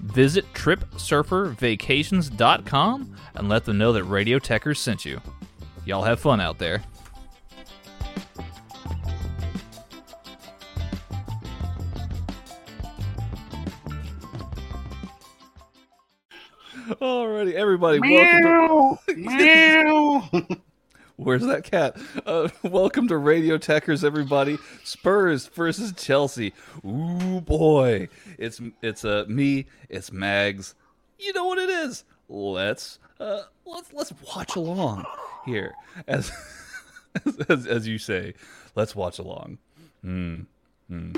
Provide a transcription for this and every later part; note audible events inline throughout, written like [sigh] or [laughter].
Visit TripSurferVacations.com and let them know that Radio Techers sent you. Y'all have fun out there. Alrighty, everybody, welcome to Meow. [laughs] [laughs] Where's that cat? Uh, [laughs] welcome to Radio Techers, everybody. Spurs versus Chelsea. Ooh boy, it's it's uh, me. It's Mags. You know what it is. Let's uh, let's let's watch along here, as [laughs] as, as you say. Let's watch along. Hmm. Radio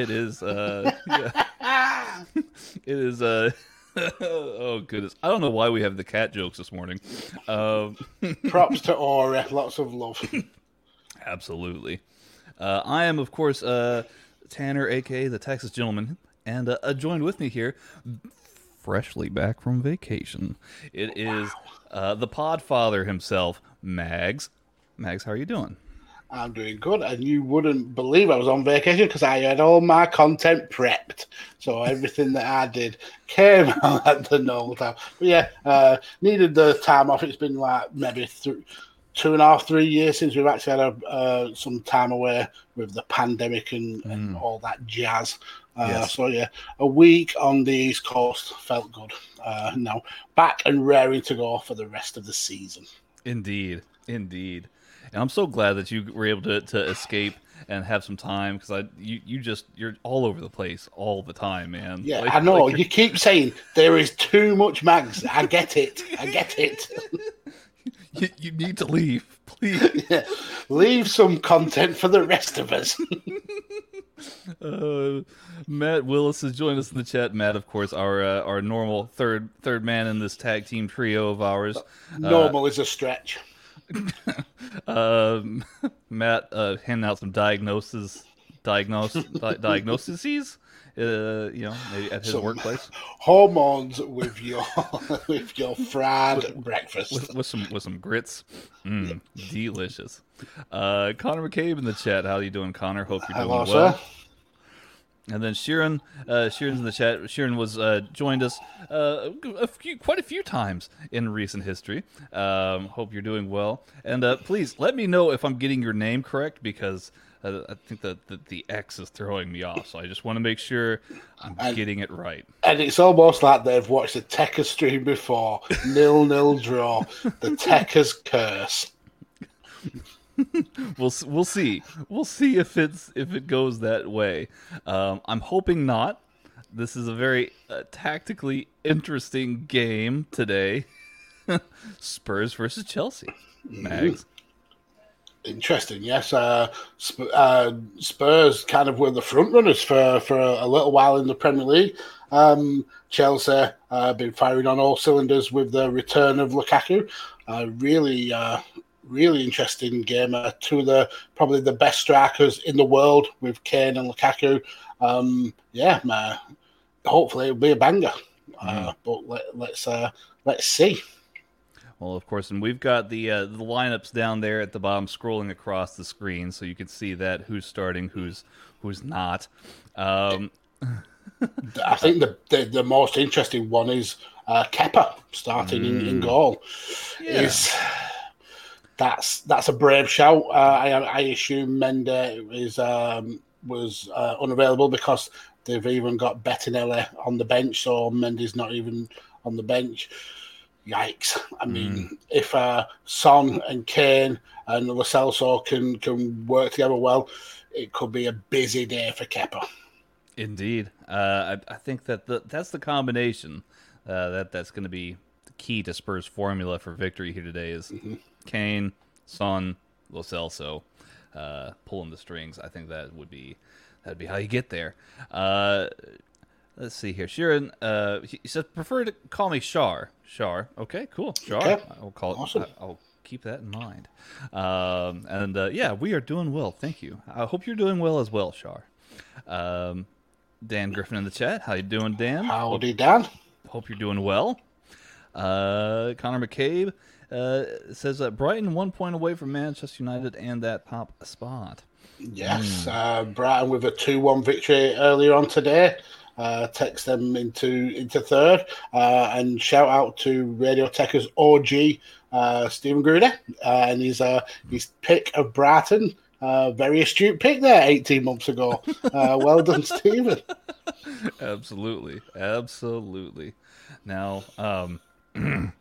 It is uh yeah. [laughs] it is uh [laughs] oh goodness. I don't know why we have the cat jokes this morning. Um [laughs] Props to Aura. Lots of love. absolutely. Uh I am of course uh Tanner aka the Texas gentleman and uh, uh, joined with me here freshly back from vacation. It is uh the Podfather himself, Mags. Mags, how are you doing? I'm doing good, and you wouldn't believe I was on vacation because I had all my content prepped. So everything that I did came [laughs] out at the normal time. But yeah, uh, needed the time off. It's been like maybe th- two and a half, three years since we've actually had a, uh, some time away with the pandemic and, and all that jazz. Uh, Yes. So yeah, a week on the East Coast felt good. Uh, now back and raring to go for the rest of the season. Indeed, indeed. And I'm so glad that you were able to, to escape and have some time because I you, you just you're all over the place all the time, man. Yeah, Like- I know. like you keep saying there is too much mags. I get it. I get it. [laughs] you, you need to leave, please. [laughs] Yeah. Leave some content for the rest of us. [laughs] Uh, Matt Willis has joined us in the chat. Matt, of course, our uh, our normal third third man in this tag team trio of ours. Normal is a stretch. [laughs] Um, Matt uh, handing out some diagnoses, diagnose, di- [laughs] diagnoses. Uh, you know, maybe at his Some- workplace. Hormones with your [laughs] with your fried breakfast. with, with some with some grits. Mm, delicious. Uh, Connor McCabe in the chat. How are you doing, Connor? Hope you're doing Hello, well. sir. And then Sheeran, uh, Sheeran's in the chat. Sheeran was uh, joined us uh, a few, quite a few times in recent history. Um, hope you're doing well. And uh, please let me know if I'm getting your name correct because uh, I think that the, the X is throwing me off. So I just want to make sure I'm And- getting it right. And it's almost like they've watched the Tekka stream before. Nil nil draw. The Tekka's curse. [laughs] [laughs] we'll we'll see. We'll see if it's if it goes that way. Um, I'm hoping not. This is a very uh, tactically interesting game today. [laughs] Spurs versus Chelsea. Mags. Interesting, yes. Uh, Sp- uh, Spurs kind of were the front runners for, for a, a little while in the Premier League. Um, Chelsea uh, been firing on all cylinders with the return of Lukaku. Uh, really, uh, really interesting game. Uh, two of the probably the best strikers in the world with Kane and Lukaku. Um, yeah, uh, hopefully it'll be a banger. Uh, but let, let's uh, let's see. Well, of course, and we've got the uh, the lineups down there at the bottom, scrolling across the screen, so you can see that who's starting, who's who's not. Um, I think the, the the most interesting one is uh, Kepa starting in, in goal. Yeah. Is that's that's a brave shout. Uh, I I assume Mendy is um, was uh, unavailable because they've even got Bettinelli on the bench, so Mendy's not even on the bench. Yikes! I mean, mm. if uh, Son and Kane and Lo Celso can can work together well, it could be a busy day for Kepa. Indeed, uh, I, I, think that the, that's the combination uh, that that's going to be the key to Spurs' formula for victory here today. Is mm-hmm. Kane, Son, Lo Celso uh, pulling the strings. I think that would be that'd be how you get there. Uh, let's see here. Sheeran, uh, he says prefer to call me Shar. Shar. Okay, cool. Shar. Okay. I'll call it. Awesome. I, will keep that in mind. Um, and uh, yeah, we are doing well. Thank you. I hope you're doing well as well, Shar. Um, Dan Griffin in the chat. How you doing, Dan? Howdy, Dan. Hope you're doing well. Uh, Connor McCabe uh, says that Brighton one point away from Manchester United and that top spot. Yes, mm. uh, Brighton with a two-one victory earlier on today. Uh, takes them into into third. Uh, and shout out to Radio Techers OG uh, Stephen Gruder uh, and his uh, his pick of Brighton. Uh, very astute pick there 18 months ago. Uh, well done, [laughs] Stephen. Absolutely. Absolutely. Now, um, [clears throat]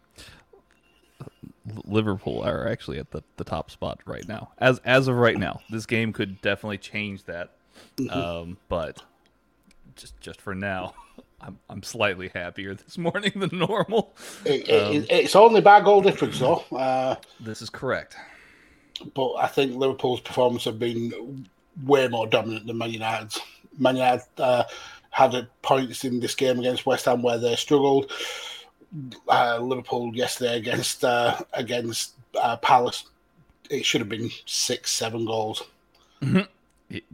Liverpool are actually at the, the top spot right now. As as of right now, this game could definitely change that. Mm-hmm. Um, but just just for now, [laughs] I'm I'm slightly happier this morning than normal. It, um, it, it's only by goal difference, though. Uh, this is correct. But I think Liverpool's performance have been way more dominant than Man United's. Man United uh, had points in this game against West Ham where they struggled uh, Liverpool yesterday against uh, against uh, Palace, it should have been six, seven goals.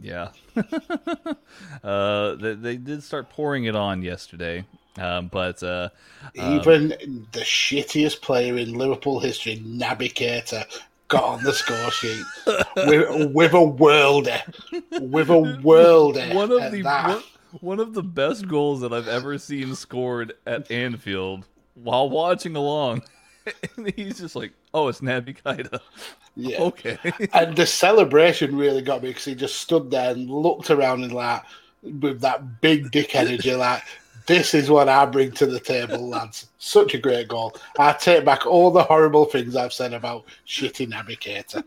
Yeah, [laughs] uh, they, they, did start pouring it on yesterday, um, but uh, even um, the shittiest player in Liverpool history, Naby Keita, got on the score sheet [laughs] with, with a worlder, with a worlder. [laughs] One of the one, one of the best goals that I've ever seen scored at Anfield while watching along. [laughs] and he's just like, "Oh, it's Naby Keita." Yeah. [laughs] Okay. and the celebration really got me because he just stood there and looked around and like with that big dick energy, [laughs] like, "This is what I bring to the table, lads." Such a great goal. I take back all the horrible things I've said about shitty Keita.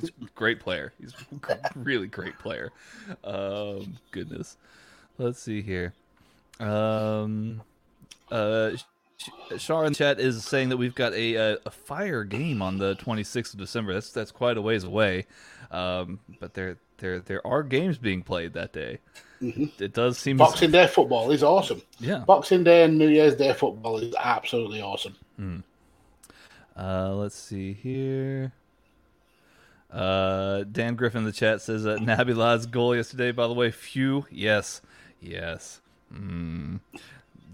he's a great player. He's a really great player. Um, goodness. Let's see here. Um, uh, Shar in the chat is saying that we've got a, a, a fire game on the 26th of December. That's that's quite a ways away, um, but there there there are games being played that day. Mm-hmm. It does seem Boxing Day football is awesome. Yeah, Boxing Day and New Year's Day football is absolutely awesome. Mm. Uh, let's see here. Uh, Dan Griffin in the chat says that Naby's goal yesterday. By the way, phew. Yes, yes, mm,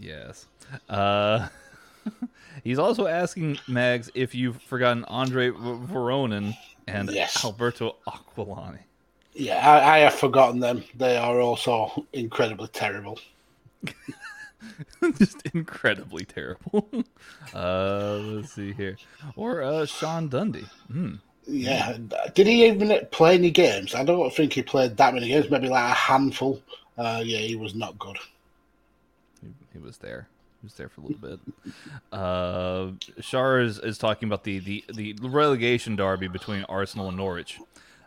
yes. Uh, [laughs] he's also asking Mags if you've forgotten Andre Voronin and yes. Alberto Aquilani. Yeah, I, I, have forgotten them. They are also incredibly terrible. [laughs] Just incredibly terrible. [laughs] uh, let's see here. Or uh, Sean Dundee. Hmm. Yeah. Did he even play any games? I don't think he played that many games. Maybe like a handful. Uh, yeah, he was not good. He, was there. He was there for a little bit. [laughs] Uh, Shar is, is talking about the, the, the relegation derby between Arsenal and Norwich.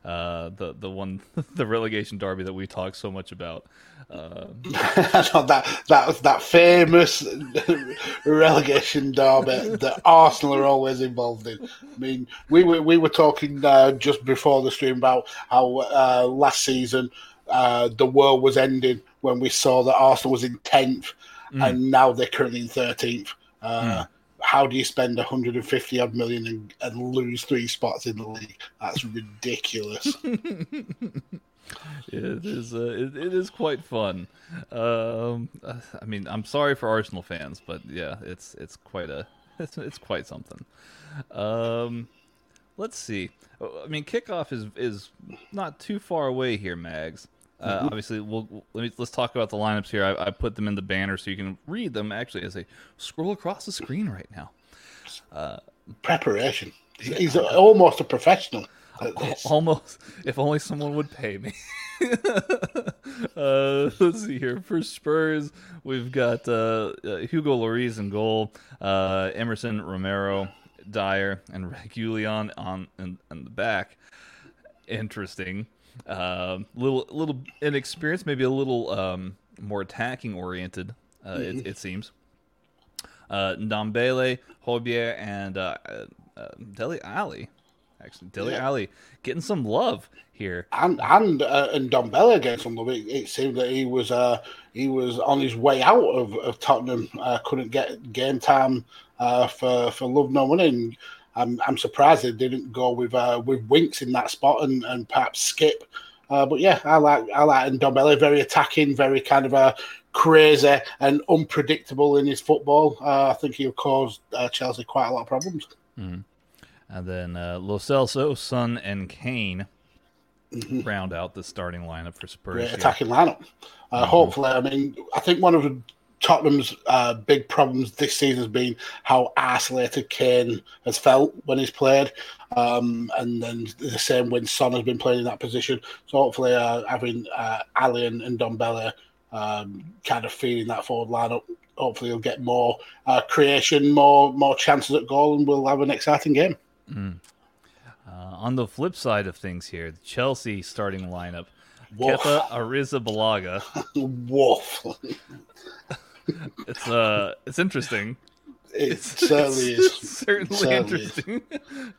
Uh, the the one [laughs] the relegation derby that we talk so much about. [laughs] Uh, that that that famous relegation derby that Arsenal are always involved in. I mean, we were we were talking uh, just before the stream about how uh, last season uh, the world was ending when we saw that Arsenal was in tenth mm. and now they're currently in 13th. Uh, mm. How do you spend 150 odd million and, and lose three spots in the league? That's ridiculous. [laughs] it is uh, it, it is quite fun. Um, I mean, I'm sorry for Arsenal fans, but yeah, it's it's quite a [laughs] it's, it's quite something. Um, let's see. I mean, kickoff is is not too far away here, Mags. Uh, mm-hmm. Obviously, we'll let me let's talk about the lineups here. I, I, put them in the banner so you can read them actually as they scroll across the screen right now. Uh, Preparation. He's almost a professional. Almost. If only someone would pay me. [laughs] uh, let's see here. For Spurs, we've got uh, uh, Hugo Lloris in goal, uh, Emerson Romero, Dier, and Reguilon on in, in the back. Interesting. Uh, little little inexperienced, maybe a little um, more attacking oriented. Uh, mm-hmm. it, it, seems. Uh, Ndombele, Højbjerg, and uh, uh, Dele Alli actually. Dele yeah. Alli getting some love here, and and uh, and getting some love. It, it, seemed that he was uh, he was on his way out of, of Tottenham. Uh, couldn't get game time uh, for for love no money. I'm I'm surprised they didn't go with uh, with Winks in that spot and, and perhaps Skip. Uh, but yeah, I like I like and Ndombele. Very attacking, very kind of a crazy and unpredictable in his football. Uh, I think he'll cause uh, Chelsea quite a lot of problems. Mm. And then uh, Lo Celso, Son, and Kane mm-hmm. round out the starting lineup for Spurs. Great attacking lineup. Uh, mm-hmm. Hopefully, I mean, I think one of Tottenham's uh, big problems this season has been how isolated Kane has felt when he's played, um, and then the same when Son has been playing in that position. So hopefully, uh, having uh, Alli and, and um, kind of feeding that forward lineup, hopefully he'll get more uh, creation, more more chances at goal, and we'll have an exciting game. Mm. Uh, on the flip side of things here, the Chelsea starting lineup. Wolf. Kepa Arrizabalaga. [laughs] Wolf. [laughs] it's uh it's interesting. It it's, [laughs] certainly it's, is. certainly, certainly interesting.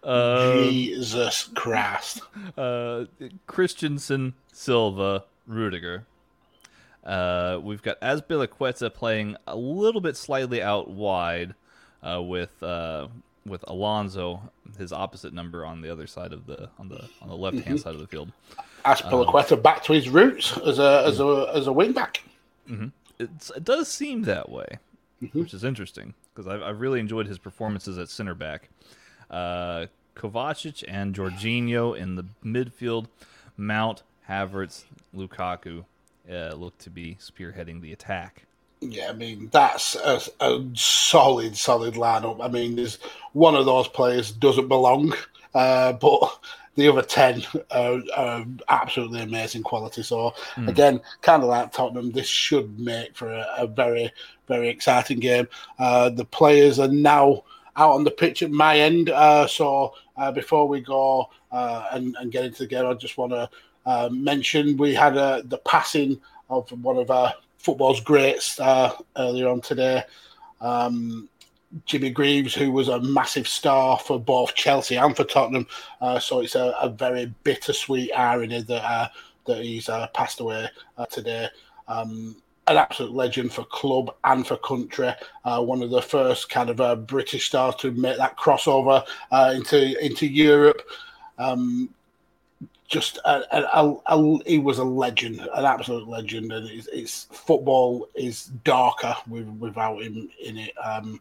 Uh, Jesus Christ. Uh, Christensen, Silva, Rudiger. Uh, we've got Azpilicueta playing a little bit slightly out wide uh, with uh, with Alonso, his opposite number on the other side of the on the on the left hand mm-hmm. side of the field. Azpilicueta um, back to his roots as a as a as a wing back. Mm-hmm. It does seem that way, mm-hmm. which is interesting because I've, I've really enjoyed his performances at center back. Uh, Kovacic and Jorginho in the midfield. Mount, Havertz, Lukaku uh, look to be spearheading the attack. Yeah, I mean that's a, a, solid, solid lineup. I mean, there's one of those players doesn't belong, uh, but the other ten are, are absolutely amazing quality. So mm. again, kind of like Tottenham, this should make for a, a very, very exciting game. Uh, the players are now out on the pitch at my end. Uh, so uh, before we go uh, and, and, get into the game, I just want to uh, mention we had the passing of one of our football's greats uh, earlier on today. Um, Jimmy Greaves, who was a massive star for both Chelsea and for Tottenham. Uh, so it's a, a, very bittersweet irony that uh, that he's uh, passed away uh, today. Um, an absolute legend for club and for country. Uh, one of the first kind of uh, British stars to make that crossover into into Europe. Um, just a, a, a, he was a legend, an absolute legend, and it's, it's football is darker with, without him in it. Um,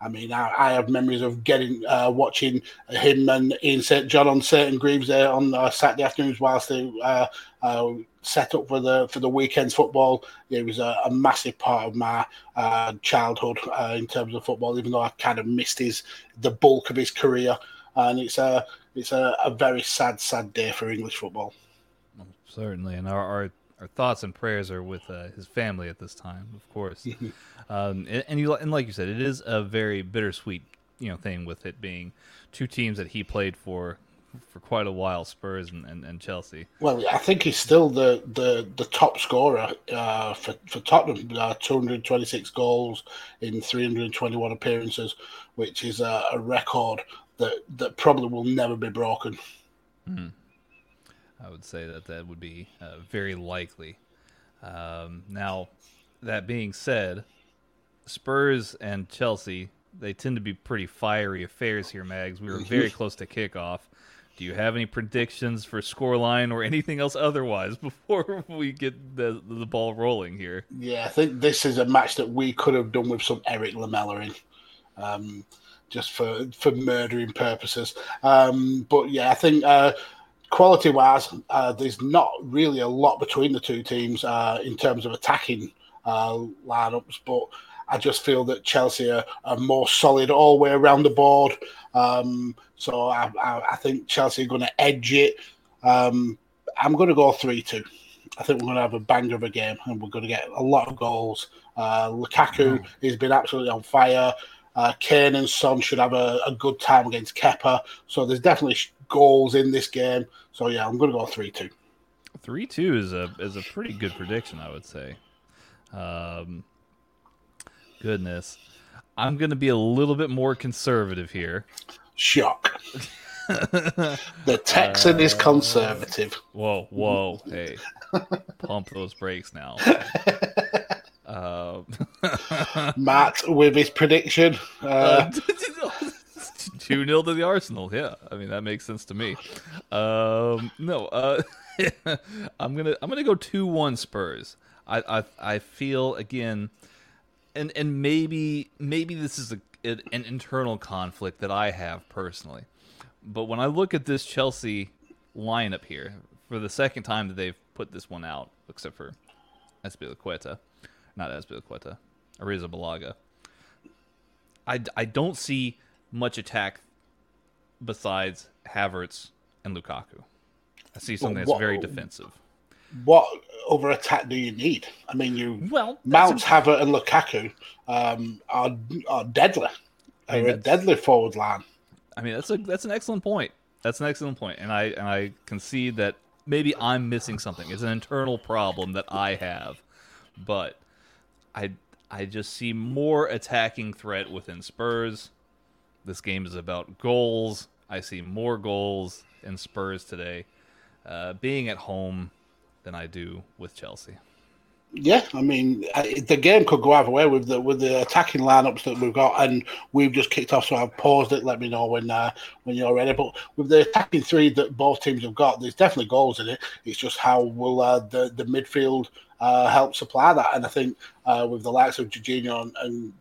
I mean, I, I, have memories of getting uh, watching him and Ian St John on St Greaves there on uh, Saturday afternoons whilst they uh, uh, set up for the for the weekends football. It was a, a massive part of my uh, childhood uh, in terms of football, even though I kind of missed his the bulk of his career. And it's a it's a, a very sad, sad day for English football. Certainly, and our, our, our thoughts and prayers are with uh, his family at this time, of course. [laughs] um, and, and, you and like you said, it is a very bittersweet you know thing with it being two teams that he played for for quite a while, Spurs and, and, and, Chelsea. Well, I think he's still the the, the top scorer uh, for for Tottenham. Uh, 226 goals in 321 appearances, which is a, a record that that probably will never be broken. Mm. I would say that that would be uh, very likely. Um, now, that being said, Spurs and Chelsea they tend to be pretty fiery affairs here, Mags. We were very close to kickoff. Do you have any predictions for scoreline or anything else otherwise [laughs] before we get the the ball rolling here? Yeah, I think this is a match that we could have done with some Erik Lamela in. Um, just for for murdering purposes. Um, but yeah, I think uh, quality wise, uh, there's not really a lot between the two teams uh, in terms of attacking uh, lineups. But I just feel that Chelsea are, are more solid all the way around the board. Um, so I, I, I, think Chelsea are going to edge it. Um, I'm going to go 3 2. I think we're going to have a banger of a game and we're going to get a lot of goals. Uh, Lukaku mm. has been absolutely on fire. Uh, Kane and Son should have a, a, good time against Kepa. So there's definitely goals in this game. So yeah, I'm going to go 3 2. Three two is a is a pretty good prediction, I would say. Um, goodness, I'm going to be a little bit more conservative here. Shock. the Texan uh, is conservative. Whoa, whoa, hey, pump those brakes now. Uh, [laughs] [laughs] Matt with his prediction. Uh, [laughs] [laughs] 2 0 to the Arsenal. Yeah, I mean that makes sense to me. Um, no, uh, [laughs] I'm gonna I'm gonna go two one Spurs. I, I I feel again, and and maybe maybe this is a an internal conflict that I have personally, but when I look at this Chelsea lineup here for the second time that they've put this one out, except for Azpilicueta, not Aspilicueta, Ariza Arrizabalaga. I, I don't see much attack besides Havertz and Lukaku. I see something well, what, that's very defensive. What other attack do you need? I mean, you well Mount, Havertz, and Lukaku um, are are deadly. I mean, a deadly forward line. I mean, that's a that's an excellent point. That's an excellent point, and I and I concede that maybe I'm missing something. It's an internal problem that I have, but I I just see more attacking threat within Spurs. This game is about goals. I see more goals in Spurs today, uh, being at home, than I do with Chelsea. Yeah, I mean the game could go either way with the with the attacking lineups that we've got, and we've just kicked off. So I've paused it. Let me know when uh, when you're ready. But with the attacking three that both teams have got, there's definitely goals in it. It's just how will uh, the the midfield uh, help supply that. And I think uh, with the likes of Jorginho and, and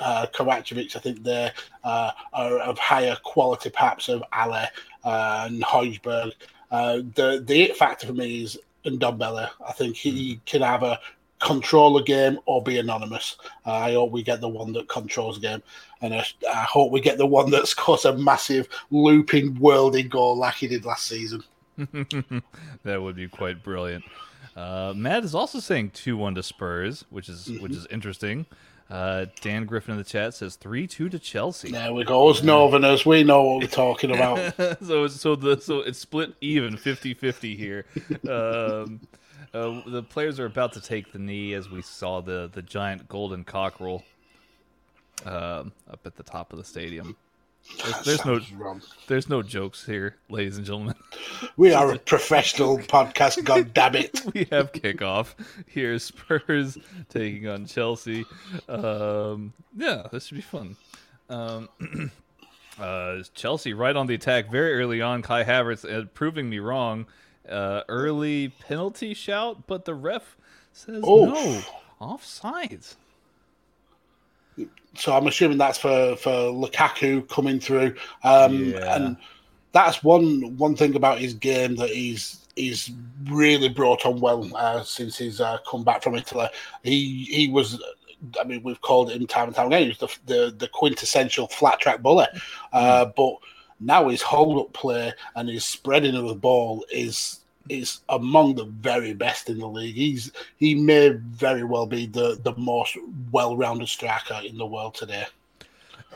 uh, Kovacevic, I think they uh, are of higher quality, perhaps of Ale uh, and Højbjerg. Uh, the the it factor for me is Ndombele. I think he hmm. can have a control the game or be anonymous. Uh, I hope we get the one that controls the game, and I, I, hope we get the one that [laughs] scores a massive looping worlding goal like he did last season. [laughs] that would be quite brilliant. Uh, Matt is also saying two one to Spurs, which is mm-hmm. which is interesting. Uh, Dan Griffin in the chat says three two to Chelsea. There we go. Us Northerners, we know what we're talking about. [laughs] so so the so it's split even 50-50 here. um, uh, the players are about to take the knee as we saw the the giant golden cockerel um, up at the top of the stadium. There's, there's no wrong. there's no jokes here, ladies and gentlemen. We are a professional podcast. God damn it! [laughs] we have kickoff here. Spurs taking on Chelsea. Um, yeah, this should be fun. Um, [clears throat] uh, Chelsea right on the attack very early on. Kai Havertz uh, proving me wrong. Uh, early penalty shout, but the ref says oh. no offsides so I'm assuming that's for for Lukaku coming through. Um, yeah. And that's one one thing about his game that he's he's really brought on well uh, since he's uh, come back from Italy. He he was. I mean, we've called him time and time again. He was the the, the quintessential flat track bully, uh, mm. but now his hold up play and his spreading of the ball is is among the very best in the league. He's he may very well be the the most well rounded striker in the world today.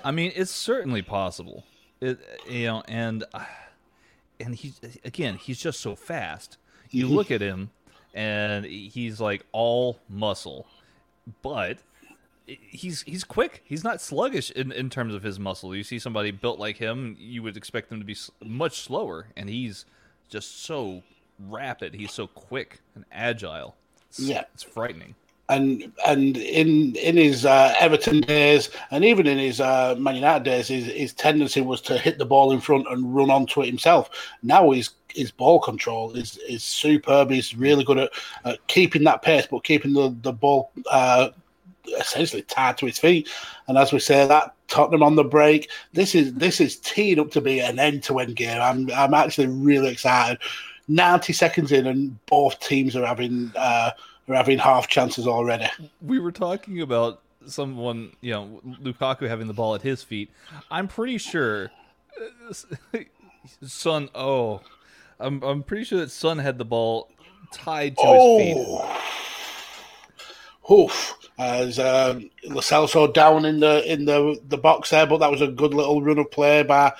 I mean, it's certainly possible. It, you know, and and he's again, he's just so fast. You mm-hmm. look at him, and he's like all muscle, but he's he's quick. He's not sluggish in, in terms of his muscle. You see somebody built like him, you would expect them to be much slower, and he's just so rapid. He's so quick and agile. It's, yeah, it's frightening. And and in in his uh, Everton days, and even in his uh, Man United days, his, his tendency was to hit the ball in front and run onto it himself. Now his his ball control is is superb. He's really good at, at keeping that pace, but keeping the the ball uh, essentially tied to his feet. And as we say, that Tottenham on the break. This is this is teed up to be an end to end game. I'm I'm actually really excited 90 seconds in, and both teams are having uh, are having half chances already. We were talking about someone, you know, Lukaku having the ball at his feet. I'm pretty sure uh, Son. Oh, I'm I'm pretty sure that Son had the ball tied to oh. his feet. Oh. Oof. As um, Lo Celso down in the in the the box there, but that was a good little run of play by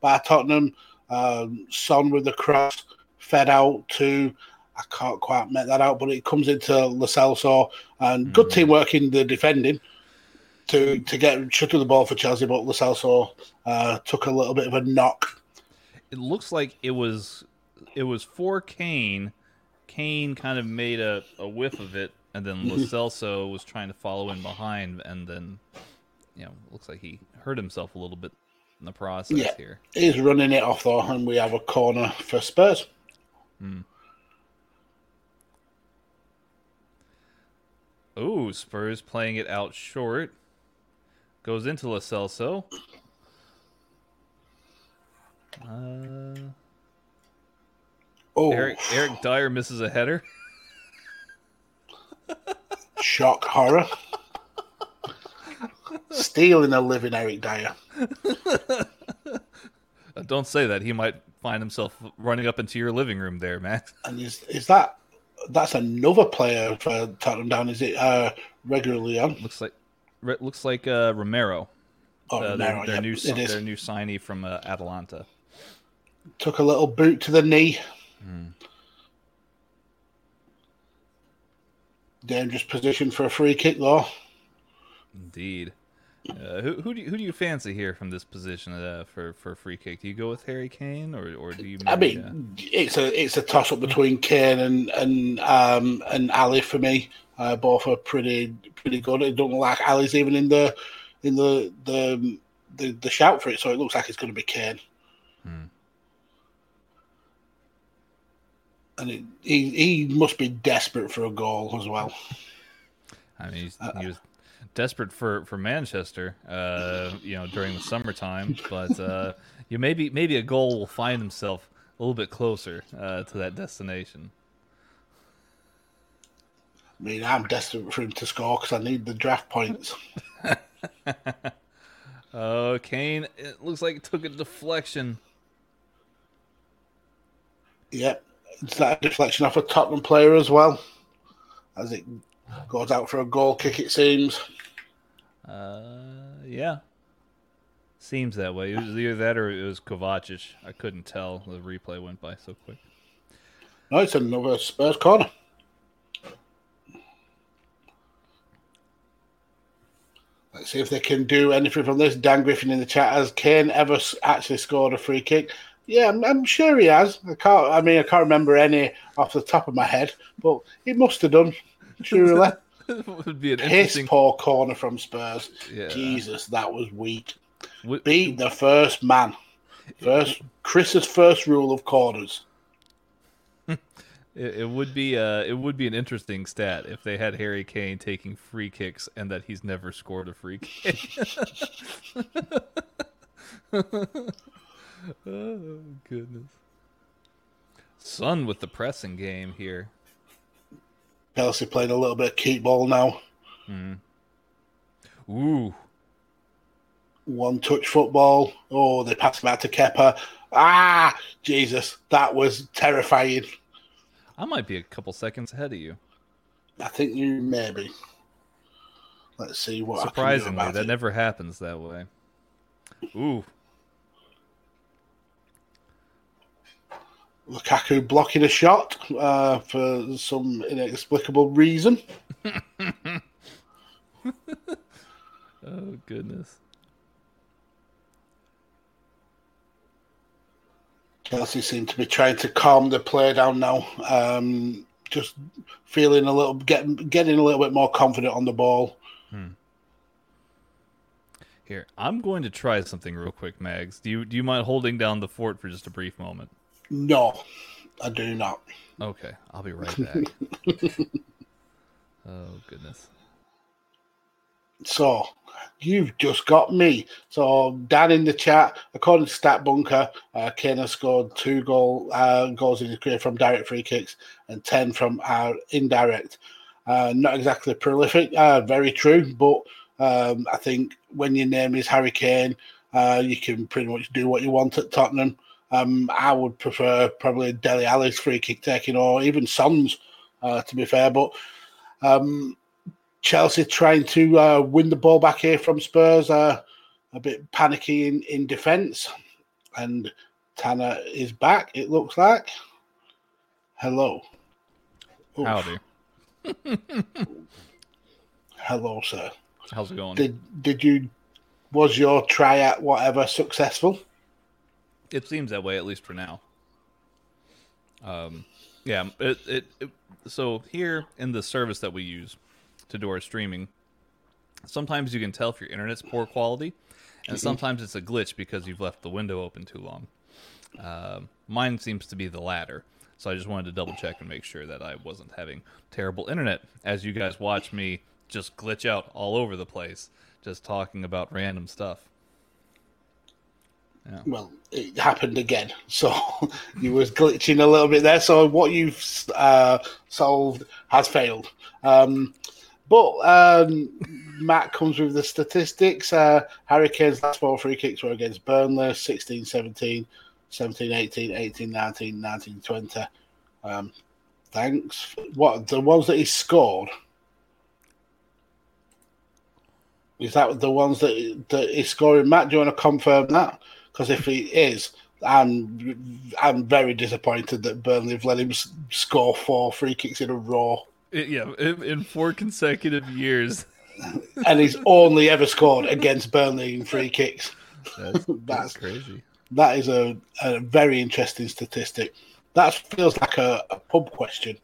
by Tottenham. Um, Son with the cross fed out to I can't quite make that out, but it comes into Celso and mm-hmm. good teamwork in the defending to to get shut of the ball for Chelsea, but Celso uh, took a little bit of a knock. It looks like it was it was for Kane. Kane kind of made a, a whiff of it, and then [laughs] Celso was trying to follow in behind, and then you know, looks like he hurt himself a little bit in the process yeah, here. He's running it off though, and we have a corner for Spurs. Hmm. Oh, Spurs playing it out short. Goes into Lo Celso. Uh, oh. Eric, Eric Dier misses a header. Shock horror. Stealing a living Eric Dier. [laughs] Don't say that. He might find himself running up into your living room there, Mags. [laughs] And is is that that's another player for Tottenham down. Is it uh, Reguilon? Looks like looks like uh, Romero. Oh, uh, Romero, their, their new their new signee from uh, Atalanta. Took a little boot to the knee. Hmm. Dangerous position for a free kick, though. Indeed. Uh, who who do you, who do you fancy here from this position uh, for for free kick? Do you go with Harry Kane or or do you? I mean, uh... it's a it's a toss up between Kane and and um and Alli for me. Uh, both are pretty pretty good. It don't look like Alli's even in the in the the the, the shout for it, so it looks like it's going to be Kane. Hmm. And it, he he must be desperate for a goal as well. I mean, he was desperate for for Manchester, uh, you know, during the summertime. But uh, you maybe maybe a goal will find himself a little bit closer uh, to that destination. I mean, I'm desperate for him to score because I need the draft points. [laughs] oh, Kane! It looks like it took a deflection. Yep, it's that deflection off a Tottenham player as well, as it goes out for a goal kick. It seems. Uh, yeah. Seems that way. It was either that or it was Kovacic. I couldn't tell. The replay went by so quick. No, it's another Spurs corner. Let's see if they can do anything from this. Dan Griffin in the chat has Kane ever actually scored a free kick? Yeah, I'm, I'm, sure he has. I can't. I mean, I can't remember any off the top of my head, but he must have done. Surely. [laughs] [laughs] would be an interesting... poor corner from Spurs. Yeah. Jesus, that was weak. Would... Beat the first man. First Chris's first rule of corners. [laughs] it, it, would be uh, it would be an interesting stat if they had Harry Kane taking free kicks and that he's never scored a free kick. [laughs] oh goodness. Son with the pressing game here. Chelsea playing a little bit of keep ball now. Mm. Ooh. One touch football. Oh, they passed back to Kepa. Ah, Jesus, that was terrifying. I might be a couple seconds ahead of you. I think you maybe. Let's see what. Surprisingly, that it. never happens that way. Ooh, Lukaku blocking a shot uh, for some inexplicable reason. [laughs] oh goodness! Chelsea seem to be trying to calm the play down now. Um, just feeling a little, getting getting a little bit more confident on the ball. Hmm. Here, I'm going to try something real quick, Mags. Do you do you mind holding down the fort for just a brief moment? No, I do not. Okay, I'll be right back. [laughs] oh goodness. So you've just got me. So Dan in the chat, according to Stat Bunker, uh, Kane has scored two goal uh, goals in his career from direct free kicks and ten from uh, indirect. Uh, not exactly prolific, uh, very true, but Um, I think when your name is Harry Kane, uh, you can pretty much do what you want at Tottenham. Um, I would prefer probably Dele Alli's free kick taking or even Son's, uh, to be fair. But um, Chelsea trying to uh, win the ball back here from Spurs, uh, a bit panicky in, in defence. And Tanner is back, it looks like. Hello. Oof. Howdy. [laughs] Hello, sir. How's it going? Did did you was your try at whatever successful? It seems that way, at least for now. Um, yeah. It, it, it so here in the service that we use to do our streaming, sometimes you can tell if your internet's poor quality, and mm-hmm. sometimes it's a glitch because you've left the window open too long. Uh, mine seems to be the latter. So I just wanted to double check and make sure that I wasn't having terrible internet as you guys watch me just glitch out all over the place, just talking about random stuff. Yeah. Well, it happened again. So [laughs] you was glitching a little bit there. So what you've uh, solved has failed. Um, but um, Matt comes with the statistics. Uh, Harry Kane's last four free kicks were against Burnley, 16 17, 17 18, 18 19, 19 20. Um, thanks. What, the ones that he scored? Is that the ones that, that he's scoring? Matt, do you want to confirm that? Because if he is, I'm I'm very disappointed that Burnley have let him score four free kicks in a row. Yeah, in four consecutive years. [laughs] and he's only ever scored against Burnley in free kicks. That's, that's, [laughs] that's crazy. That is a, a very interesting statistic. That feels like a, a pub question.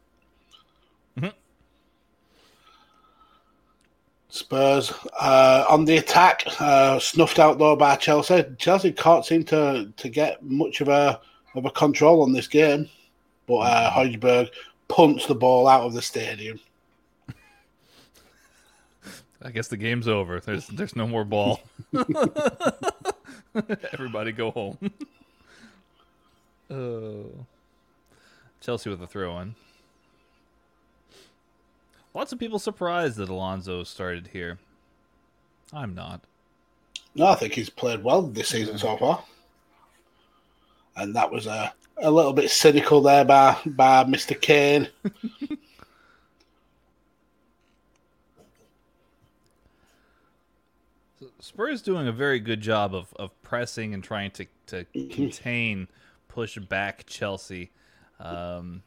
Spurs uh, on the attack, uh, snuffed out though by Chelsea. Chelsea can't seem to, to get much of a of a control on this game, but uh, Højbjerg punts the ball out of the stadium. I guess the game's over. There's there's no more ball. [laughs] Everybody go home. [laughs] oh. Chelsea with a throw in. Lots of people surprised that Alonso started here. I'm not. No, I think he's played well this season so far. And that was a, a little bit cynical there by, by Mr. Kane. [laughs] Spurs doing a very good job of, of pressing and trying to, to [clears throat] contain, push back Chelsea. Um,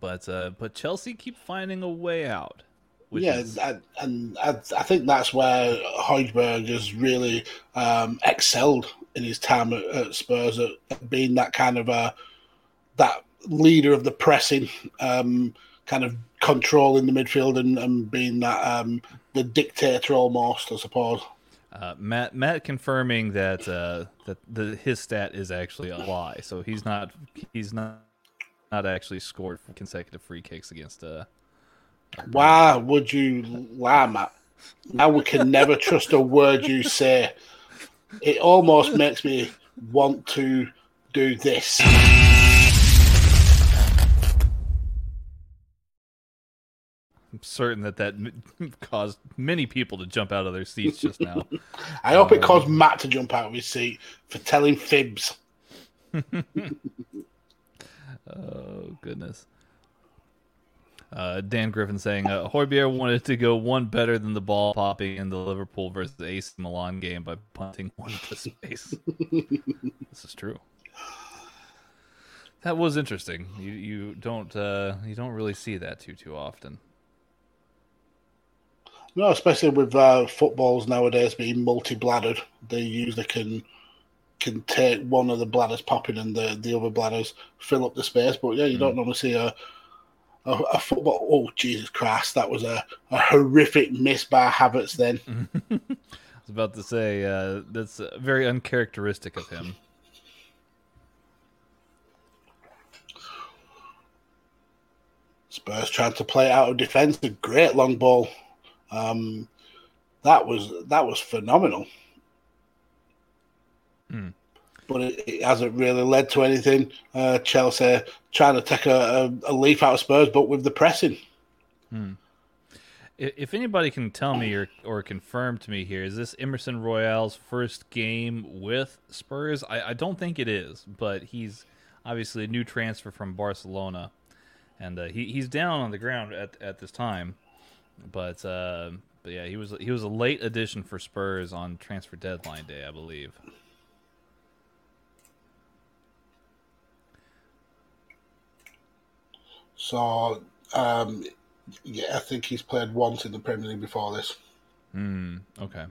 but uh, but Chelsea keep finding a way out. yeah, is... and I, I, think that's where Højbjerg has really um, excelled in his time at, at Spurs, at, at, being that kind of a that leader of the pressing, um, kind of controlling the midfield and, and being that um, the dictator almost, I suppose. Uh, Matt Matt confirming that uh, that the his stat is actually a lie. So he's not he's not not actually scored consecutive free kicks against. Uh, Why would you lie, Matt? Now we can never trust a word you say. It almost makes me want to do this. I'm certain that that caused many people to jump out of their seats just now. [laughs] I hope it caused Matt to jump out of his seat for telling fibs. [laughs] oh goodness. Uh, Dan Griffin saying uh, Højbjerg wanted to go one better than the ball popping in the Liverpool versus AC Milan game by punting one to space. [laughs] this is true. That was interesting. You you don't uh, you don't really see that too too often. No, especially with uh, footballs nowadays being multi-bladdered, they usually can can take one of the bladders popping and the, the other bladders fill up the space. But yeah, you mm. don't normally see a, a, a football. Oh Jesus Christ, that was a, a horrific miss by Havertz. Then [laughs] I was about to say uh, that's very uncharacteristic of him. Spurs trying to play out of defence. A great long ball. Um, that was that was phenomenal. Mm. But it, it, hasn't really led to anything. Uh, Chelsea trying to take a, a, a, leaf out of Spurs, but with the pressing. Mm. If, anybody can tell me or, or confirm to me here, is this Emerson Royale's first game with Spurs? I, I don't think it is, but he's obviously a new transfer from Barcelona, and uh, he he's down on the ground at at this time. But uh, but yeah, he was he was a late addition for Spurs on transfer deadline day, I believe. So, um, yeah, I think he's played once in the Premier League before this. Hmm. Okay.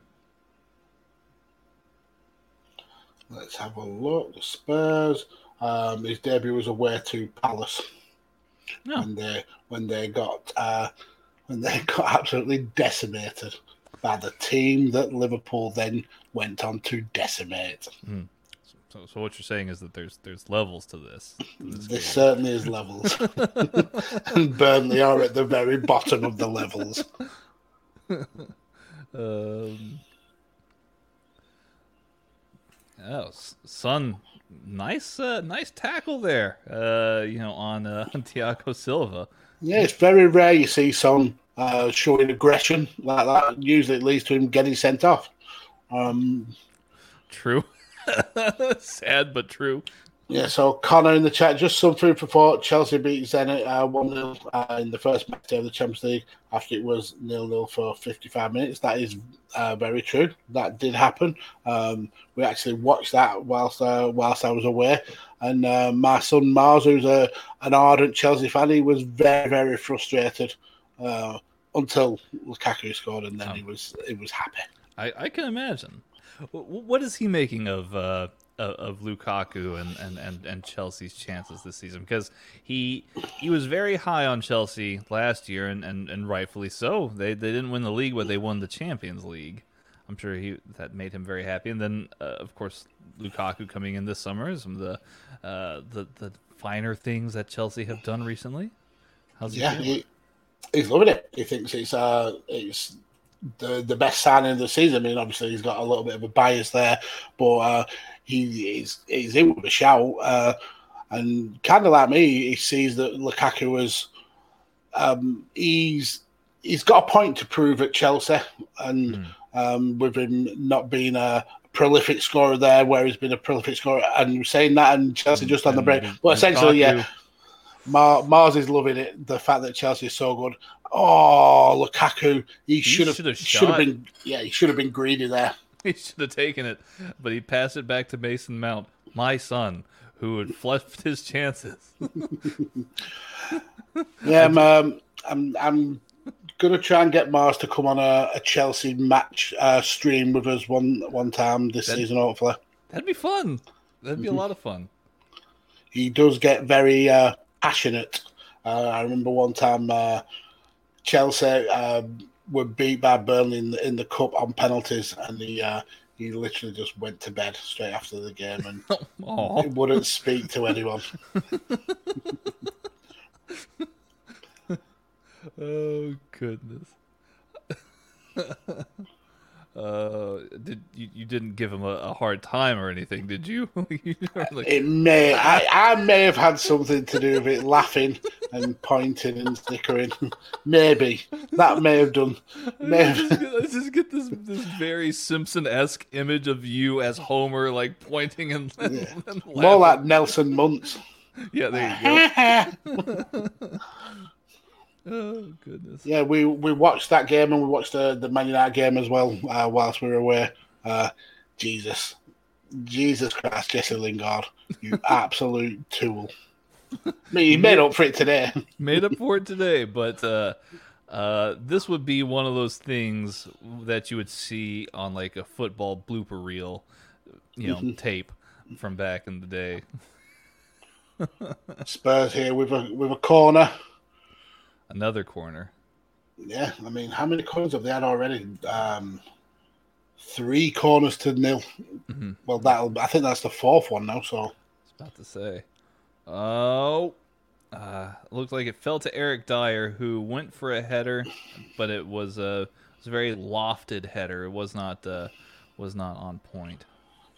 Let's have a look. The Spurs. Um, his debut was away to Palace No. when they when they got uh, when they [laughs] got absolutely decimated by the team that Liverpool then went on to decimate. So, so what you're saying is that there's there's levels to this. this There game. certainly is levels, [laughs] and Burnley are at the very bottom of the levels. Um, oh, Son, nice, uh, nice tackle there. Uh, you know, on uh, [laughs] on Thiago Silva. Yeah, it's very rare you see Son uh, showing aggression like that. Usually, it leads to him getting sent off. Um, True. [laughs] Sad but true. Yeah, so Connor in the chat, just some food for thought. Chelsea beat Zenit uh, 1 0 uh, in the first match of the Champions League after it was nil nil for 55 minutes. That is uh, very true. That did happen. Um, we actually watched that whilst uh, whilst I was away. And uh, my son Mars, who's a, an ardent Chelsea fan, he was very, very frustrated uh, until Lukaku scored, and then Oh. he was he was happy. I, I can imagine. What is he making of uh, of- Lukaku and, and, and, and Chelsea's chances this season? Because he he was very high on Chelsea last year, and, and, and rightfully so. They they didn't win the league, but they won the Champions League. I'm sure he that made him very happy. And then, uh, of course, Lukaku coming in this summer is some of the uh, the the finer things that Chelsea have done recently. How's he Yeah, he, he's loving it. He thinks it's uh it's the the best signing of the season. I mean, obviously he's got a little bit of a bias there, but uh, he is he's in with a shout. Uh, and kind of like me, he sees that Lukaku was um, he's he's got a point to prove at Chelsea, and Mm. um, with him not being a prolific scorer there, where he's been a prolific scorer, and saying that, and Chelsea just on the break. But essentially, yeah, Lukaku- Mar- Mars is loving it. The fact that Chelsea is so good. Oh, Lukaku! He should have should have should have been. Yeah, he should have been greedy there. [laughs] He should have taken it, but he passed it back to Mason Mount, my son, who had fluffed [laughs] his chances. [laughs] Yeah, I'm, um, I'm. I'm gonna try and get Mars to come on a, a Chelsea match uh, stream with us one one time this That- season. Hopefully, That'd be fun. That'd be a lot of fun. he does get very uh, passionate. Uh, I remember one time uh, Chelsea um, were beat by Burnley in the, in the cup on penalties, and he uh, he literally just went to bed straight after the game and [laughs] he wouldn't speak to anyone. [laughs] oh goodness. [laughs] uh, did you, you didn't give him a, a hard time or anything, did you? [laughs] You like, It may I, I may have had something to do with it, laughing and pointing and snickering. [laughs] Maybe that may have done. May let's, have, just get, just get this this very Simpson esque image of you as Homer, like pointing and, and, Yeah. [laughs] and more like Nelson Muntz. yeah, there you go. Oh goodness. Yeah, we, we watched that game and we watched the, the Man United game as well uh, whilst we were away. Uh, Jesus. Jesus Christ, Jesse Lingard, you [laughs] absolute tool. Me, he made up for it today. [laughs] Made up for it today, but uh, uh, this would be one of those things that you would see on like a football blooper reel, you know, [laughs] tape from back in the day. Spurs here with a with a corner. Another corner. Yeah, I mean, how many corners have they had already? Um, three corners to nil. Mhm. Well, that'll. I think that's the fourth one now. So I was about to say. Oh, uh, looked like it fell to Eric Dier, who went for a header, but it was a, it was a very lofted header. It was not uh, was not on point.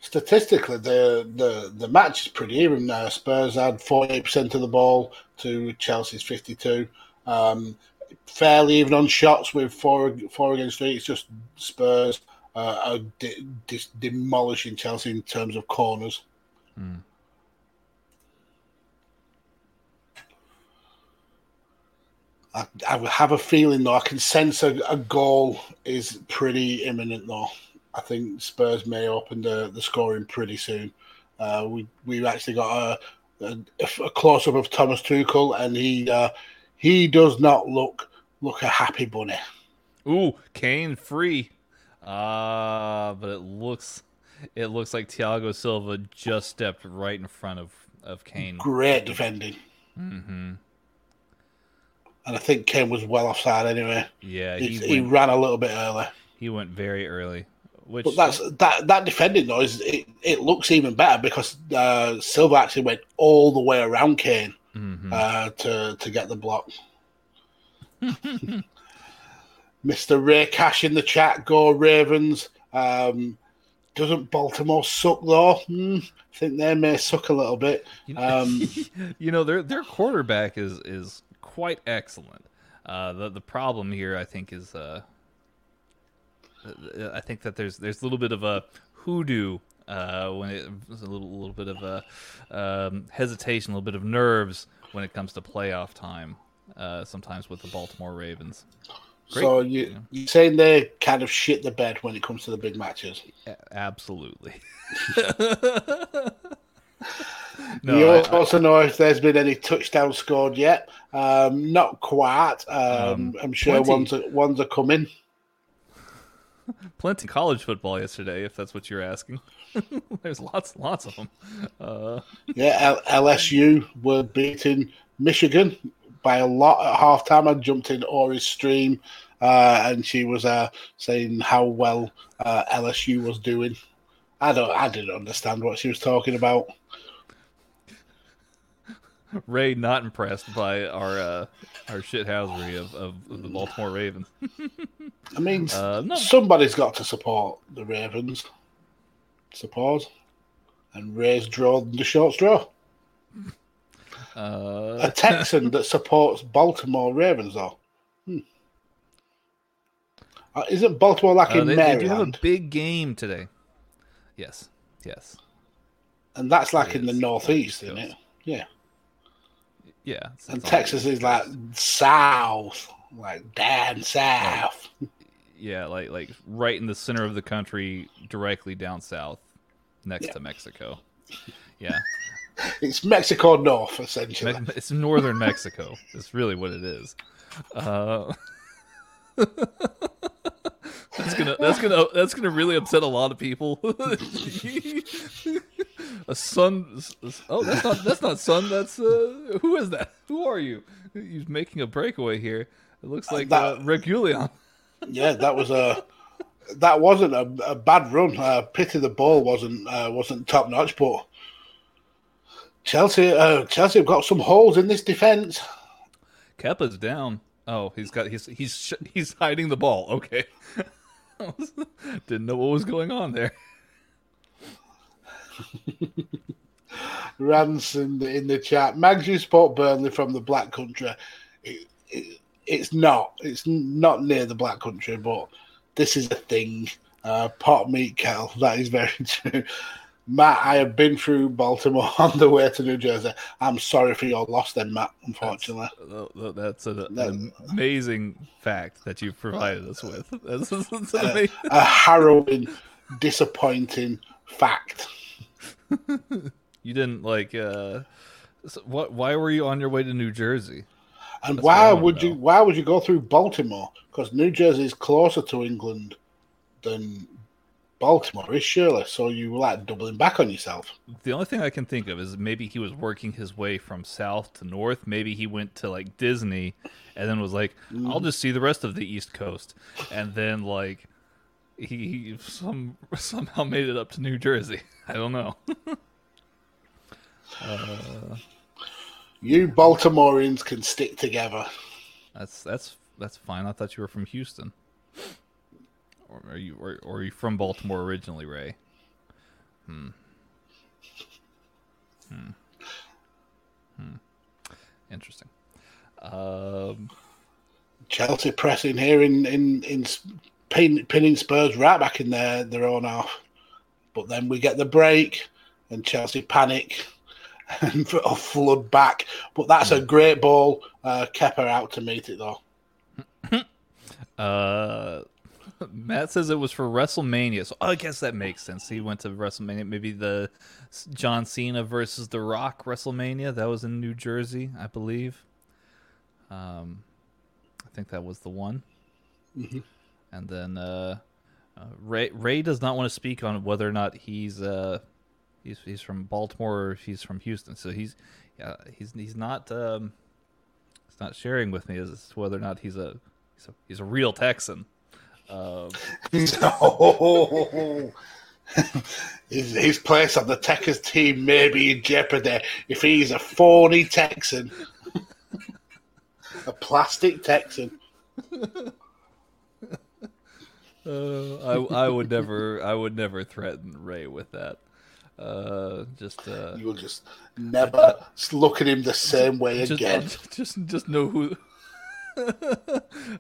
statistically, the the the match is pretty even. Uh, Spurs had forty eight percent of the ball to Chelsea's fifty two. Um, fairly even on shots with four four against three. It's just Spurs uh, are de- de- demolishing Chelsea in terms of corners. Hmm. I, I have a feeling though I can sense a, a goal is pretty imminent though. I think Spurs may open the, the scoring pretty soon. Uh, we we've actually got a, a, a close up of Thomas Tuchel, and he uh, he does not look look a happy bunny. Ooh, Kane free. Uh but it looks it looks like Thiago Silva just stepped right in front of of Kane. Great defending, hmm and I think Kane was well offside anyway. Yeah, He, he he ran a little bit early, he went very early, which but that's that that defending though is it, it looks even better because uh, Silva actually went all the way around Kane. Mhm. uh, to to get the block. Mr. Ray Cash in the chat, go Ravens. Um, doesn't Baltimore suck though? Hmm, I think they may suck a little bit. You know, Um, [laughs] you know their their quarterback is is quite excellent. Uh, the the problem here, I think, is uh, I think that there's there's a little bit of a hoodoo uh, when it a little little bit of a um, hesitation, a little bit of nerves when it comes to playoff time. Uh, sometimes with the Baltimore Ravens. Great. so you you saying they kind of shit the bed when it comes to the big matches? Absolutely. [laughs] you no, I- I- also know if there's been any touchdowns scored yet? Um, not quite. Um, Um, I'm sure plenty. ones are, ones are coming. [laughs] plenty college football yesterday, if that's what you're asking. [laughs] There's lots, lots of them. Uh, Yeah, L- LSU were beating Michigan by a lot at halftime. I jumped in Ori's stream, uh, and she was uh, saying how well uh, LSU was doing. I don't, I didn't understand what she was talking about. Ray not impressed by our uh, our shithousery of, of, of the Baltimore Ravens. I mean, Uh, no. somebody's got to support the Ravens. Suppose, and Ray's drawn the short straw. Uh, A Texan that supports Baltimore Ravens, though. Hmm. Uh, isn't Baltimore like uh, in they, they do have a Maryland? big game today. Yes, yes, And that's like in the Yes. northeast, isn't it? Yeah. yeah. And Texas is like south, like down south. yeah, [laughs] like like right in the center of the country, directly down south, next Yeah. to Mexico. Yeah, [laughs] It's Mexico north, essentially. Me- it's northern Mexico. It's really what it is. Uh, [laughs] that's gonna that's gonna that's gonna really upset a lot of people. [laughs] a son. Oh, that's not that's not son. That's uh, who is that? Who are you? He's making a breakaway here. It looks like uh, that- Reguilon. Yeah, that was a that wasn't a, a bad run. Uh, pity the ball wasn't uh, wasn't top notch, but Chelsea uh, Chelsea have got some holes in this defense. Kepa's down. Oh, he's got he's he's sh- he's hiding the ball. Okay. [laughs] Didn't know what was going on there. Ransom in the, in the chat. Mags, you support Burnley from the Black Country. It, it, it's not. It's not near the Black Country, but this is a thing. Uh, pot meat kettle. [laughs] That is very [laughs] true. Matt, I have been through Baltimore [laughs] on the way to New Jersey. I'm sorry for your loss, then, Matt. Unfortunately, That's a, That- an amazing fact that you've provided us with. That's, that's an Uh, a harrowing, disappointing fact. You didn't like. Uh, so what? Why were you on your way to New Jersey? And That's why would you? Why would you go through Baltimore? Because New Jersey is closer to England than Baltimore is, surely. So you were like doubling back on yourself. The only thing I can think of is maybe he was working his way from south to north. Maybe he went to like Disney, and then was like, "I'll Mm. just see the rest of the East Coast," and then like he, he some [laughs] somehow made it up to New Jersey. [laughs] I don't know. [laughs] uh, You Baltimoreans can stick together. That's that's that's fine. I thought you were from Houston. Or are you or, or are you from Baltimore originally, Ray? Hmm. Hmm. Hmm. Interesting. Um Chelsea pressing here in in in pin, pinning Spurs right back in their their own half. But then we get the break, and Chelsea panic [laughs] and flood back. But that's a great ball. Uh, Kepa out to meet it though. [laughs] uh, Matt says it was for WrestleMania, so I guess that makes sense. He went to WrestleMania, maybe the John Cena versus The Rock WrestleMania. That was in New Jersey, I believe. Um, I think that was the one. Mm-hmm. And then uh, uh, Ray Ray does not want to speak on whether or not he's uh, he's he's from Baltimore or he's from Houston. So he's yeah he's he's not um, he's not sharing with me as whether or not he's a he's a, he's a real Texan. Um, [laughs] no. [laughs] his, his place on the Texas team may be in jeopardy if he's a phony Texan, a plastic Texan. [laughs] Uh, I I would never I would never threaten Ray with that. Uh, just uh, you will just never look at him the [laughs] same way just, again. [laughs] Just just know who. [laughs]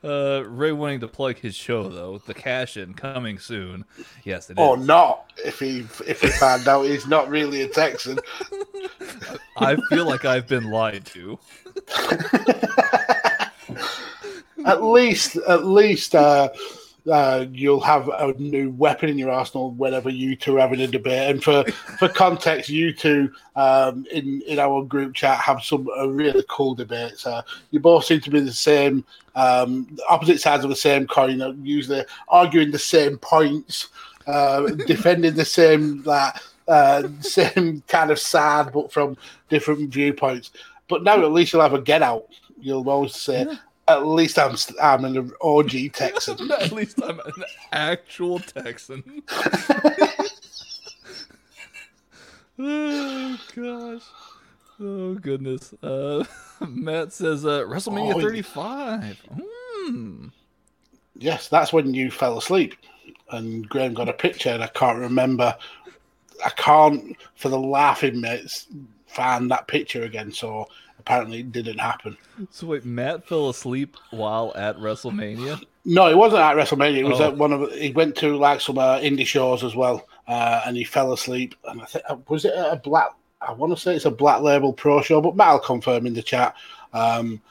uh, Ray wanting to plug his show though, the cash in coming soon. Yes, it or is. not if he if he found out he's not really a Texan. I feel like I've been lied to. at least, at least, uh, uh, you'll have a new weapon in your arsenal whenever you two are having a debate. And for, for context, you two um, in in our group chat have some uh, really cool debates. Uh, you both seem to be the same, um, opposite sides of the same coin, uh, usually arguing the same points, uh, [laughs] defending the same that uh, same kind of sad, but from different viewpoints. But now at least you'll have a get out. You'll always say, yeah. At least I'm I'm an OG [laughs] Texan. [laughs] At least I'm an actual Texan. [laughs] oh gosh. Oh goodness. Uh, Matt says uh, WrestleMania oh, 35. Hmm. Yes, that's when you fell asleep, and Graham got a picture, and I can't remember. I can't, for the laughing mates, find that picture again. So apparently it didn't happen. So wait, Matt fell asleep while at WrestleMania? No, it wasn't at WrestleMania. It was oh. at one of. He went to like some uh, indie shows as well, uh, and he fell asleep. And I think uh, was it a black? I want to say it's a black label pro show, but Matt'll confirm in the chat. Um,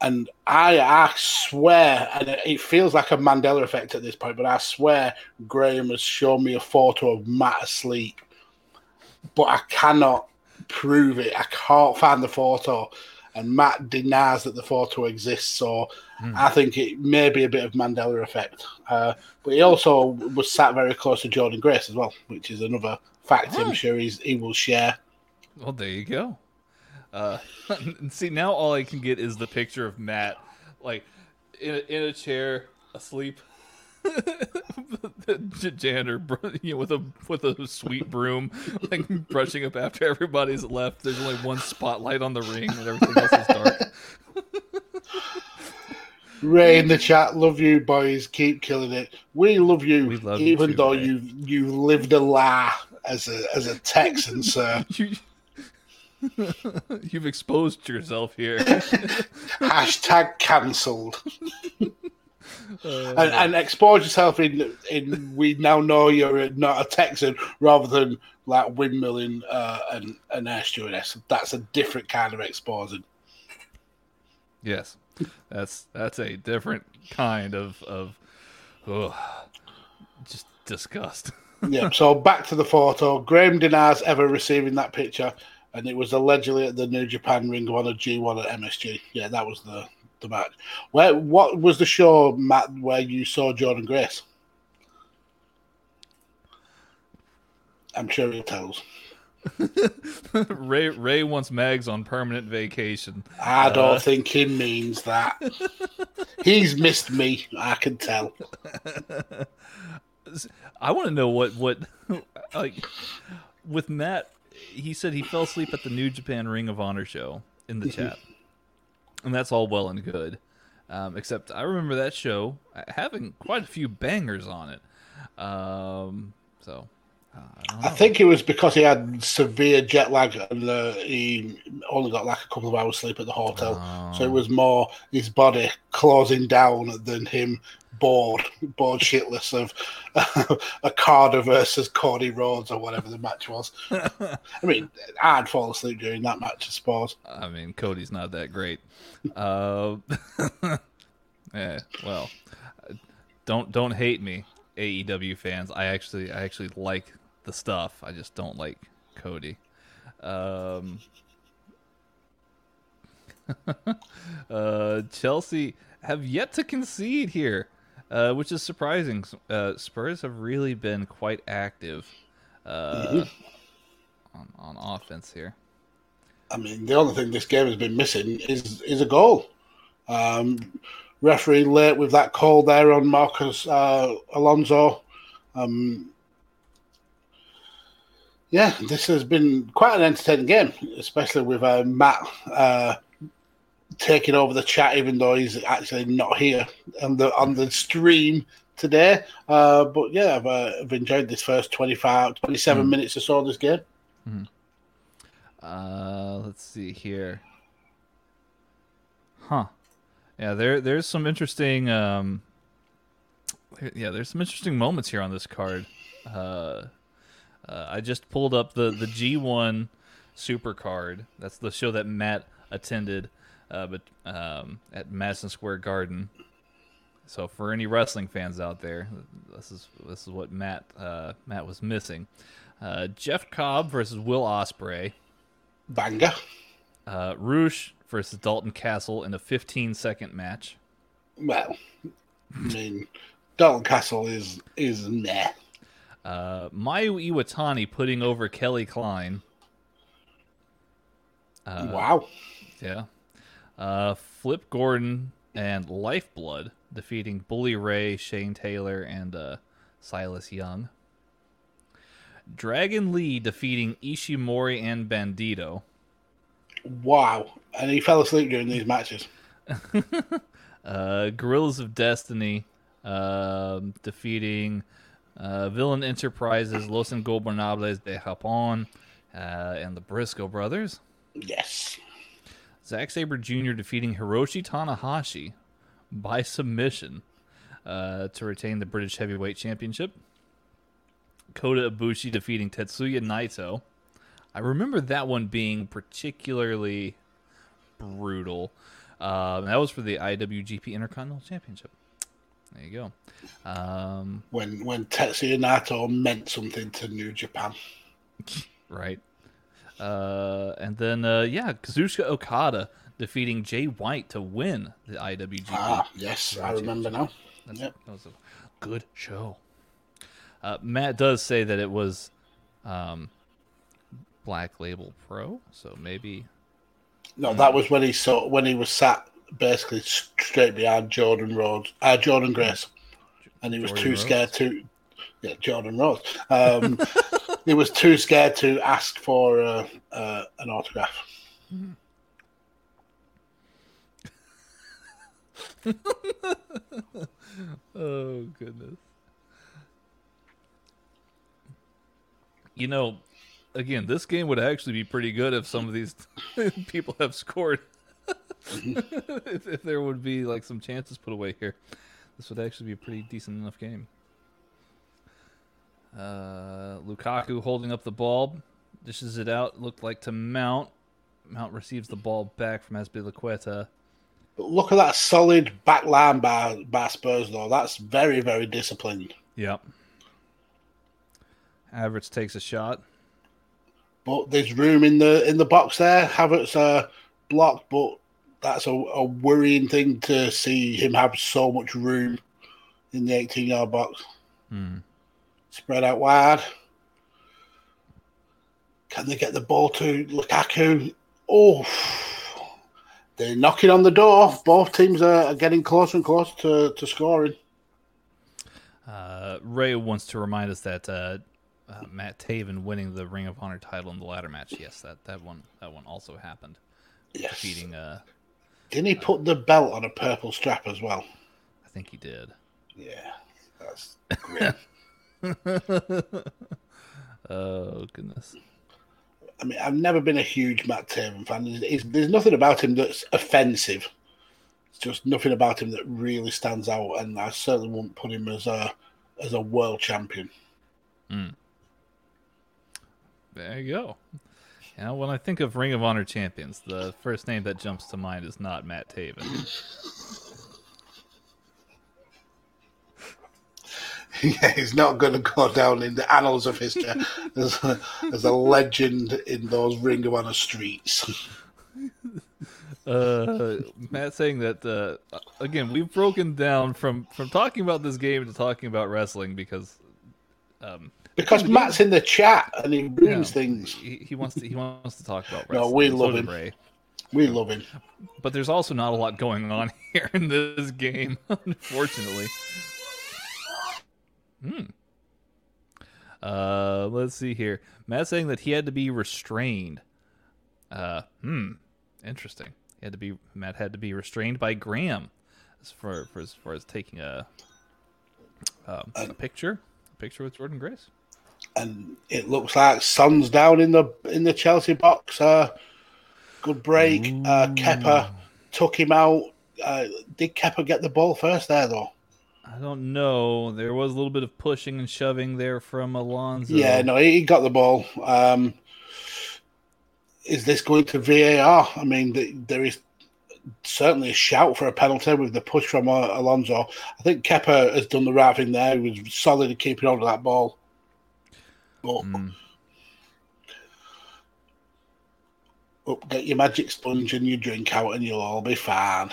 and I, I swear, and it feels like a Mandela effect at this point, but I swear Graham has shown me a photo of Matt asleep, but I cannot prove it. I can't find the photo, and Matt denies that the photo exists. So mm. I think it may be a bit of Mandela effect. Uh, but he also was sat very close to Jordynne Grace as well, which is another fact I'm sure he's, he will share. Well, there you go. Uh, [laughs] see, now all I can get is the picture of Matt, like in a, in a chair, asleep. Janitor you know, with a with a sweet broom, like brushing up after everybody's left. There's only one spotlight on the ring, and everything else is dark. Ray in the chat, love you boys, keep killing it. We love you, we love even you too, though you you lived a lie as a as a Texan, [laughs] sir. You, You've exposed yourself here. [laughs] Hashtag cancelled. [laughs] Uh, and, and, expose yourself in in we now know you're not a Texan rather than like windmilling uh, and an air stewardess. That's a different kind of exposing. Yes, that's that's a different kind of of oh, just disgust. yeah. [laughs] So back to the photo. Graham denies ever receiving that picture, and it was allegedly at the New Japan Ring of Honor G1 at MSG. Yeah, that was the the match. Where what was the show, Matt, where you saw Jordynne Grace? I'm sure he tells. [laughs] Ray Ray wants Mags on permanent vacation. I don't uh, think he means that. [laughs] He's missed me. I can tell. [laughs] I want to know what what like with Matt. He said he fell asleep at the New Japan Ring of Honor show in the chat and that's all well and good. Um, except I remember that show having quite a few bangers on it. Um, so I, I, think it was because he had severe jet lag and uh, he only got like a couple of hours sleep at the hotel. Oh. So it was more his body closing down than him bored, bored shitless of [laughs] uh, Okada versus Cody Rhodes or whatever the match was. [laughs] I mean, I'd fall asleep during that match, I suppose. I mean, Cody's not that great. Uh, [laughs] yeah, well, don't don't hate me, AEW fans. I actually I actually like the stuff. I just don't like Cody. Um, uh, Chelsea have yet to concede here, uh, which is surprising. Uh, Spurs have really been quite active uh, mm-hmm. on, on offense here. I mean, the only thing this game has been missing is is a goal. Um, referee late with that call there on Marcos uh, Alonso. Um, yeah, this has been quite an entertaining game, especially with uh, Matt uh, taking over the chat, even though he's actually not here on the on the stream today. Uh, but yeah, I've, uh, I've, enjoyed this first 25, 27 mm. minutes or so of this game. Mm. Uh, let's see here. Huh. Yeah, there there's some interesting um yeah, there's some interesting moments here on this card. Uh uh, I just pulled up the the G1 Super Card. That's the show that Matt attended, uh, but um, at Madison Square Garden. So for any wrestling fans out there, this is this is what Matt uh, Matt was missing. Uh, Jeff Cobb versus Will Ospreay. Banger. Uh, Rush versus Dalton Castle in a 15 second match. Well, I mean, Dalton Castle is is meh. Uh, Mayu Iwatani putting over Kelly Klein. Uh, wow. Yeah. Uh, Flip Gordon and Lifeblood defeating Bully Ray, Shane Taylor, and uh, Silas Young. Dragon Lee defeating Ishimori and Bandito. Wow. And he fell asleep during these matches. [laughs] uh, Guerrillas of Destiny uh, defeating uh, Villain Enterprises, Los Ingobernables de Japón, uh, and the Briscoe brothers. Yes. Zack Sabre Jr. defeating Hiroshi Tanahashi by submission uh, to retain the British Heavyweight Championship. Kota Ibushi defeating Tetsuya Naito. I remember that one being particularly brutal. Uh, that was for the IWGP Intercontinental Championship. There you go. Um, when when Tetsuya Naito meant something to New Japan, [laughs] right? Uh, and then uh, yeah, Kazuchika Okada defeating Jay White to win the IWGP. Ah, yes, I remember now. Yep. That was a good show. Uh, Matt does say that it was um, Black Label Pro, so maybe. No, that was when he saw when he was sat basically straight behind Jordan Rhodes, uh, Jordynne Grace, and he was Jordan too Rhodes. scared to. Yeah, Jordan Rhodes. Um, [laughs] he was too scared to ask for uh, uh, an autograph. [laughs] oh goodness. You know, again, this game would actually be pretty good if some of these [laughs] people have scored. if, [laughs] if, there would be like some chances put away here, this would actually be a pretty decent enough game. Uh, Lukaku holding up the ball, dishes it out. Looked like to Mount. Mount receives the ball back from Azpilicueta. Look at that solid back line by, by Spurs, though. That's very, very disciplined. Yep. Havertz takes a shot. But there's room in the in the box there. Havertz uh, blocked, but that's a, a worrying thing to see him have so much room in the 18 yard box. Hmm. Spread out wide. Can they get the ball to Lukaku? Oh, they're knocking on the door. Both teams are, getting closer and closer to, to scoring. Uh, Ray wants to remind us that uh, uh, Matt Taven winning the Ring of Honor title in the ladder match. Yes, that, that one that one also happened. Yes. Defeating uh, didn't he put the belt on a purple strap as well? I think he did. Yeah, that's great. [laughs] [laughs] Oh goodness. I mean, I've never been a huge Matt Taven fan. There's, there's nothing about him that's offensive. It's just nothing about him that really stands out, and I certainly wouldn't put him as a as a world champion. Mm. There you go. You know, when I think of Ring of Honor champions, the first name that jumps to mind is not Matt Taven. [laughs] [laughs] yeah, he's not going to go down in the annals of history [laughs] as, a, as a legend in those Ring of Honor streets. [laughs] Uh, Matt saying that uh, again, we've broken down from from talking about this game to talking about wrestling because um, because Matt's in the chat and he ruins yeah, things. He, he, wants to he wants to talk about wrestling. No, we love him. Ray. We love him. But there's also not a lot going on here in this game, unfortunately. Hmm. Uh, let's see here. Matt saying that he had to be restrained. Uh, hmm. Interesting. He had to be Matt had to be restrained by Graham, as far, for as far as taking a um, a picture, a picture with Jordynne Grace. And it looks like Son's down in the in the Chelsea box. Uh, good break. Ooh. Uh, Kepa took him out. Uh, did Kepa get the ball first there though? I don't know. There was a little bit of pushing and shoving there from Alonso. Yeah, no, he got the ball. Um, is this going to VAR? I mean, there is certainly a shout for a penalty with the push from uh, Alonso. I think Kepa has done the right thing there. He was solid in keeping hold of that ball. But, mm. Up, get your magic sponge and your drink out, and you'll all be fine.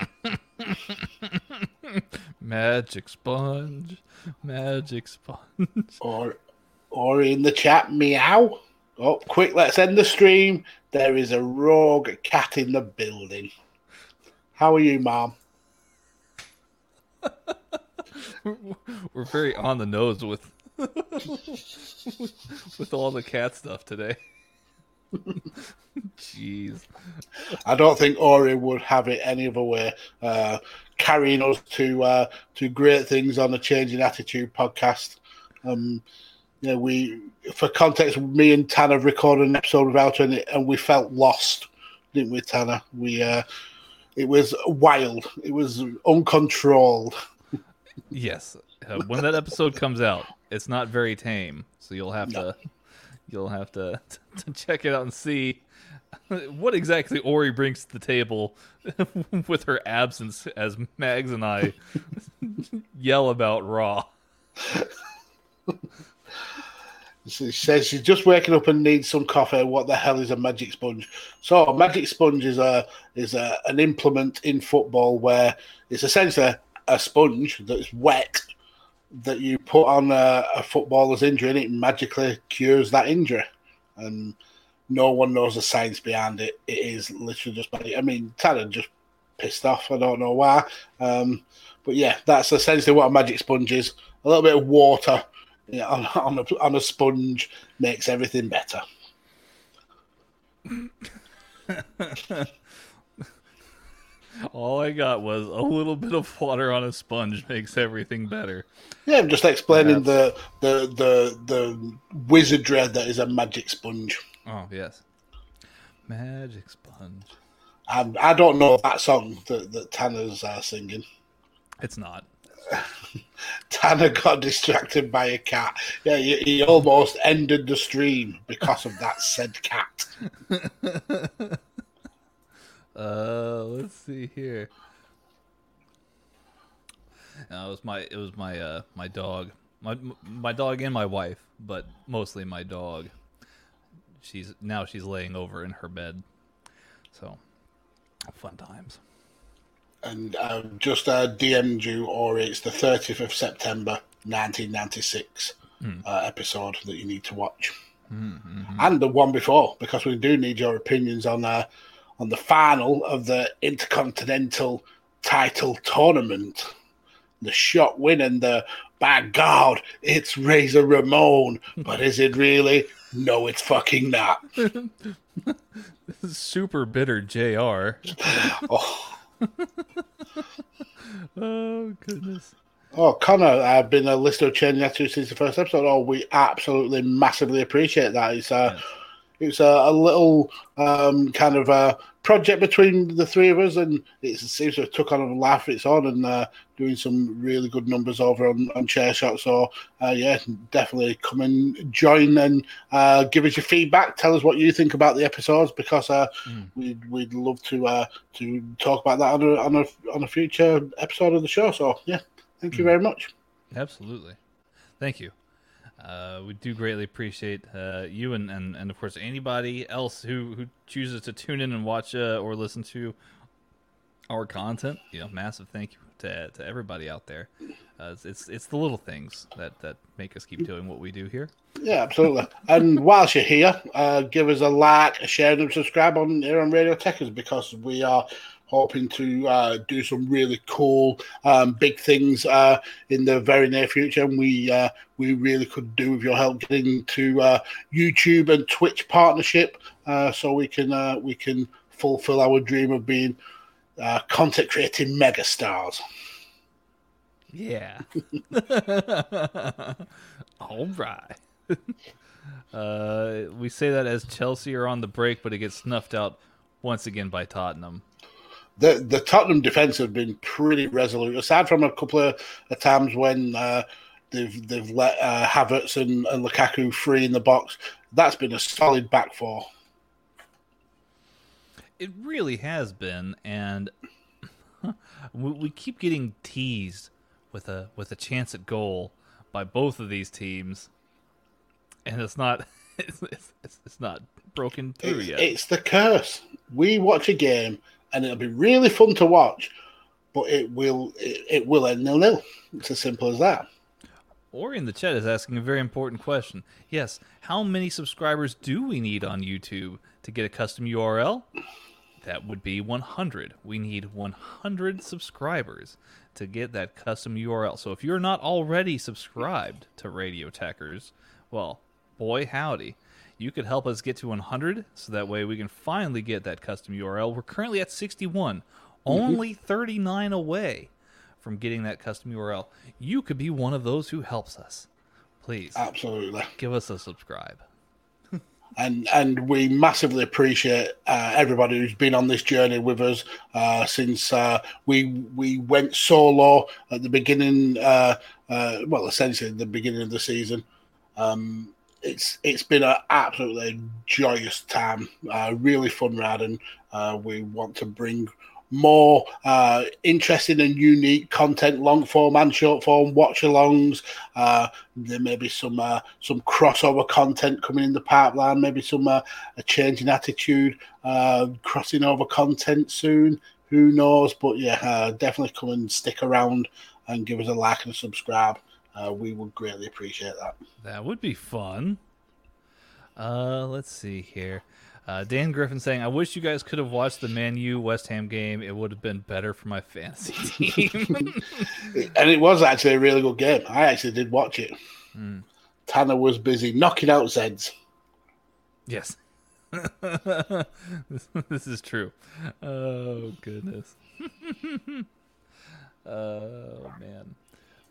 [laughs] magic sponge, magic sponge. [laughs] Or, or in the chat, meow. Oh, quick! Let's end the stream. There is a rogue cat in the building. How are you, Mom? [laughs] We're very on the nose with with all the cat stuff today. [laughs] Jeez. I don't think Ori would have it any other way. Uh, carrying us to uh, to great things on the Changing Attitude podcast. Um, you know, we for context, me and Tanner recorded an episode without it, and we felt lost, didn't we, Tanner? We uh, it was wild. It was uncontrolled. yes, uh, when that episode comes out, it's not very tame. So you'll have no. to you'll have to, [laughs] to check it out and see what exactly Ori brings to the table [laughs] with her absence as Mags and I [laughs] yell about Raw. She says she's just waking up and needs some coffee. What the hell is a magic sponge? So, a magic sponge is a is a, an implement in football where it's essentially a sponge that's wet that you put on a, a footballer's injury and it magically cures that injury. And no one knows the science behind it. It is literally just, I mean, Tanner just pissed off. I don't know why. Um, but yeah, that's essentially what a magic sponge is. A little bit of water yeah, [laughs] on, on, a, on a sponge makes everything better. [laughs] All I got was a little bit of water on a sponge makes everything better. Yeah, I'm just explaining the, the the the wizardry that is a magic sponge. Oh yes, magic sponge. Um, I don't know that song that, that Tanner's uh, singing. It's not. [laughs] Tanner got distracted by a cat. Yeah, he, he almost ended the stream because of that said cat. [laughs] uh, let's see here. No, it was my it was my uh my dog my my dog and my wife, but mostly my dog. She's now she's laying over in her bed, so fun times and uh, just uh, DM'd you, or it's the 30th of September 1996 mm. uh, episode that you need to watch. Mm-hmm. And the one before, because we do need your opinions on uh, on the final of the Intercontinental title tournament. The shot win and the by God, it's Razor Ramon, but is it really? No, it's fucking not. [laughs] Super bitter JR. [laughs] oh [laughs] oh goodness. Oh, Connor, I've been a listener of Changing Attitude since the first episode. Oh, we absolutely massively appreciate that. It's uh, it's a, a little um, kind of a project between the three of us, and it seems to have took on a laugh its on and uh, doing some really good numbers over on, on Chair Shot. So, uh, yeah, definitely come and join and uh, give us your feedback. Tell us what you think about the episodes because uh, mm. we'd, we'd love to uh, to talk about that on a, on a on a future episode of the show. So, yeah, thank you mm. very much. Absolutely, thank you. Uh, we do greatly appreciate uh, you and, and, and of course anybody else who, who chooses to tune in and watch uh, or listen to our content. You know, massive thank you to, to everybody out there. Uh, it's, it's, it's the little things that that make us keep doing what we do here. Yeah, absolutely. and whilst you're here, uh, give us a like, a share, and subscribe on here on Radio Techers because we are hoping to uh, do some really cool, um, big things uh, in the very near future. And we uh, we really could do with your help getting to uh, YouTube and Twitch partnership, uh, so we can uh, we can fulfill our dream of being content creating megastars. Yeah. [laughs] All right. [laughs] we say that as Chelsea are on the break, but it gets snuffed out once again by Tottenham the the Tottenham defense have been pretty resolute. Aside from a couple of, of times when uh, they've they've let uh, Havertz and, and, Lukaku free in the box, that's been a solid back four. It really has been, and [laughs] we, we keep getting teased with a with a chance at goal by both of these teams, and it's not [laughs] it's, it's, it's not broken through it's, yet. It's the curse. We watch a game and it'll be really fun to watch. But it will it, it will end nil nil. It's as simple as that. Ori in the chat is asking a very important question. Yes, how many subscribers do we need on YouTube to get a custom URL? That would be 100. We need 100 subscribers to get that custom URL. So if you're not already subscribed to Radio Techers, well, boy howdy you could help us get to 100 so that way we can finally get that custom URL. We're currently at 61, mm-hmm. only 39 away from getting that custom URL. You could be one of those who helps us. Please. Absolutely. Give us a subscribe. [laughs] and and we massively appreciate uh, everybody who's been on this journey with us uh, since uh, we we went solo at the beginning. Uh, uh, well, essentially the beginning of the season. Um, it's it's been an absolutely joyous time, uh, really fun ride, and uh, we want to bring more uh, interesting and unique content, long form and short form watch alongs. Uh, there may be some uh, some crossover content coming in the pipeline, maybe some uh, a change in attitude, uh, crossing over content soon. Who knows? But yeah, uh, definitely come and stick around and give us a like and a subscribe uh, we would greatly appreciate that. That would be fun. Uh, let's see here. Uh, Dan Griffin saying, "I wish you guys could have watched the Man U West Ham game. It would have been better for my fantasy [laughs] team." [laughs] and it was actually a really good game. I actually did watch it. Mm. Tanner was busy knocking out Zeds. Yes, [laughs] this is true. Oh goodness. oh man.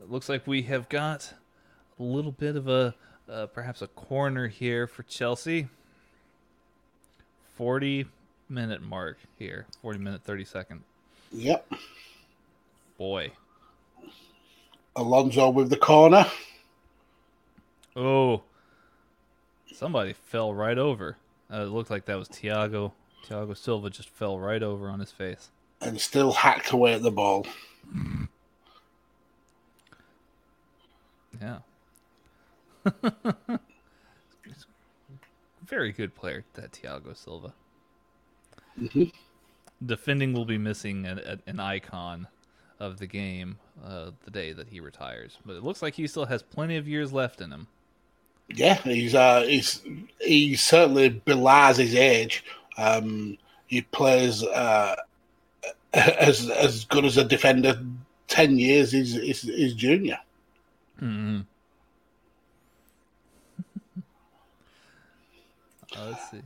It looks like we have got a little bit of a uh, perhaps a corner here for Chelsea. 40 minute mark here. 40 minute 30 second. Yep. Boy. Alonso with the corner. Oh. Somebody fell right over. Uh, it looked like that was Thiago. Thiago Silva just fell right over on his face. And still hacked away at the ball. Yeah. [laughs] Very good player, that Thiago Silva. Mm-hmm. Defending will be missing an, an icon of the game uh, the day that he retires, but it looks like he still has plenty of years left in him. Yeah, he's uh, he's he certainly belies his age. Um, he plays uh, [laughs] as as good as a defender ten years his his, his junior. [laughs] Uh, let's see.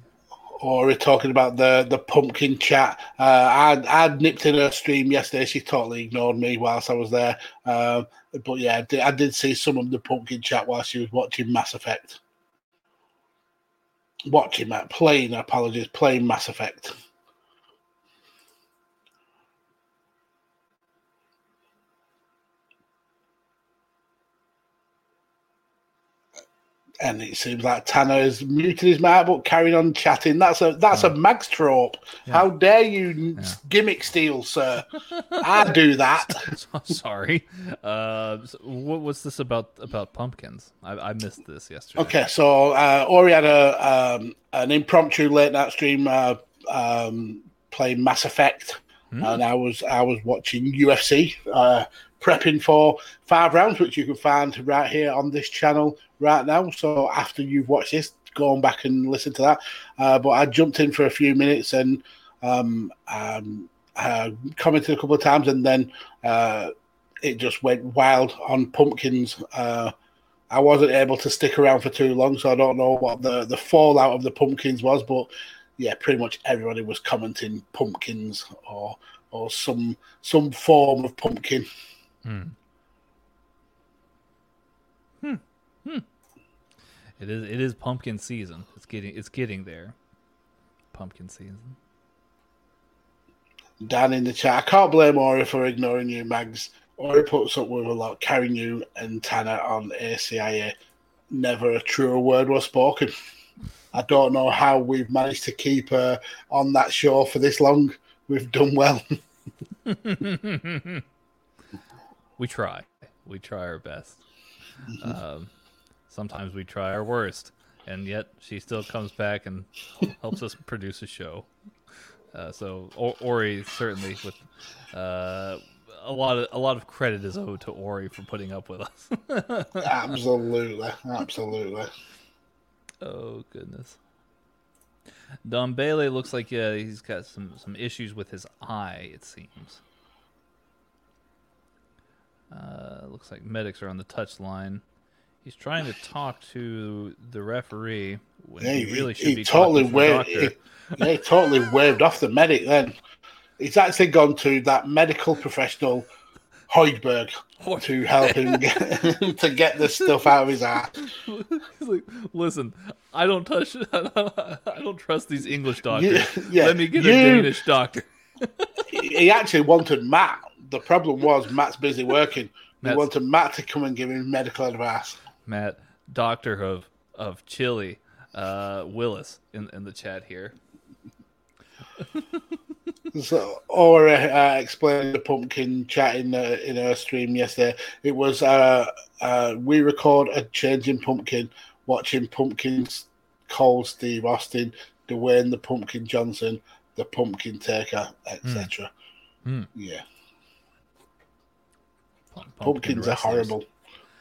or we're talking about the the pumpkin chat. Uh, I I nipped in her stream yesterday. She totally ignored me whilst I was there. Uh, but yeah, I did, I did see some of the pumpkin chat while she was watching Mass Effect. Watching that, playing. Apologies, playing Mass Effect. And it seems like Tanner has muted his mic but carrying on chatting. That's a that's oh. a Mags trope. Yeah. How dare you yeah. gimmick steal, sir? I do that. [laughs] Sorry. Uh, so what, was this about about pumpkins? I, I missed this yesterday. Okay, so uh, Ori had a um, an impromptu late night stream uh, um, playing Mass Effect, mm. and I was I was watching UFC. Uh, prepping for five rounds, which you can find right here on this channel right now. So after you've watched this, go on back and listen to that. Uh, but I jumped in for a few minutes and um, um, uh, commented a couple of times, and then uh, it just went wild on pumpkins. Uh, I wasn't able to stick around for too long, so I don't know what the, the fallout of the pumpkins was, but yeah, pretty much everybody was commenting pumpkins or or some some form of pumpkin. Hmm. Hmm. Hmm. It is it is pumpkin season. It's getting it's getting there. Pumpkin season. Dan in the chat. I can't blame Ori for ignoring you, Mags. Ori puts up with a lot, carrying you and Tanner on ACIA. Never a truer word was spoken. I don't know how we've managed to keep her on that show for this long. We've done well. [laughs] [laughs] we try. We try our best. Um, sometimes we try our worst, and yet she still comes back and helps us produce a show. Uh, so o- Ori certainly with uh, a lot of a lot of credit is owed to Ori for putting up with us. [laughs] absolutely, absolutely. Oh goodness. Don Bailey looks like uh, he's got some some issues with his eye. It seems. Uh, looks like medics are on the touch line. He's trying to talk to the referee when yeah, he really should he be totally waved, he, yeah, he totally waved off the medic. Then he's actually gone to that medical professional Højbjerg to help him [laughs] get, [laughs] to get the stuff out of his ass. He's like, listen, I don't touch, [laughs] I don't trust these English doctors. Yeah, Let me get you, a Danish doctor. he actually wanted Matt the problem was Matt's busy working. We wanted Matt to come and give him medical advice. Matt, doctor of of Chile, uh, Willis in in the chat here. [laughs] so, or uh, explained the pumpkin chat in uh, in our stream yesterday. It was uh, uh, we record a changing pumpkin, watching pumpkins call Steve Austin, Dwayne the Pumpkin Johnson, the Pumpkin Taker, etc. Mm. Mm. Yeah. Pumpkin Pumpkins are horrible.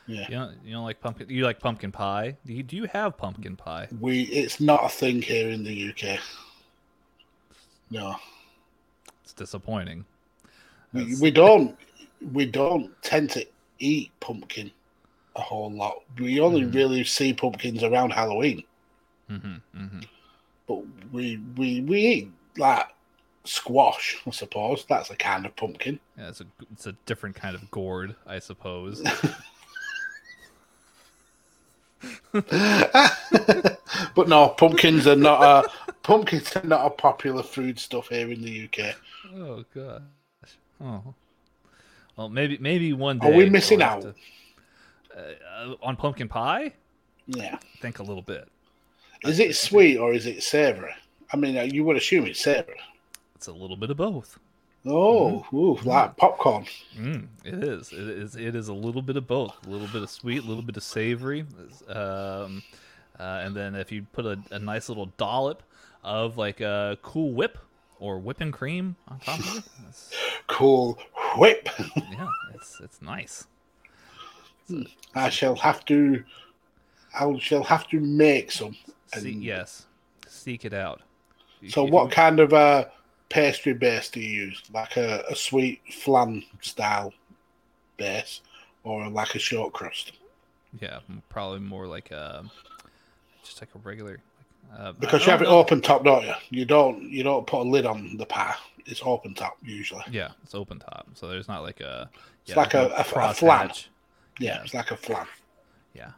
Yeah. You don't, you don't like pumpkin. You like pumpkin pie? Do you, do you have pumpkin pie? We it's not a thing here in the UK. No. It's disappointing. We, we don't we don't tend to eat pumpkin a whole lot. We only mm-hmm. really see pumpkins around Halloween. Mm-hmm, mm-hmm. But we we we eat like squash, I suppose. That's a kind of pumpkin. Yeah, it's a it's a different kind of gourd, I suppose. [laughs] [laughs] but no, pumpkins are not a pumpkins are not a popular food stuff here in the UK. Oh gosh. Oh. Well, maybe maybe one day. Are we missing out to, uh, on pumpkin pie? Yeah, think a little bit. Is it sweet or is it savory? I mean, uh, you would assume it's savory. It's a little bit of both. Oh, mm. ooh, like popcorn. Mm, it is. It is. It is a little bit of both. A little bit of sweet, a little bit of savory, um, uh, and then if you put a, a, nice little dollop of like a Cool Whip or whipping cream on top of it. [laughs] cool Whip. yeah, it's it's nice. It's a, I shall have to. I shall have to make some. And... See, yes, seek it out. So, what kind of uh, pastry base do you use? Like a, a sweet flan style base or like a short crust? Yeah, probably more like a just like a regular Uh, Because you have it open top, don't you? You don't you don't put a lid on the pie. It's open top usually. Yeah, it's open top, so there's not like a. It's yeah, like a- a- a flan. hatch. Yeah, it's like a flan. Yeah.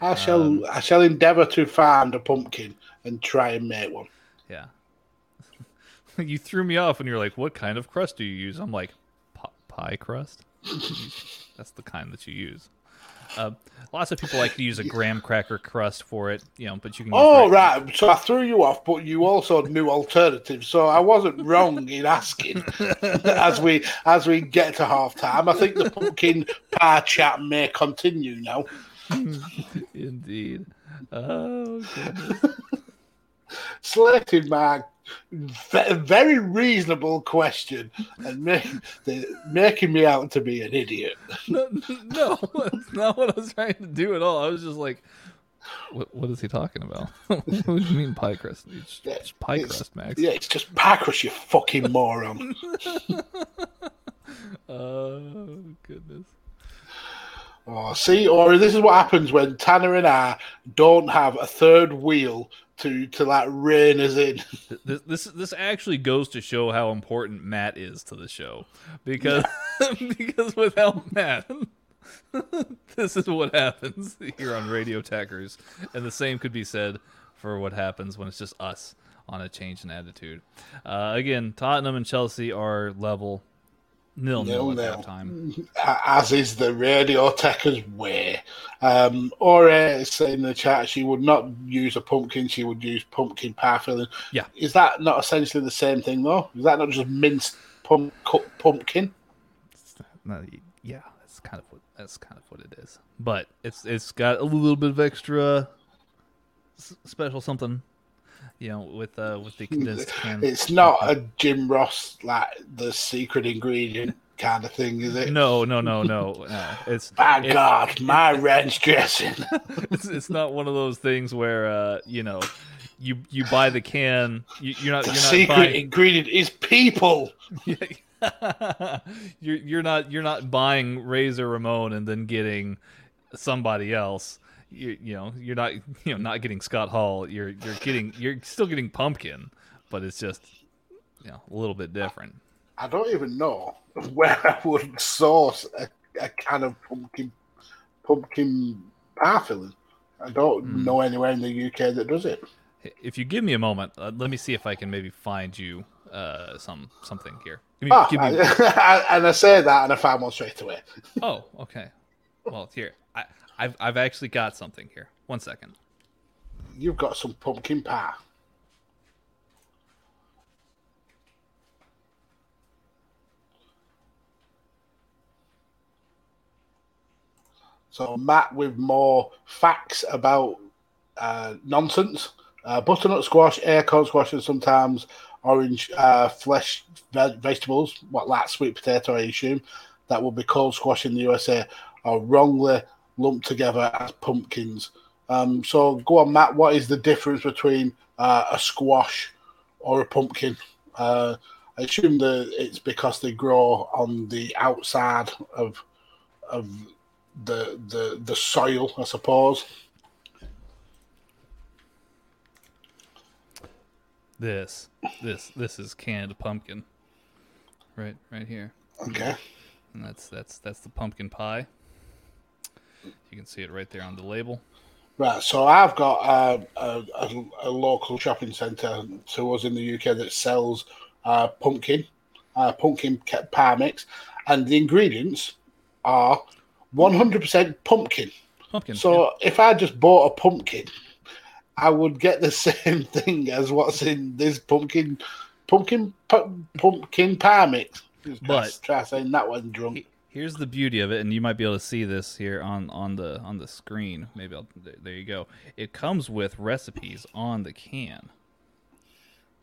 I shall Um, I shall endeavour to find a pumpkin and try and make one. Yeah. [laughs] you threw me off when you were like, "What kind of crust do you use?" I'm like, "Pi- "Pie crust." [laughs] That's the kind that you use. Uh, lots of people like to use a graham cracker crust for it, you know, but you can. Oh right, so I threw you off, but you also knew alternatives, so I wasn't wrong in asking. [laughs] as we as we get to half time, I think the pumpkin pie chat may continue now. Indeed. Oh goodness. Slated my ve- very reasonable question and make, making me out to be an idiot. no, no, that's not what I was trying to do at all. I was just like, "What? What is he talking about? [laughs] what do you mean pie crust? It's, it's pie It's- crust, Max." Yeah, it's just pie crust, you fucking moron. [laughs] Oh goodness. Oh, see, or this is what happens when Tanner and I don't have a third wheel to to like rein us in. [laughs] This, this this actually goes to show how important Matt is to the show because [laughs] because without Matt, [laughs] this is what happens here on Radio Tackers, and the same could be said for what happens when it's just us on a change in attitude. Uh, again, Tottenham and Chelsea are level nil nil Nil-nil. Mm. halftime. as is the Radio Techers way. Um, Ori is saying in the chat she would not use a pumpkin, she would use pumpkin pie filling. Yeah. Is that not essentially the same thing, though? Is that not just minced pump, cut pumpkin? No, yeah, that's kind of what that's kind of what it is. But it's it's got a little bit of extra special something, you know, with uh with the [laughs] condensed. It's not a Jim Ross, like the secret ingredient kind of thing, is it? No, no, no, no, no. It's [laughs] By it- God, my ranch dressing. [laughs] it's it's not one of those things where uh you know you you buy the can you, you're not the you're not secret buying ingredient is people. you're you're not you're not buying Razor Ramon and then getting somebody else. You you know you're not [laughs] you know not getting Scott Hall. You're you're getting you're still getting Pumpkin, but it's just you know a little bit different. I don't even know [laughs] where I would source a, a can of pumpkin pumpkin pie filling. I don't Hmm. know anywhere in the UK that does it. If you give me a moment, uh, let me see if I can maybe find you uh some something here. Give me, Ah, give me I- [laughs] and I say that and I find one straight away. Oh, okay. Well, here I I've I've actually got something here. One second. You've got some pumpkin pie. So Matt with more facts about uh, nonsense. Uh, butternut squash, acorn squash, and sometimes orange uh, flesh ve- vegetables, what like sweet potato, I assume, that will be called squash in the USA, are wrongly lumped together as pumpkins. Um, so go on, Matt. What is the difference between uh, a squash or a pumpkin? Uh, I assume that it's because they grow on the outside of of the the the soil, I suppose. This this this is canned pumpkin. Right right here. Okay. And that's that's that's the pumpkin pie. You can see it right there on the label. Right, so I've got uh, a, a, a local shopping centre to us in the UK that sells uh, pumpkin, uh, pumpkin pie mix, and the ingredients are 100% pumpkin. Pumpkin. So if I just bought a pumpkin, I would get the [laughs] same thing as what's in this pumpkin, pumpkin, pu- pumpkin pie mix. But- try saying that one drunk. He- Here's the beauty of it, and you might be able to see this here on, on the on the screen. Maybe I'll, there, there you go. It comes with recipes on the can.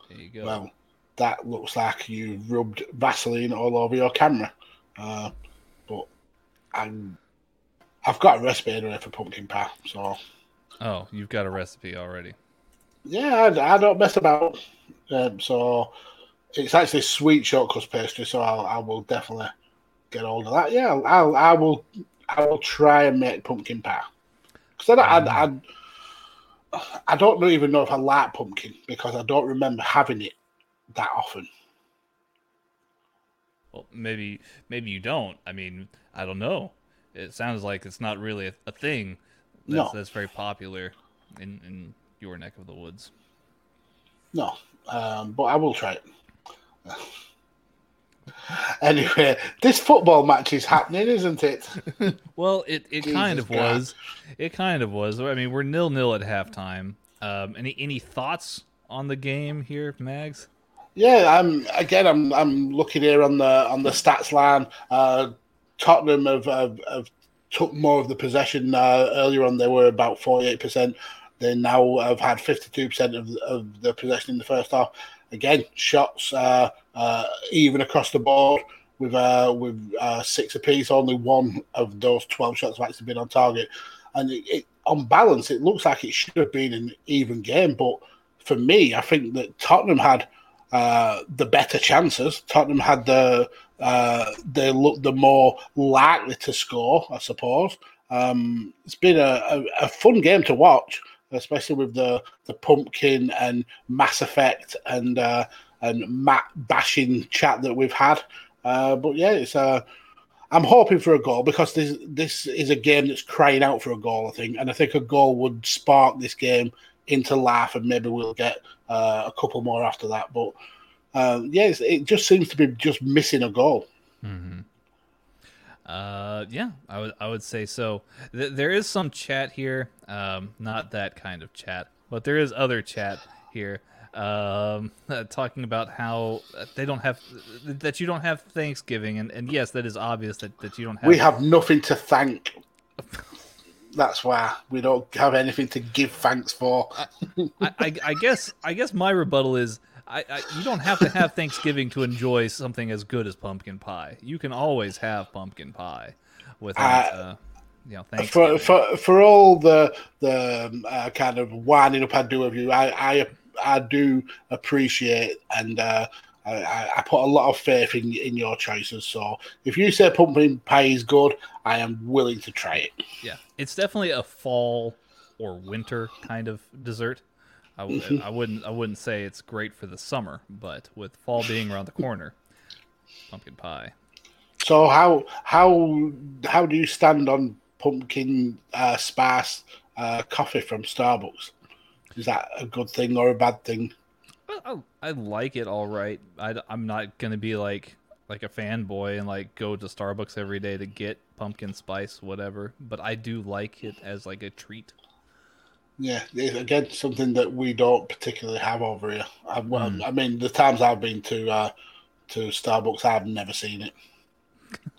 There you go. Well, that looks like you rubbed Vaseline all over your camera. Uh, but I'm, I've got a recipe anyway for pumpkin pie. So, oh, you've got a recipe already. yeah, I, I don't mess about. Um, so, it's actually sweet shortcrust pastry. So, I'll, I will definitely get hold of that. Yeah, I'll, I will I will try and make pumpkin pie. Because I, I, I, I don't even know if I like pumpkin because I don't remember having it that often. Well, maybe maybe you don't. I mean, I don't know. It sounds like it's not really a, a thing that's, No. that's very popular in, in your neck of the woods. No, um, but I will try it. Anyway, this football match is happening, isn't it? [laughs] Well, it, it kind of God. was. It kind of was. I mean, we're nil nil at halftime. Um, any any thoughts on the game here, Mags? Yeah, I'm again. I'm I'm looking here on the on the stats line. Uh, Tottenham have, have, have took more of the possession. Uh, earlier on, they were about forty eight percent. They now have had fifty two percent of of the possession in the first half. Again, shots uh, uh, even across the board with uh, with uh, six apiece. Only one of those twelve shots have actually been on target. And it, it, on balance, it looks like it should have been an even game. But for me, I think that Tottenham had uh, the better chances. Tottenham had the uh, they looked the more likely to score, I suppose. Um, it's been a, a, a fun game to watch, especially with the the pumpkin and Mass Effect and uh, and Matt bashing chat that we've had. Uh, but yeah, it's uh, I'm hoping for a goal because this this is a game that's crying out for a goal. I think, and I think a goal would spark this game into life, and maybe we'll get uh, a couple more after that. But uh, yeah, it's, it just seems to be just missing a goal. Mm-hmm. Uh, yeah, I would I would say so. Th- there is some chat here, um, not that kind of chat, but there is other chat here, um, [laughs] talking about how they don't have that you don't have Thanksgiving, and, and yes, that is obvious that, that you don't have. We have nothing to thank. That's why we don't have anything to give thanks for. I, I, I guess I guess my rebuttal is I, I you don't have to have Thanksgiving to enjoy something as good as pumpkin pie. You can always have pumpkin pie without Uh, uh, you know for Thanksgiving. for for all the the um, uh, kind of winding up I do of you, I I, I do appreciate and uh, I- I, put a lot of faith in in your choices. So if you say pumpkin pie is good, I am willing to try it. Yeah, it's definitely a fall or winter kind of dessert. I, w- I wouldn't I wouldn't say it's great for the summer, but with fall being around the corner, pumpkin pie. So how how how do you stand on pumpkin uh, spice uh, coffee from Starbucks? Is that a good thing or a bad thing? I, I like it all right. I, am not gonna be like like a fanboy and like go to Starbucks every day to get pumpkin spice whatever. But I do like it as like a treat. Yeah, again, something that we don't particularly have over here. I, well, Hmm. I mean, the times I've been to uh, to Starbucks, I've never seen it.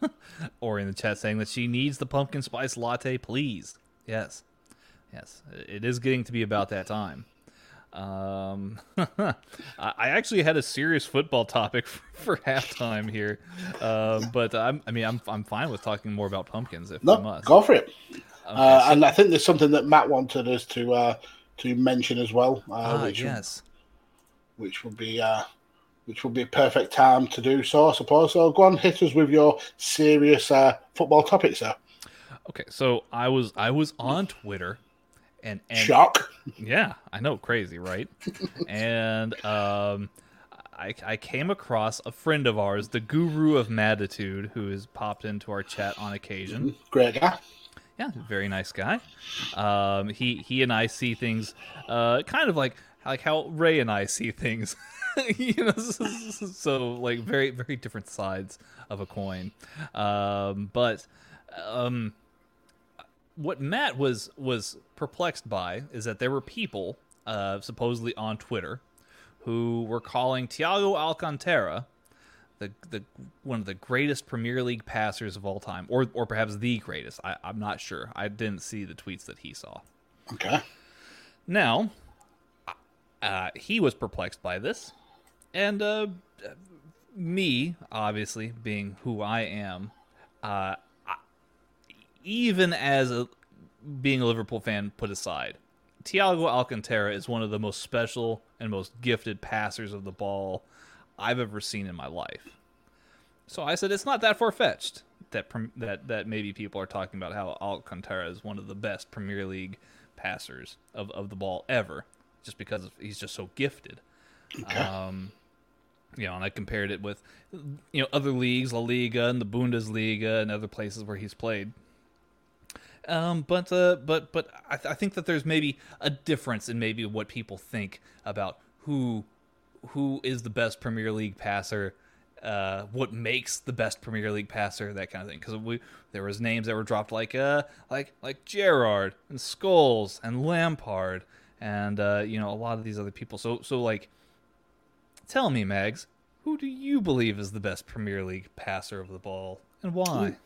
[laughs] Or in the chat saying that she needs the pumpkin spice latte, please. Yes, yes, it is getting to be about that time. Um, [laughs] I I actually had a serious football topic [laughs] for, for halftime here, um, but I'm, I mean, I'm I'm fine with talking more about pumpkins if No, we must. go for it. Okay, uh, so- and I think there's something that Matt wanted us to uh, to mention as well, uh, ah, which yes. would, which would be uh, which would be a perfect time to do so, I suppose. So go on, hit us with your serious uh, football topic, sir. Okay, so I was I was on Twitter, and and Shock. yeah, I know, crazy, right? and um, I I came across a friend of ours, the Guru of Matitude, who has popped into our chat on occasion. Great guy. Yeah, very nice guy. Um, he he and I see things, uh, kind of like like how Ray and I see things. [laughs] you know, so like very very different sides of a coin. Um, but um, what Matt was was perplexed by is that there were people, uh, supposedly on Twitter, who were calling Thiago Alcantara the the one of the greatest Premier League passers of all time, or or perhaps the greatest. I, I'm not sure. I didn't see the tweets that he saw. Okay. Now, uh, he was perplexed by this, and uh, me, obviously being who I am, uh, even as a being a Liverpool fan put aside, Thiago Alcantara is one of the most special and most gifted passers of the ball I've ever seen in my life. So I said it's not that far fetched that that that maybe people are talking about how Alcantara is one of the best Premier League passers of, of the ball ever, just because of, he's just so gifted. Okay. Um, you know, and I compared it with you know other leagues, La Liga and the Bundesliga and other places where he's played. Um, but uh, but but I, th- I think that there's maybe a difference in maybe what people think about who who is the best Premier League passer, uh, what makes the best Premier League passer, that kind of thing. Because we there was names that were dropped like uh like like Gerrard and Scholes and Lampard and uh, you know a lot of these other people. So so like, tell me, Mags, who do you believe is the best Premier League passer of the ball and why?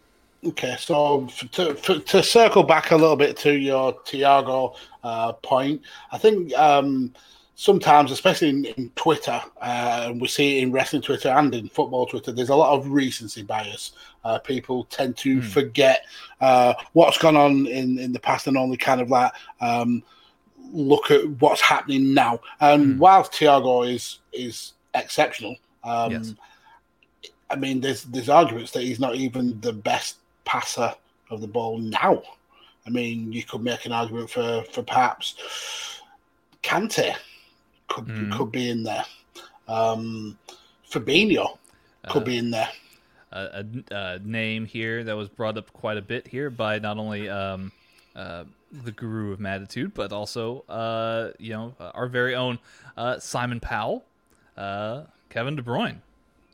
Okay, so to, f- to circle back a little bit to your Thiago uh, point, I think um, sometimes, especially in, in Twitter, uh, and we see it in wrestling Twitter and in football Twitter, there's a lot of recency bias. Uh, people tend to forget uh, what's gone on in, in the past and only kind of like um, look at what's happening now. And whilst Thiago is is exceptional, um, Yes. I mean, there's there's arguments that he's not even the best passer of the ball now. I mean, you could make an argument for for perhaps Kante could Mhm. could be in there. Um, Fabinho could Uh, be in there. a, a, a name here that was brought up quite a bit here by not only um, uh, the guru of Matitude, but also uh, you know our very own uh, Simon Powell, uh, Kevin De Bruyne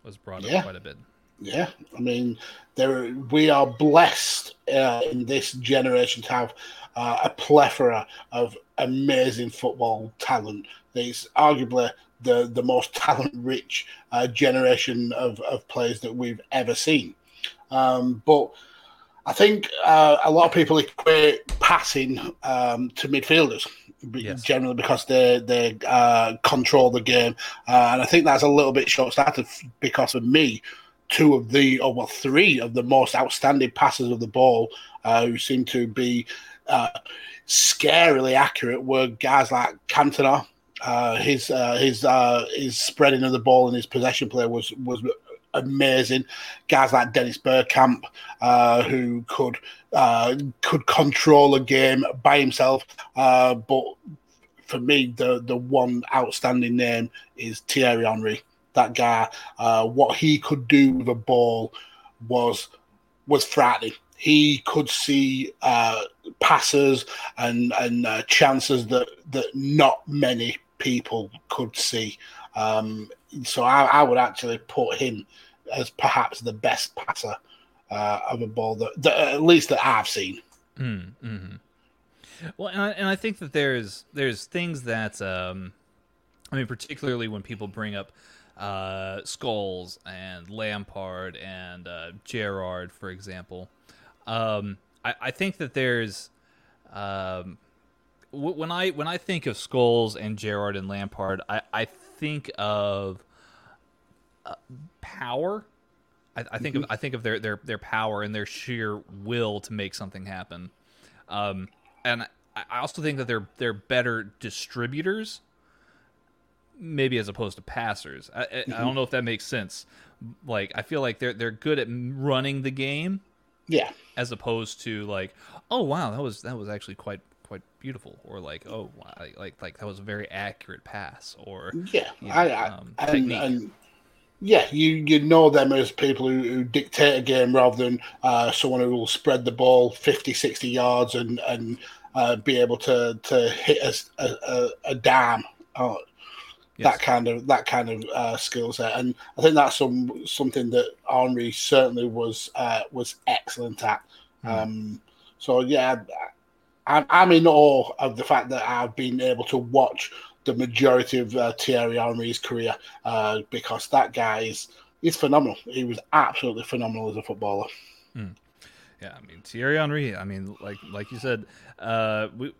was brought Yeah. up quite a bit. Yeah, I mean, there we are blessed uh, in this generation to have uh, a plethora of amazing football talent. It's arguably the the most talent rich uh, generation of, of players that we've ever seen. Um, but I think uh, a lot of people equate passing um, to midfielders. Yes. Generally, because they they uh, control the game, uh, and I think that's a little bit short-sighted f- because of me two of the, or well, three of the most outstanding passers of the ball uh, who seem to be uh, scarily accurate were guys like Cantona. Uh, his uh, his uh, his spreading of the ball and his possession play was was amazing. Guys like Dennis Bergkamp, uh, who could uh, could control a game by himself, uh, but for me, the the one outstanding name is Thierry Henry. That guy, uh, what he could do with a ball was was frightening. He could see uh, passes and and uh, chances that that not many people could see. Um, so I, I would actually put him as perhaps the best passer uh, of a ball that, that at least that I've seen. Mm, hmm Well, and I, and I think that there's there's things that um, I mean, particularly when people bring up uh, Scholes and Lampard and uh, Gerrard, for example. Um, I, I think that there's um, w- when I when I think of Scholes and Gerrard and Lampard, I, I think of uh, power. I, I think of I think of their, their their power and their sheer will to make something happen. Um, and I, I also think that they're they're better distributors, maybe as opposed to passers. I, I, I don't know if that makes sense. Like I feel like they're they're good at running the game Yeah, as opposed to like, oh wow, that was that was actually quite quite beautiful, or like, oh wow, like like, that was a very accurate pass, or yeah, you know, I, I, um, and, and yeah, you you know them as people who, who dictate a game rather than uh, someone who will spread the ball 50, 60 yards and and uh, be able to to hit a a, a, a dime. Yes. That kind of that kind of uh, skill set, and I think that's some something that Henry certainly was uh, was excellent at. Hmm. Um, so yeah, I'm, I'm in awe of the fact that I've been able to watch the majority of uh, Thierry Henry's career uh, because that guy is is phenomenal. He was absolutely phenomenal as a footballer. Yeah, I mean Thierry Henry. I mean, like like you said, uh, we,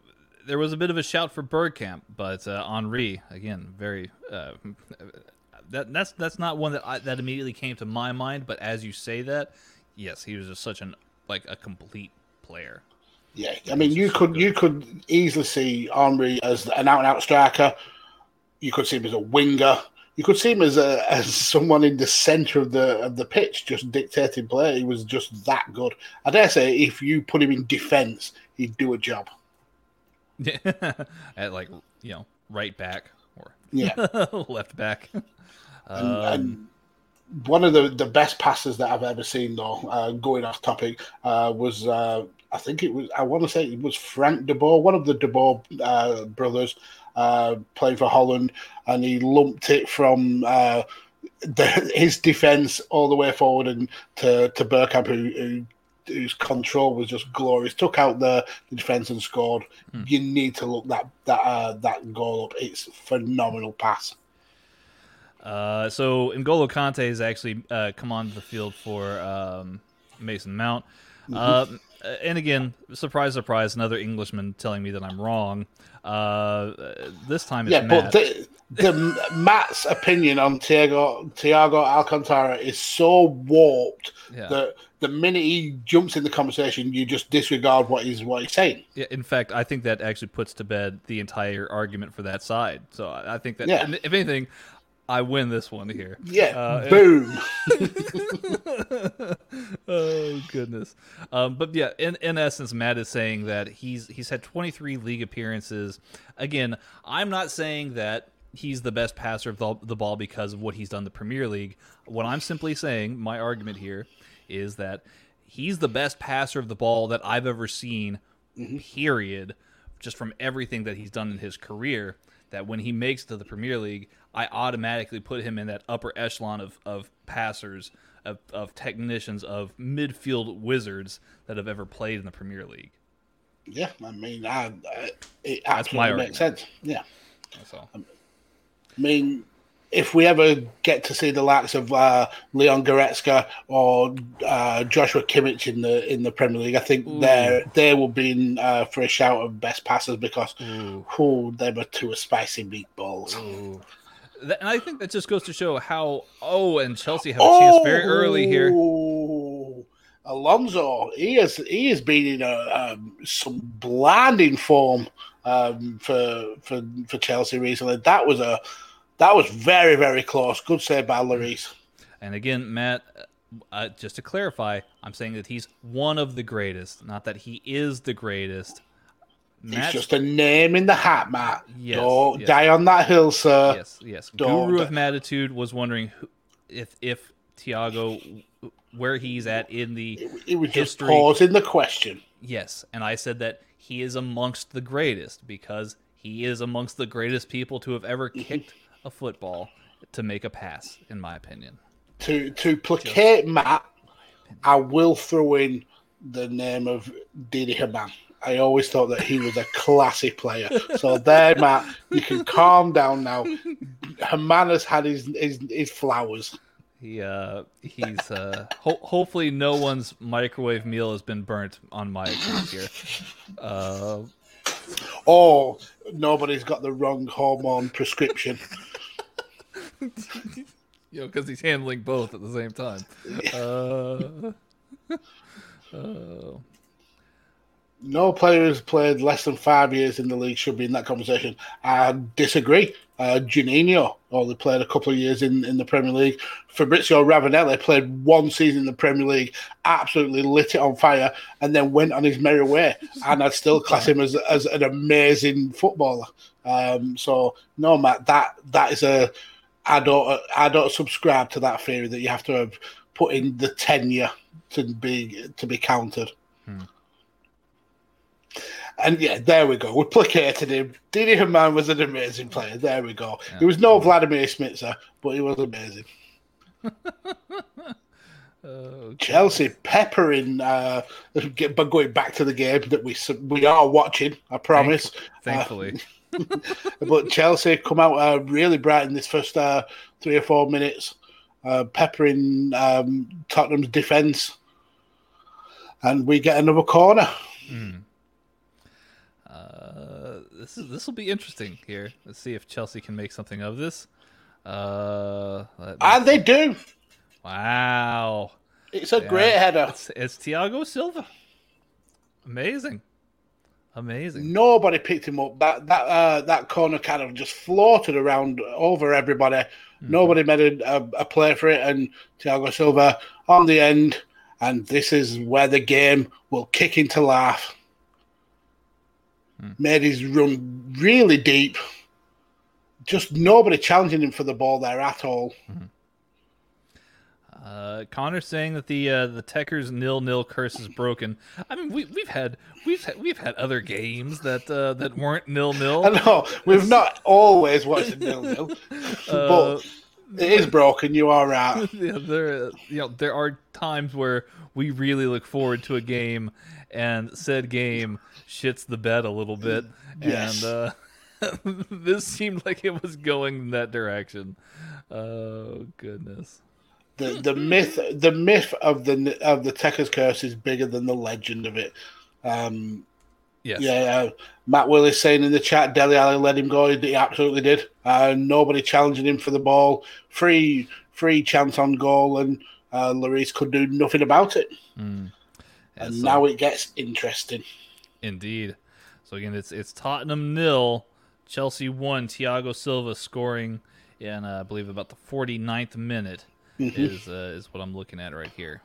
there was a bit of a shout for Bergkamp, but uh, Henry again, very. Uh, that that's that's not one that I, that immediately came to my mind. But as you say that, yes, he was just such an like a complete player. Yeah, I mean, you could you could easily see Henry as an out and out striker. You could see him as a winger. You could see him as a as someone in the centre of the of the pitch, just dictating play. He was just that good. I dare say, if you put him in defence, he'd do a job. [laughs] at like you know right back or Yeah. [laughs] left back. And, [laughs] Um, and one of the, the best passes that I've ever seen, though, uh, going off topic, uh, was uh, I think it was I want to say it was Frank de Boer, one of the de Boer uh, brothers, uh, playing for Holland, and he lumped it from uh, the, his defence all the way forward and to to Bergkamp, who, who whose control was just glorious. Took out the, the defence and scored. Hmm. You need to look that that uh, that goal up. It's phenomenal pass. Uh, so N'Golo Kante has actually uh, come onto the field for um, Mason Mount. Uh, and again, surprise, surprise, another Englishman telling me that I'm wrong. Uh, this time it's Yeah, Matt. but the, the [laughs] Matt's opinion on Thiago Thiago Alcantara is so warped Yeah. that the minute he jumps in the conversation, you just disregard what he's what he's saying. Yeah, in fact, I think that actually puts to bed the entire argument for that side. So I I think that, Yeah. if anything, I win this one here. Yeah, Uh, boom. [laughs] oh goodness. Um, but yeah, in, in essence, Matt is saying that he's he's had 23 league appearances. Again, I'm not saying that he's the best passer of the, the ball because of what he's done in the Premier League. What I'm simply saying, my argument here, is that he's the best passer of the ball that I've ever seen. Period. Just from everything that he's done in his career, that when he makes it to the Premier League, I automatically put him in that upper echelon of, of passers, of, of technicians, of midfield wizards that have ever played in the Premier League. yeah, I mean, I, I, it That's my absolutely makes sense. Yeah, That's all. I mean, if we ever get to see the likes of uh, Leon Goretzka or uh, Joshua Kimmich in the in the Premier League, I think they they will be in uh, for a shout of best passers because Ooh. oh, they were two spicy meatballs. Ooh. And I think that just goes to show how. Oh, and Chelsea have a chance very early here. Oh, Alonso, he has he has been in a, um, some blinding form um, for for for Chelsea recently. That was a that was very very close. Good save by Lloris. And again, Matt, uh, just to clarify, I'm saying that he's one of the greatest, not that he is the greatest. It's just a name in the hat, Matt. Yes, Don't yes. die on that hill, sir. yes, yes. Don't- Guru of Matitude was wondering who, if if Thiago, where he's at in the It, it was just History. pausing the question. Yes, and I said that he is amongst the greatest because he is amongst the greatest people to have ever kicked a football to make a pass, in my opinion. To to placate Matt, I will throw in the name of Didi Hamann. I always thought that he was a classy player. So there, Matt, you can calm down now. Hamann has had his his, his flowers. He uh he's uh ho- hopefully no one's microwave meal has been burnt on my account here. Uh Oh, nobody's got the wrong hormone prescription. [laughs] you know cuz he's handling both at the same time. [laughs] Uh oh. [laughs] No player who's played less than five years in the league should be in that conversation. I disagree. Uh, Juninho only played a couple of years in, in the Premier League. Fabrizio Ravanelli played one season in the Premier League, absolutely lit it on fire, and then went on his merry way. And I'd still class him as, as an amazing footballer. Um, so no, Matt, that that is a I don't I don't subscribe to that theory that you have to have put in the tenure to be to be counted. And yeah, there we go. We placated him. Didi Hamann was an amazing player. There we go. He was no Vladimir Smicer, but he was amazing. [laughs] Uh, Chelsea peppering, uh, [laughs] get- but going back to the game that we we are watching, I promise. thankfully. [laughs] But Chelsea come out uh, really bright in this first uh, three or four minutes, uh, peppering um, Tottenham's defence, and we get another corner. Uh, this is this will be interesting here. Let's see if Chelsea can make something of this. Uh, And they do. wow, It's a great header. it's, it's Thiago Silva. Amazing, amazing. Nobody picked him up. That that uh, that corner kind of just floated around over everybody. Nobody made a, a, a play for it, and Thiago Silva on the end. And this is where the game will kick into life. Made his run really deep. Just nobody challenging him for the ball there at all. Uh, Connor saying that the uh, the Techers nil nil curse is broken. I mean, we, we've had we've had, we've had other games that uh, that weren't nil nil. [laughs] I know we've not always watched nil nil, [laughs] Uh, but it is broken. You are right. [laughs] yeah, there you know there are times where we really look forward to a game, and said game shits the bed a little bit, [laughs] Yes. and uh, [laughs] this seemed like it was going in that direction. Oh goodness. the the myth the myth of the of the Techers curse is bigger than the legend of it. Um, Yes. yeah, uh, Matt Willis saying in the chat, Dele Alli let him go. He absolutely did. Uh, nobody challenging him for the ball. Free free chance on goal, and uh, Lloris could do nothing about it. Mm. And so- now it gets interesting. Indeed. So again, it's it's Tottenham nil, Chelsea one. Thiago Silva scoring in uh, I believe about the 49th minute Mm-hmm. is uh, is what I'm looking at right here.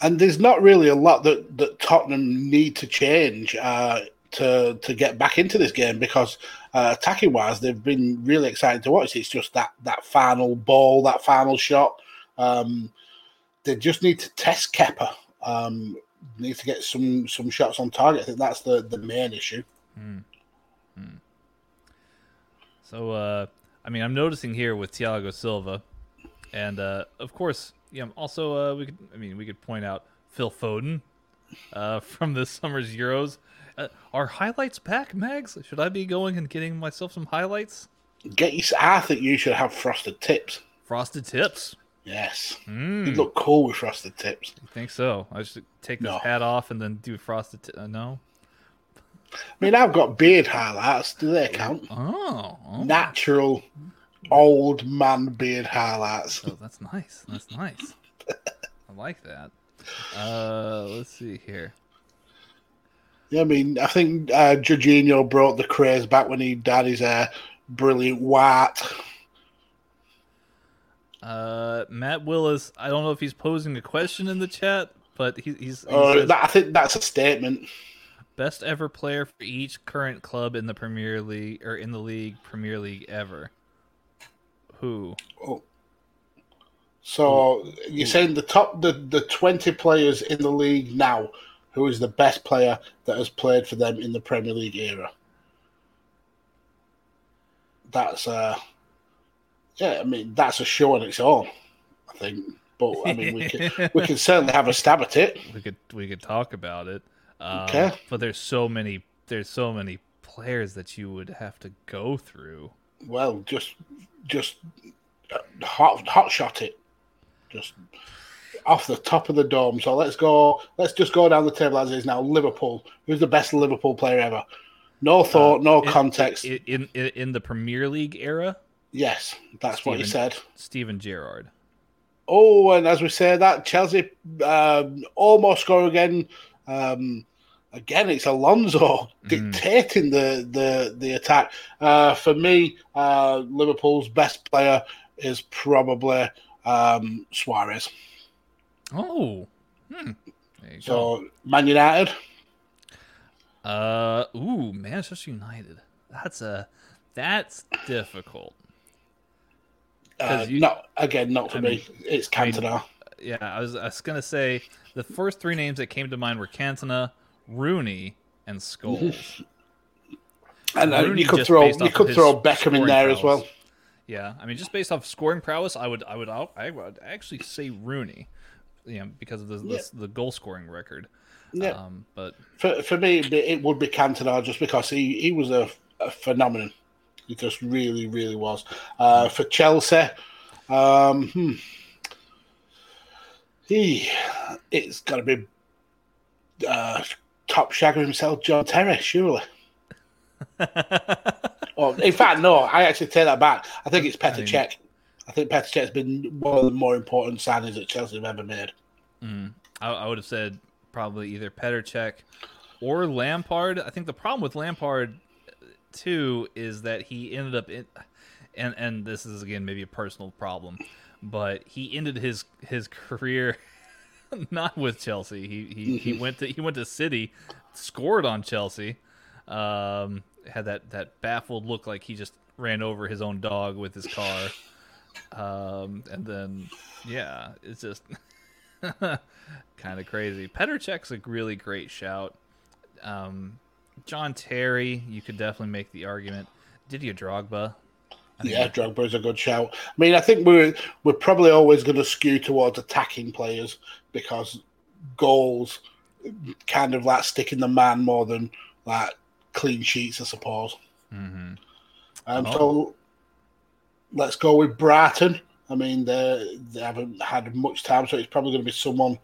and there's not really a lot that, that Tottenham need to change uh, to to get back into this game because uh, attacking wise they've been really exciting to watch. It's just that that final ball, that final shot. Um, they just need to test Kepa. Um, need to get some some shots on target. I think that's the the main issue. So uh, I mean, I'm noticing here with Thiago Silva, and uh, of course, know, also uh, we could I mean we could point out Phil Foden uh, [laughs] from this summer's Euros. Uh, are highlights back, Mags? Should I be going and getting myself some highlights? Get you. I think you should have frosted tips. Frosted tips. Yes, Mm. you look cool with frosted tips. I think so. I just take this No. hat off and then do frosted. T- uh, no. I mean, I've got beard highlights. Do they count? Oh, oh. Natural old man beard highlights. Oh, that's nice. That's nice. I like that. Uh, let's see here. Yeah, I mean, I think uh, Jorginho brought the craze back when he dyed his hair brilliant white. Uh, Matt Willis. I don't know if he's posing a question in the chat, but he, he's he Uh, says, that, I think that's a statement. best ever player for each current club in the Premier League or in the league Premier League ever. Who? Oh. So you're saying the top, the, the 20 players in the league now, who is the best player that has played for them in the Premier League era? That's uh yeah, I mean that's a show on its own, I think. But I mean, we can we can [laughs] certainly have a stab at it. we could we could talk about it. Um, Okay. But there's so many there's so many players that you would have to go through. Well, just just uh, hot hot shot it, just off the top of the dome. So let's go. Let's just go down the table as is now. Liverpool. Who's the best Liverpool player ever? No thought, no Uh, In- context. In in in the Premier League era, yes, that's what he said. Steven Gerrard. Oh, and as we say that, Chelsea um, almost score again. Um, again, it's Alonso [laughs] dictating the, the, the attack. Uh, for me, uh, Liverpool's best player is probably um, Suarez. Oh. Hmm. You go. So, Man United, Uh, ooh, Manchester United. That's a that's difficult. Uh, you- not again, not for I me. mean- it's I mean- Cantona. Yeah, I was I was gonna say the first three names that came to mind were Cantona, Rooney, and Scholes. [laughs] and uh, Rooney you could throw you could throw Beckham in there as well. Yeah, I mean, just based off scoring prowess, I would I would I would actually say Rooney, you know, because of the the, Yeah. the goal scoring record. Yeah. Um, but For for me, it would be Cantona just because he, he was a, a phenomenon. He just really, really was. Uh, for Chelsea, um, hmm, he it's got to be uh, top shagger himself, John Terry, surely. [laughs] oh, in fact, no. I actually take that back. I think it's Petr mean- Cech. I think Petr Cech's been one of the more important signings that Chelsea have ever made. I, I would have said probably either Petr Cech or Lampard. I think the problem with Lampard too is that he ended up in, and and this is again maybe a personal problem, but he ended his his career [laughs] not with Chelsea. He he, he [laughs] went to he went to City, scored on Chelsea. Um, had that that baffled look like he just ran over his own dog with his car. Um, and then yeah, it's just [laughs] kind of crazy. Petr Cech's a really great shout. Um, John Terry, you could definitely make the argument. Didier Drogba, Yeah, Drogba's a good shout. I mean, I think we're we're probably always going to skew towards attacking players because goals kind of like sticking the man more than like clean sheets, I suppose. hmm Um, Oh. So let's go with Brighton. I mean, they they haven't had much time, so it's probably going to be someone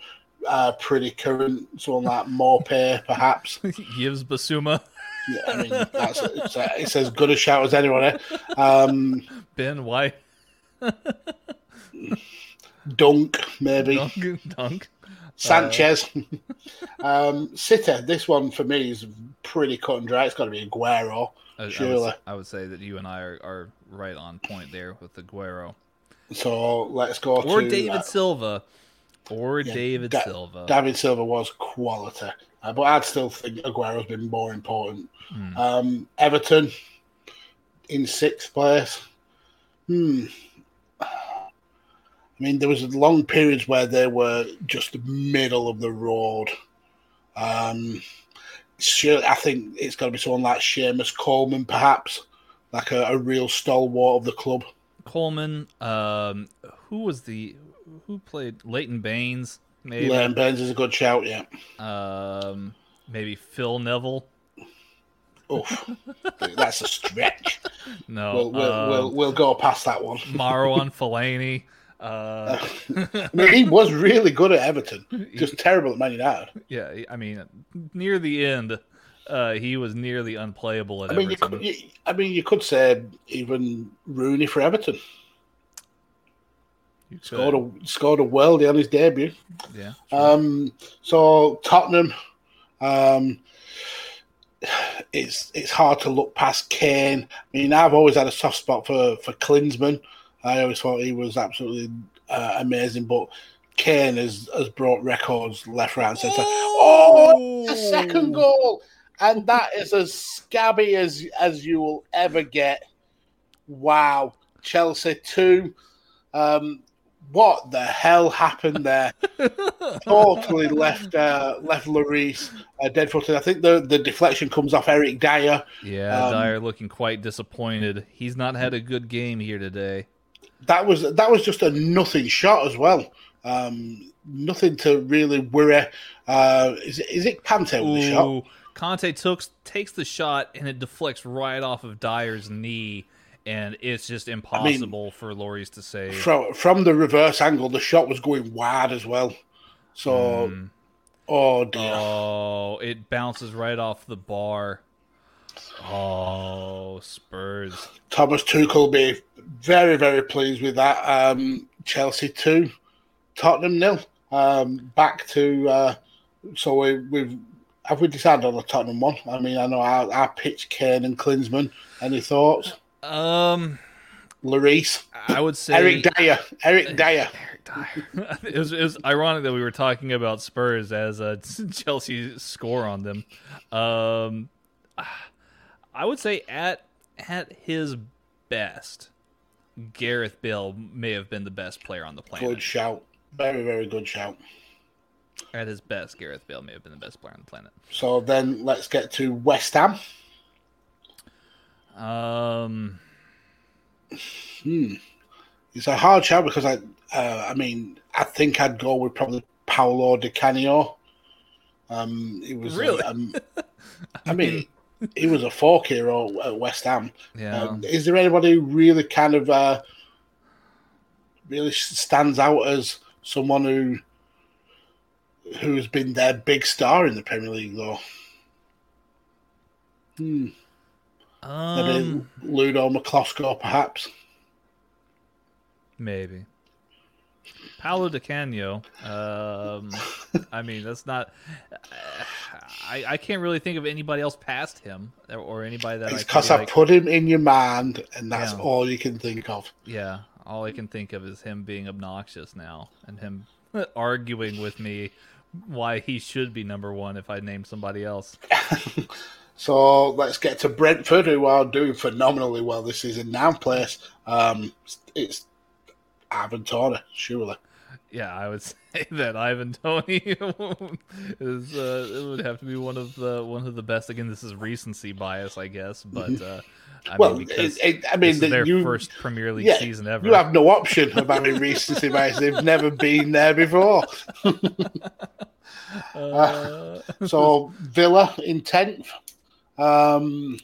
uh, pretty current, so someone like Maupay, perhaps. [laughs] Yves Bissouma, Yeah, I mean, that's it's, it's as good a shout as anyone. eh? Um, Ben why? Dunk, maybe. Dunk, Dunk. Sanchez. um, City, this one for me is pretty cut and dry. It's got to be Aguero. I, I would, Surely. I would say that you and I are, are right on point there with the Guerrero. So let's go Or to David uh, Silva. Or Yeah, David Da- Silva. David Silva was quality, uh, but I'd still think Aguero's been more important. Hmm. Um, Everton in sixth place. Hmm. I mean, there was long periods where they were just middle of the road. Um, sure, I think it's got to be someone like Seamus Coleman, perhaps, like a, a real stalwart of the club. Coleman. Um, who was the who played Leighton Baines? Maybe. Leighton Baines is a good shout, yeah. Um, maybe Phil Neville. Oof, [laughs] that's a stretch. No. We'll, we'll, um, we'll, we'll go past that one. Marouane [laughs] Fellaini. Uh, I mean, he was really good at Everton, [laughs] just terrible at Man United. yeah, I mean, near the end, uh, he was nearly unplayable at I mean, you Everton. could, you, I mean, you could say even Rooney for Everton You. Scored a scored a worldie on his debut. yeah. Um, so Tottenham, um, it's it's hard to look past Kane. I mean, I've always had a soft spot for for Klinsmann. I always thought he was absolutely uh, amazing, but Kane has has brought records left, right, and centre. Oh, the second goal, and that is as scabby as as you will ever get. Wow, Chelsea two. Um, what the hell happened there? [laughs] totally left uh, left Lloris uh, dead footed. I think the, the deflection comes off Eric Dier. Yeah, Um, Dier looking quite disappointed. He's not had a good game here today. That was that was just a nothing shot as well. Um, nothing to really worry. Uh, is it is it Kante with the shot? Kante took takes the shot and it deflects right off of Dier's knee, and it's just impossible for Lloris to say From from the reverse angle, the shot was going wide as well. So, Mm. oh dear. Oh, it bounces right off the bar. Oh, Spurs. Thomas Tuchel be very, very pleased with that. Um, Chelsea two, Tottenham nil. Um, back to uh, so we, we've have we decided on the Tottenham one? I mean, I know I, I pitched Kane and Klinsmann. Any thoughts? Um, Lloris, I would say Eric Dier, Eric Dier. Eric Dier. [laughs] it, was, it was ironic that we were talking about Spurs as a [laughs] Chelsea score on them. Um, I would say at at his best, Gareth Bale may have been the best player on the planet. Good shout, very, very good shout. At his best, Gareth Bale may have been the best player on the planet. So then let's get to West Ham. Um, Hmm. It's a hard shout because I, uh, I mean, I think I'd go with probably Paolo Di Canio. Um, he was a- Really? um, [laughs] I mean, he was a fork hero at West Ham. yeah. Um, is there anybody who really kind of uh, really stands out as someone who who's been their big star in the Premier League though? Hmm. Um, Ludo Miklosko, perhaps. maybe. Paolo Di Canio. Um, I mean, that's not. I, I can't really think of anybody else past him or, anybody that It's I because I be like, put him in your mind, and that's Yeah. all you can think of. yeah. All I can think of is him being obnoxious now and him [laughs] arguing with me why he should be number one if I name somebody else. [laughs] so let's get to Brentford, who are doing phenomenally well this season. Now, place um, it's Ivan Toney, surely. Yeah, I would [laughs] say that Ivan Toney [laughs] is uh, it would have to be one of the one of the best. Again, this is recency bias, I guess, but Mm-hmm. uh, I well, mean, it, it, I mean, is their you, first Premier League yeah, season ever. you have no option of having recency [laughs] bias. They've never been there before. uh, So Villa in tenth. Um,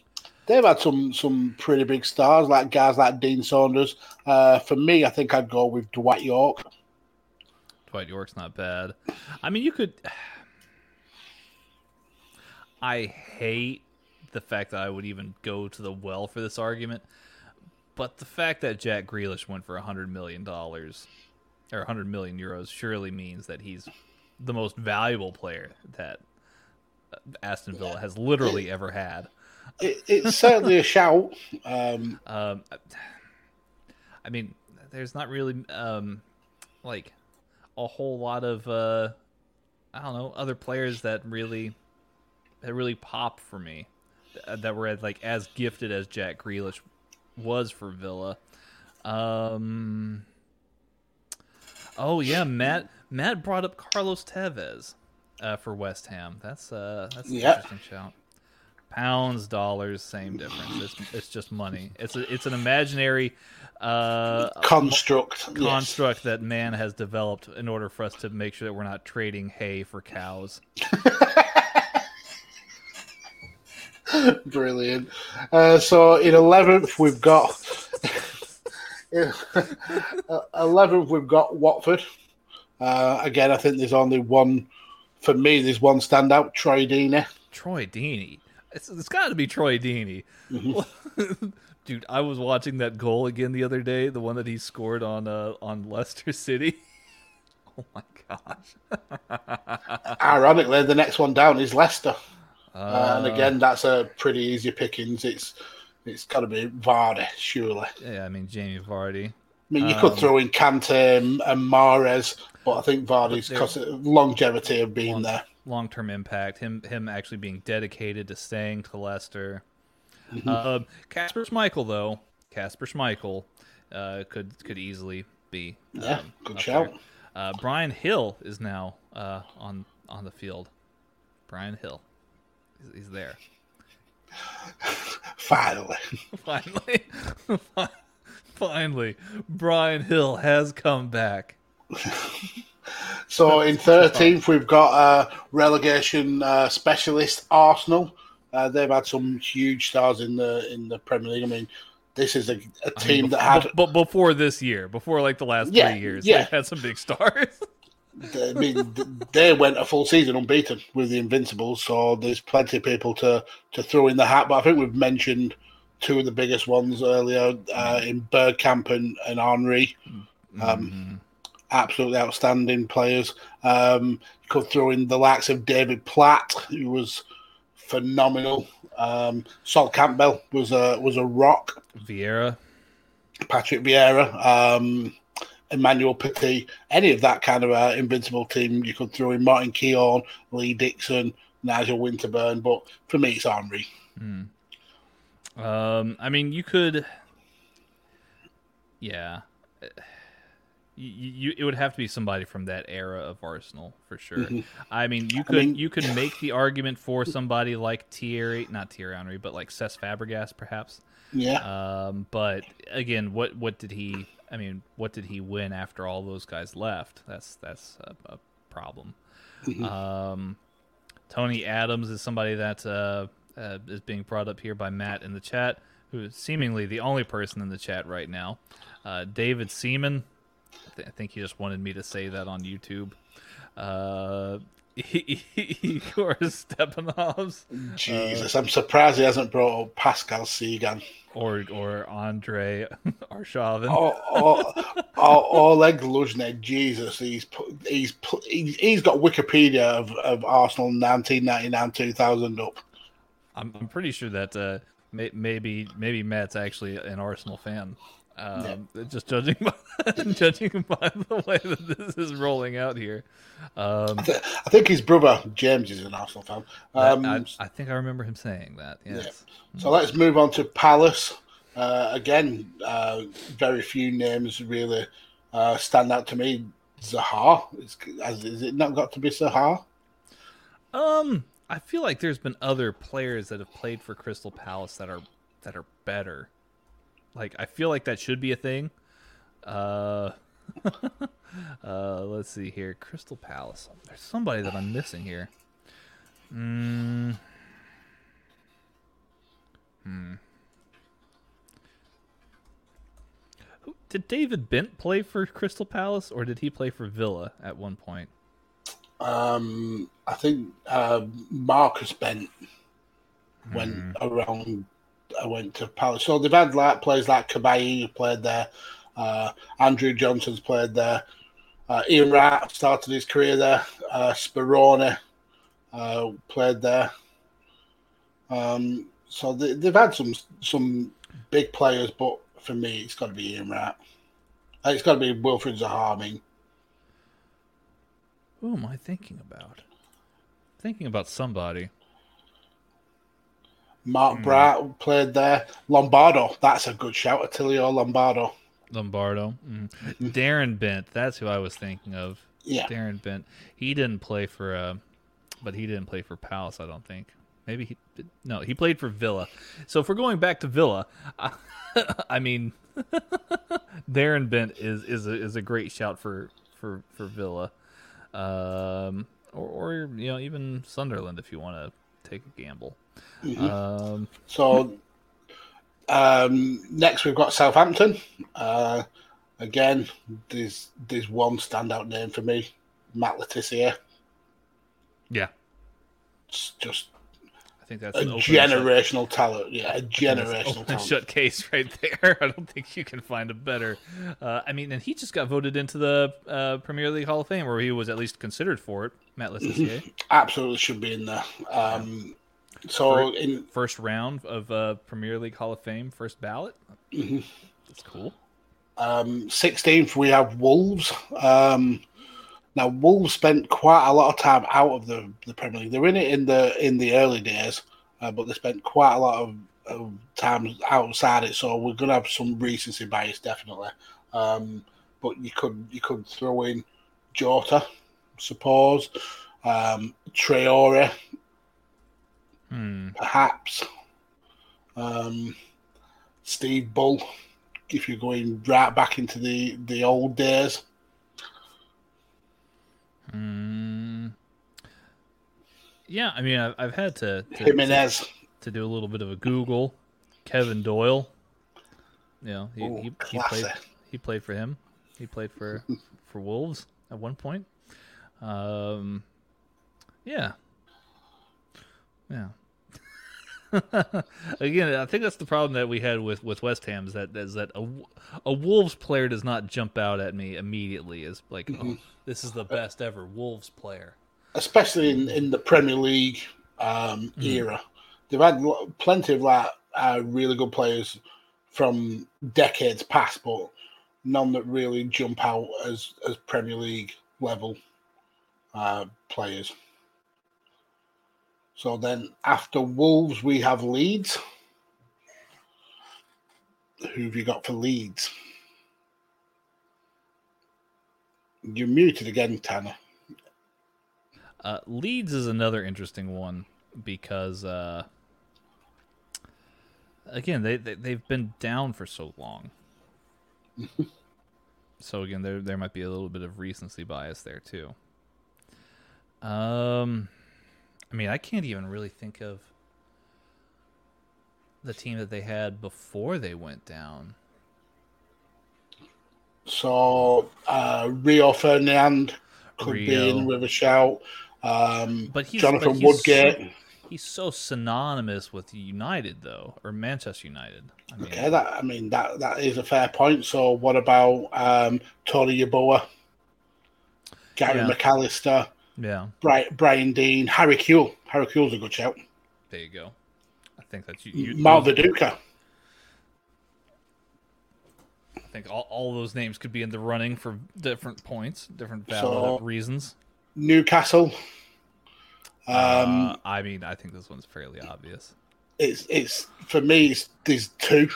they've had some some pretty big stars, like guys like Dean Saunders. Uh, for me, I think I'd go with Dwight Yorke. Dwight Yorke's not bad. I mean, you could. [sighs] I hate the fact that I would even go to the well for this argument, but the fact that Jack Grealish went for a hundred million dollars or hundred million euros surely means that he's the most valuable player that Aston Villa has literally ever had. It, it's certainly a shout. Um, Um, I mean, there's not really um, like a whole lot of uh, I don't know other players that really that really pop for me that were like as gifted as Jack Grealish was for Villa. Um, oh yeah, Matt Matt brought up Carlos Tevez uh, for West Ham. That's uh, that's an Yeah. interesting shout. Pounds, dollars, same difference. It's, it's just money. It's a, it's an imaginary uh, construct. yes. construct that man has developed in order for us to make sure that we're not trading hay for cows. [laughs] Brilliant. Uh, so in eleventh, we've got [laughs] eleventh. We've got Watford. Uh, again, I think there's only one for me. There's one standout, Troy Deeney. Troy Deeney. It's, it's got to be Troy Deeney. [laughs] Dude, I was watching that goal again the other day, the one that he scored on uh, on Leicester City. [laughs] oh my gosh. [laughs] Ironically, the next one down is Leicester, Uh, and again, that's a pretty easy pickings. It's it's got to be Vardy, surely. yeah, I mean Jamie Vardy. I mean, you could Um, throw in Kante and, and Mahrez, but I think Vardy's because longevity of being there. long term impact. Him him actually being dedicated to staying to Leicester. Mm-hmm. Um, Kasper Schmeichel though, Kasper Schmeichel uh, could could easily be Yeah, um, good shout. Uh, Bryan Gil is now uh, on on the field. Bryan Gil, he's, he's there [laughs] Finally, [laughs] finally. [laughs] Finally, Bryan Gil has come back. [laughs] so in thirteenth we've got uh, relegation uh, specialist Arsenal. Uh, they've had some huge stars in the in the Premier League. I mean, this is a team mean, that had. but before this year, before like the last Yeah, three years, yeah. they've had some big stars. [laughs] I mean, they went a full season unbeaten with the Invincibles, so there's plenty of people to, to throw in the hat. But I think we've mentioned two of the biggest ones earlier uh, in Bergkamp and, and Henry. Um, Mhm. Absolutely outstanding players. Um, you could throw in the likes of David Platt, who was phenomenal. Um, Sol Campbell was a was a rock. Vieira. Patrick Vieira, um, Emmanuel Petit, any of that kind of uh, invincible team, you could throw in Martin Keown, Lee Dixon, Nigel Winterburn, but for me, it's Henry. Um, I mean, you could, yeah, you, you it would have to be somebody from that era of Arsenal for sure. I mean, you could mean- you could make the argument for somebody like Thierry, not Thierry Henry, but like Cesc Fabregas, perhaps. Yeah, Um, but again, what what did he? I mean, what did he win after all those guys left? That's that's a, a problem. Um, Tony Adams is somebody that uh, uh, is being brought up here by Matt in the chat, who is seemingly the only person in the chat right now. Uh, David Seaman, I, th- I think he just wanted me to say that on YouTube. Uh, [laughs] Igor Stepanovs Jesus, I'm surprised he hasn't brought up Pascal Cygan or or Andre [laughs] Arshavin. or, or, or Oleg Luzhny. Jesus, he's he's he's, he's got Wikipedia of, of Arsenal 1999 2000 up. I'm, I'm pretty sure that uh, may, maybe maybe Matt's actually an Arsenal fan. Um, Just judging by, [laughs] judging by the way that this is rolling out here. Um, I, th- I think his brother James is an Arsenal fan. Um, I, I think I remember him saying that. Yes. So let's move on to Palace. Uh, again, uh, very few names really uh, stand out to me. Zaha, is, has, is it not got to be Zaha? Um, I feel like there's been other players that have played for Crystal Palace that are that are better. Like I feel like that should be a thing. Uh, [laughs] uh, let's see here, Crystal Palace. There's somebody that I'm missing here. Mm. Hmm. Did David Bent play for Crystal Palace, or did he play for Villa at one point? Um, I think uh, Marcus Bent went around. I went to Palace. So they've had like players like Cabaye who played there. Uh, Andrew Johnson's played there. Uh, Ian Wright started his career there. Uh, uh, played there. Um, so they, they've had some some big players, but for me, it's got to be Ian Wright. It's got to be Wilfried Zaha. I mean, Who am I thinking about? Thinking about somebody. Mark Bright played there. Lombardo, that's a good shout. Attilio Lombardo. Lombardo. Mm. Darren Bent. That's who I was thinking of. Yeah. Darren Bent. He didn't play for, uh, but he didn't play for Palace. I don't think. Maybe he. No, he played for Villa. So if we're going back to Villa, [laughs] I mean, [laughs] Darren Bent is is a, is a great shout for for for Villa, um, or or you know even Sunderland if you want to take a gamble. Um, So um, next we've got Southampton. Uh, again, there's there's one standout name for me, Matt Le Tissier. yeah, It's just I think that's a an open and shut- generational talent. Yeah, a generational open talent. shut case right there. [laughs] I don't think you can find a better. Uh, I mean, and he just got voted into the uh, Premier League Hall of Fame, where he was at least considered for it. Matt Le Tissier, [clears throat] Absolutely should be in there. Um, so in first round of uh, Premier League Hall of Fame, first ballot. Mhm. That's cool. Um, 16th, we have Wolves. Um, now, Wolves spent quite a lot of time out of the, the Premier League. They were in it in the in the early days, uh, but they spent quite a lot of, of time outside it. So we're going to have some recency bias, definitely. Um, but you could you could throw in Jota, suppose, um, Traore, Hmm. perhaps, um, Steve Bull, if you're going right back into the, the old days. Hmm. Yeah, I mean, I've, I've had to to, to Jimenez. to do a little bit of a Google. Kevin Doyle. You know, he, Ooh, he, he played he played for him. He played for [laughs] for Wolves at one point. Um, yeah, yeah. [laughs] Again, I think that's the problem that we had with, with West Ham is that is that a, a Wolves player does not jump out at me immediately as like, oh, this is the best ever Wolves player. especially in, in the Premier League um, era. They've had plenty of like uh, really good players from decades past, but none that really jump out as as Premier League level uh, players. So then after Wolves, we have Leeds. Who have you got for Leeds? You're muted again, Tanner. Uh, Leeds is another interesting one because, uh, again, they, they they've been down for so long. [laughs] so again, there there might be a little bit of recency bias there too. Um, I mean, I can't even really think of the team that they had before they went down. So uh, Rio Ferdinand could be in with a shout. Um, But he's Jonathan but he's Woodgate. So, he's so synonymous with United, though, or Manchester United. I mean, Okay, that I mean that that is a fair point. So what about um, Tony Yeboah, Gary Yeah. McAllister, yeah. Brian, Brian Deane, Harry Kewell. Harry Kewell's a good shout. There you go. I think that's you. you Mark Viduka. think all, all those names could be in the running for different points, different valid So- reasons. Newcastle. Um, uh, I mean, I think this one's fairly obvious. it's it's for me. It's, there's two.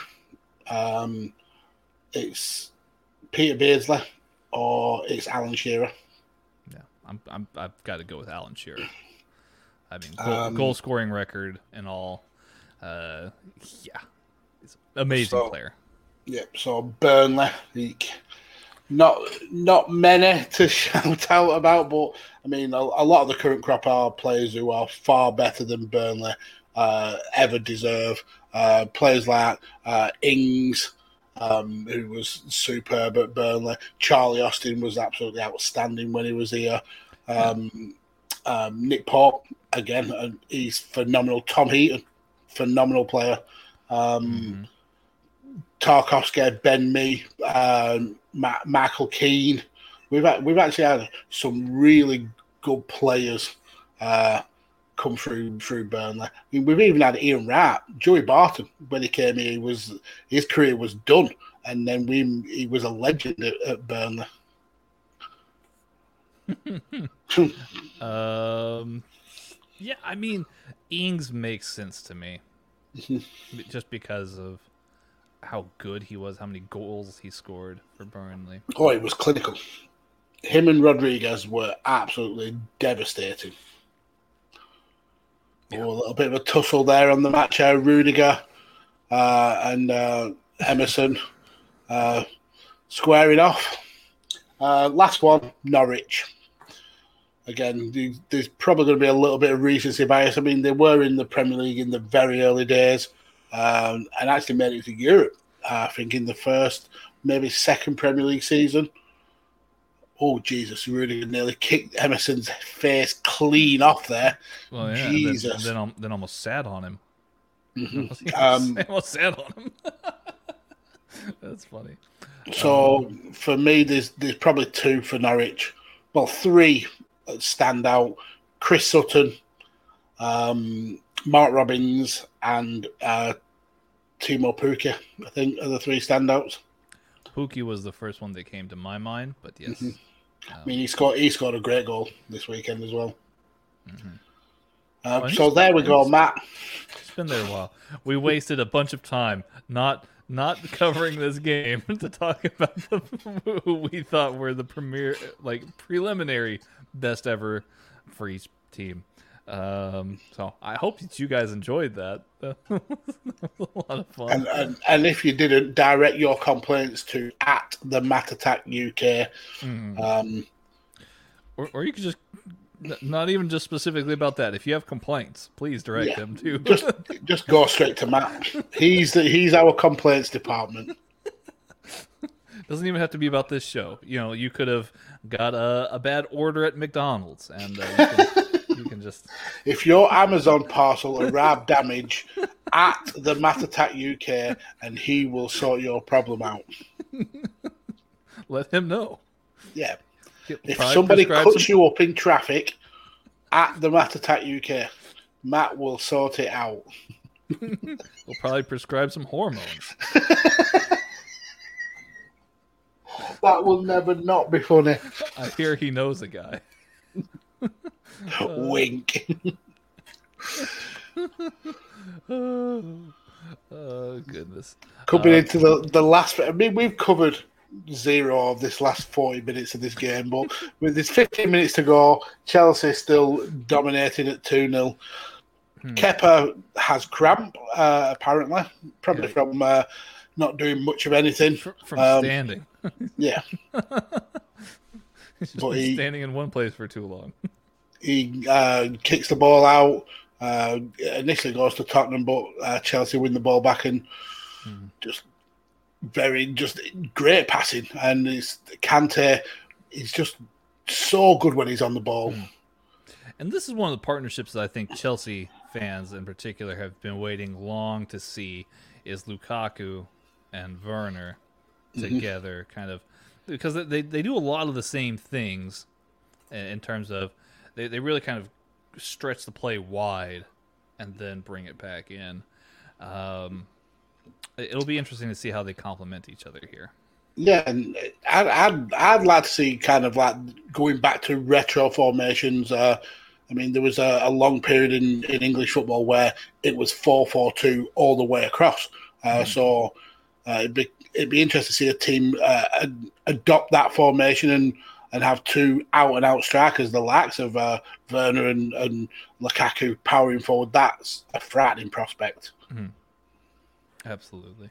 Um, it's Peter Beardsley or it's Alan Shearer. I'm, I'm I've got to go with Alan Shearer. I mean, goal, Um, goal scoring record and all. Uh, yeah, amazing So- player. Yep. So Burnley, not not many to [laughs] shout out about, but I mean, a, a lot of the current crop are players who are far better than Burnley uh, ever deserve. Uh, players like uh, Ings, um, who was superb at Burnley. Charlie Austin was absolutely outstanding when he was here. Um, um, Nick Pope, again, uh, he's phenomenal. Tom Heaton, phenomenal player. Um, Mhm. Tarkowski, Ben Mee, um, Ma- Michael Keane. We've we've actually had some really good players uh, come through through Burnley. I mean, we've even had Ian Wright, Joey Barton. When he came here, he was his career was done, and then we he was a legend at, at Burnley. [laughs] Um, yeah, I mean, Ings makes sense to me, [laughs] just because of how good he was, how many goals he scored for Burnley. Oh, it was clinical. Him and Rodriguez were absolutely devastating. Oh, a little bit of a tussle there on the match. Uh, Rudiger uh, and uh, Emerson uh, squaring off. Uh, last one, Norwich. Again, there's probably going to be a little bit of recency bias. I mean, they were in the Premier League in the very early days um, and actually made it to Europe, uh, I think, in the first, maybe second Premier League season. Oh, Jesus, Rudiger nearly kicked Emerson's face clean off there. Well, yeah, then- Jesus. And then, then almost sat on him. [laughs] Mhm. Um, [laughs] almost sat on him. [laughs] That's funny. So for me, there's there's probably two for Norwich. Well, three stand out: Chris Sutton, um, Mark Robins, and uh, Teemu Pukki. I think are the three standouts. Pukki was the first one that came to my mind, but yes. Mhm. I mean, he scored he scored a great goal this weekend as well. Mhm. Uh, Well, so there we go, Matt. It's been there a while. We wasted a bunch of time not not covering this game [laughs] to talk about the, [laughs] who we thought were the premier, like preliminary best ever for each team. Um, so I hope that you guys enjoyed that. [laughs] That was a lot of fun. And, and and if you didn't, direct your complaints to at the Matt Attack UK. Mhm. Um, Or, or you could just not even just specifically about that. If you have complaints, please direct Yeah, them to just [laughs] just go straight to Matt. He's the, he's our complaints department. Doesn't even have to be about this show. You know, you could have got a, a bad order at McDonald's, and uh, [laughs] you, can, just If your Amazon parcel arrived damaged, at the Matt Attack UK, and he will sort your problem out. [laughs] let him know. Yeah. Get- If somebody cuts some- you up in traffic, at the Matt Attack UK, Matt will sort it out. [laughs] we'll probably prescribe some hormones. [laughs] That will never not be funny. I hear he knows a guy. [laughs] Wink. Oh, [laughs] oh, goodness. Coming Uh, into the, the last. I mean, we've covered zero of this last 40 minutes of this game, but with this 15 minutes to go, Chelsea still dominating at 2 0. Hmm. Kepa has cramp, uh, apparently, probably Yeah. from uh, not doing much of anything. Fr- From Um, standing. [laughs] Yeah, [laughs] but he- standing in one place for too long. [laughs] he uh, kicks the ball out. Uh, initially goes to Tottenham, but uh, Chelsea win the ball back and Hmm. just very just great passing. And it's Kante. He's just so good when he's on the ball. Hmm. And this is one of the partnerships that I think Chelsea fans in particular have been waiting long to see is Lukaku and Werner together kind of because they, they do a lot of the same things in, terms of they, they really kind of stretch the play wide and then bring it back in. Um, it- it'll be interesting to see how they complement each other here. Yeah, and I'd, I'd I'd like to see kind of like going back to retro formations. Uh, I mean, there was a, a, long period in, in English football where it was four four two all the way across. Uh, mm. So uh, it'd be it'd be interesting to see a team uh, adopt that formation and and have two out and out strikers, the likes of uh, Werner and, and Lukaku powering forward. That's a frightening prospect. Mm-hmm. Absolutely.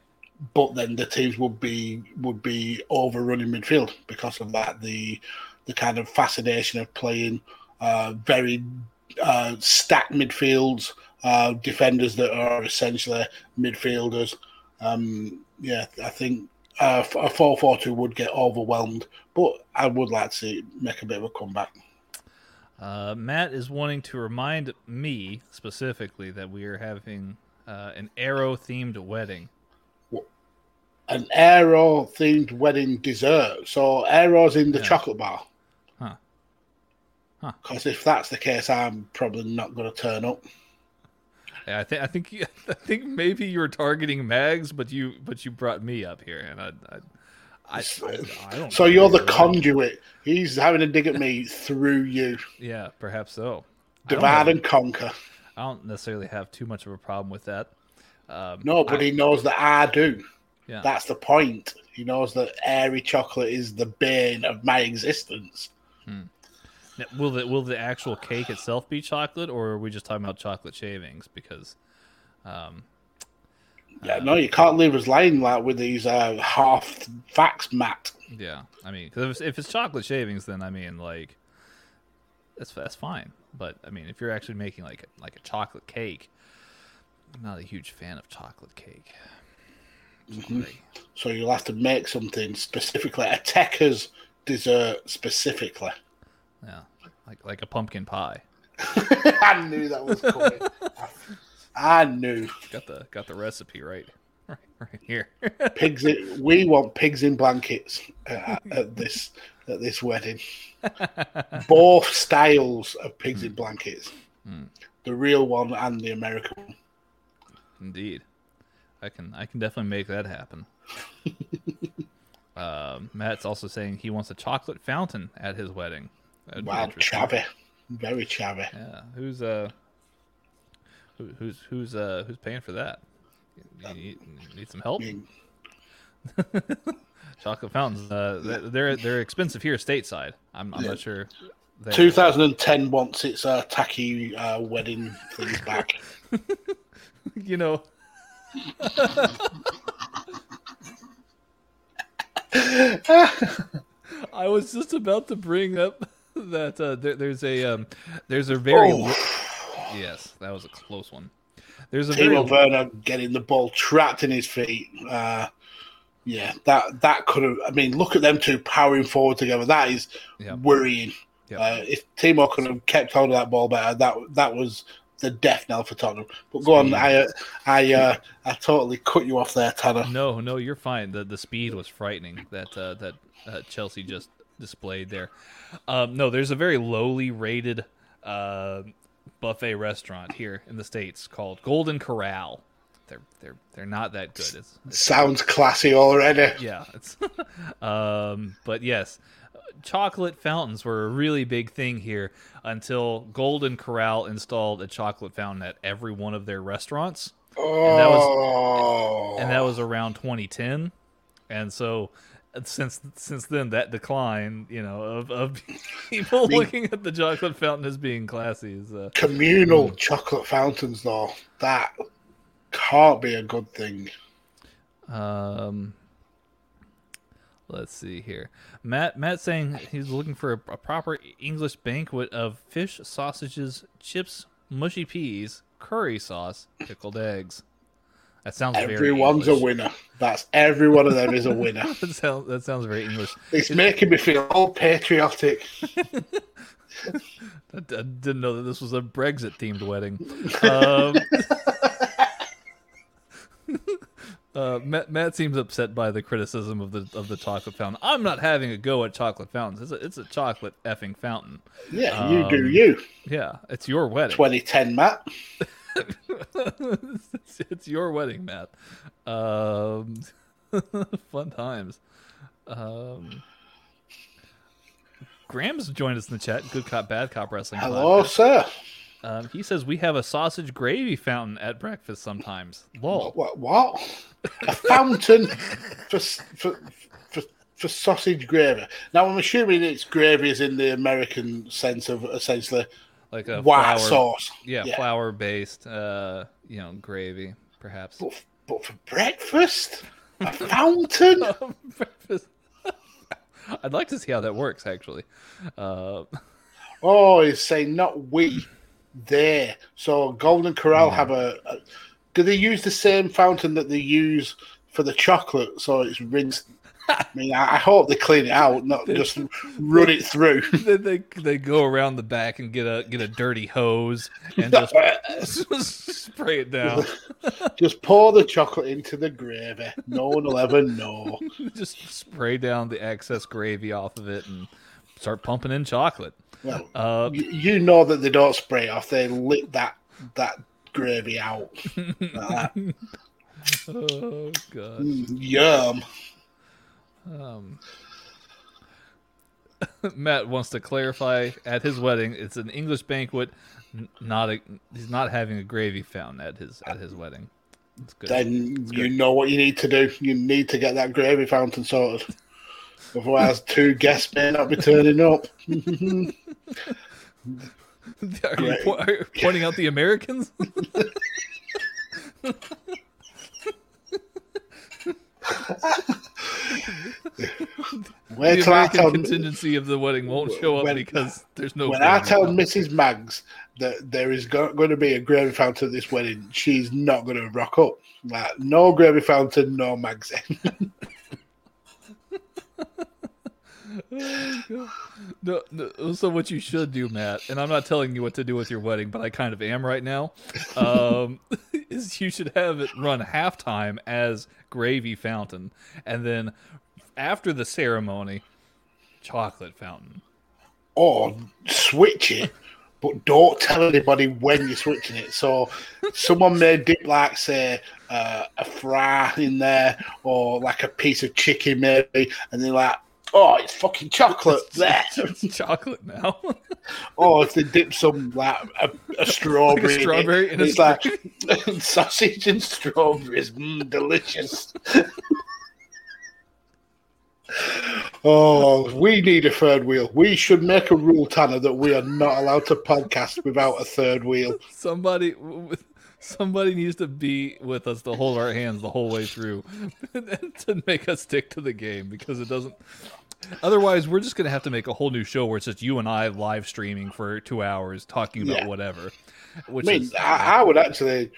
But then the teams would be would be overrunning midfield because of that. The the kind of fascination of playing uh, very uh, stacked midfields, uh, defenders that are essentially midfielders. Um, yeah, I think uh, a 4 4 2 would get overwhelmed, but I would like to see make a bit of a comeback. Uh, Matt is wanting to remind me specifically that we are having uh, an arrow themed wedding. An arrow themed wedding dessert. So arrows in the yeah. chocolate bar. Huh. Huh. Because if that's the case, I'm probably not going to turn up. I think I [laughs] think I think maybe you were targeting Mags, but you but you brought me up here, and I, I I, [laughs] I. So you're the conduit. He's having a dig at me through you. Yeah, perhaps so. Divide and conquer. I don't necessarily have too much of a problem with that. Um, no, but he knows that I do. Yeah. That's the point. He knows that airy chocolate is the bane of my existence. Hmm. Will the will the actual cake itself be chocolate, or are we just talking about chocolate shavings? Because um, yeah, no, you can't leave us lying like with these uh, half facts, Matt. Yeah, I mean, cause if, it's chocolate shavings, then I mean, like, that's that's fine. But I mean, if you're actually making like a, like a chocolate cake, I'm not a huge fan of chocolate cake. Mm-hmm. So you'll have to make something specifically a Techers dessert specifically. Yeah, like like a pumpkin pie. [laughs] I knew that was coming. I knew. Got the got the recipe right, [laughs] right, right here. pigs. In, we want pigs in blankets uh, at this at this wedding. [laughs] Both styles of pigs mm. in blankets. Mm. The real one and the American one. Indeed, I can I can definitely make that happen. uh, Matt's also saying he wants a chocolate fountain at his wedding. Wow, chavvy, very chavvy. Yeah, who's uh who, who's who's uh who's paying for that? You need, need some help. [laughs] Chocolate fountains. Uh, they're they're expensive here stateside. I'm, I'm yeah. not sure. 2010 wants its uh, tacky uh, wedding things back. [laughs] you know. [laughs] I was just about to bring up that uh, there, there's a um, there's a very oh. Yes, that was a close one. There's a Timo very... Werner getting the ball trapped in his feet. Uh, yeah, that that could have. I mean, look at them two powering forward together. That is yep. worrying. Yep. Uh, if Timo could have kept hold of that ball better, that that was the death knell for Tottenham. But go speed. on, I I uh, I totally cut you off there, Tanner. No, no, you're fine. The the speed was frightening that uh, that uh, Chelsea just displayed there. Um, no, there's a very lowly rated uh, buffet restaurant here in the states called Golden Corral. They're they're they're not that good. It's, it's Sounds classy already. Yeah, it's [laughs] um, but yes, chocolate fountains were a really big thing here until Golden Corral installed a chocolate fountain at every one of their restaurants. Oh. And that was and that was around 2010. And so since since then that decline you know of, of [laughs] people I mean, looking at the chocolate fountain as being classy is uh, communal um, chocolate fountains though that can't be a good thing. Um let's see here. Matt matt saying he's looking for a, a proper english banquet of fish sausages chips mushy peas curry sauce pickled eggs that sounds Everyone's a winner. That's every one of them is a winner. [laughs] that, sounds, that sounds very English. It's, making me feel all patriotic. [laughs] I, didn't know that this was a Brexit themed wedding. Um, [laughs] uh, Matt, Matt, seems upset by the criticism of the of the chocolate fountain. I'm not having a go at chocolate fountains. It's a, it's a chocolate effing fountain. Yeah, um, you do um, you. Yeah, it's your wedding. 2010, Matt. [laughs] it's, it's, your wedding, Matt. Um, [laughs] fun times. Um, Graham's joined us in the chat. Good cop, bad cop wrestling. Hello, podcast. sir. Um, he says we have a sausage gravy fountain at breakfast sometimes. Lol. What? What? A fountain for, for for for sausage gravy. Now I'm assuming it's gravy is in the American sense of essentially Like a white flour, sauce. Yeah, Yeah. flour based. Uh, you know, gravy perhaps. But, but for breakfast, a fountain. [laughs] breakfast. [laughs] I'd like to see how that works. Actually, uh, [laughs] Oh, he's saying not we, there. So Golden Corral Hmm. have a, a. Do they use the same fountain that they use for the chocolate? So it's rinsed. I mean, I hope they clean it out, not just run it through. [laughs] then they they go around the back and get a get a dirty hose and just [laughs] spray it down. [laughs] just pour the chocolate into the gravy. No one will ever know. just spray down the excess gravy off of it and start pumping in chocolate. Well, Uh, you, you know that they don't spray off; they lick that that gravy out. Like that. oh god. Mm, Yum. Um, [laughs] Matt wants to clarify at his wedding. It's an English banquet, not a. He's not having a gravy fountain at his at his wedding. It's good. Then you know what you need to do. You need to get that gravy fountain sorted. Otherwise, two guests may not be turning up. [laughs] are, you po- are you pointing out the Americans? [laughs] Wait the till I tell, contingency of the wedding won't show up when- because there's no. when I tell fountain. Mrs. Mags that there is go- going to be a gravy fountain at this wedding, she's not going to rock up. Like, no gravy fountain, no [laughs] Mags. No, no, so what you should do, Matt, and I'm not telling you what to do with your wedding, but I kind of am right now. Um, [laughs] is you should have it run halftime as gravy fountain, and then after the ceremony, chocolate fountain. or switch it, but don't tell anybody when you're switching it. So someone may dip like say uh, a fry in there or like a piece of chicken maybe, and they're like, "Oh, it's fucking chocolate there." [laughs] It's chocolate now. [laughs] oh, if they dip some like a, a strawberry, in it, strawberry in a it's like [laughs] sausage and strawberries, mm, delicious. Oh, we need a third wheel. We should make a rule, Tanner, that we are not allowed to podcast without a third wheel. somebody, somebody needs to be with us to hold our hands the whole way through, [laughs] to make us stick to the game because it doesn't. Otherwise, we're just gonna have to make a whole new show where it's just you and I live streaming for two hours talking about Yeah. whatever. I Which mean, is I, I would actually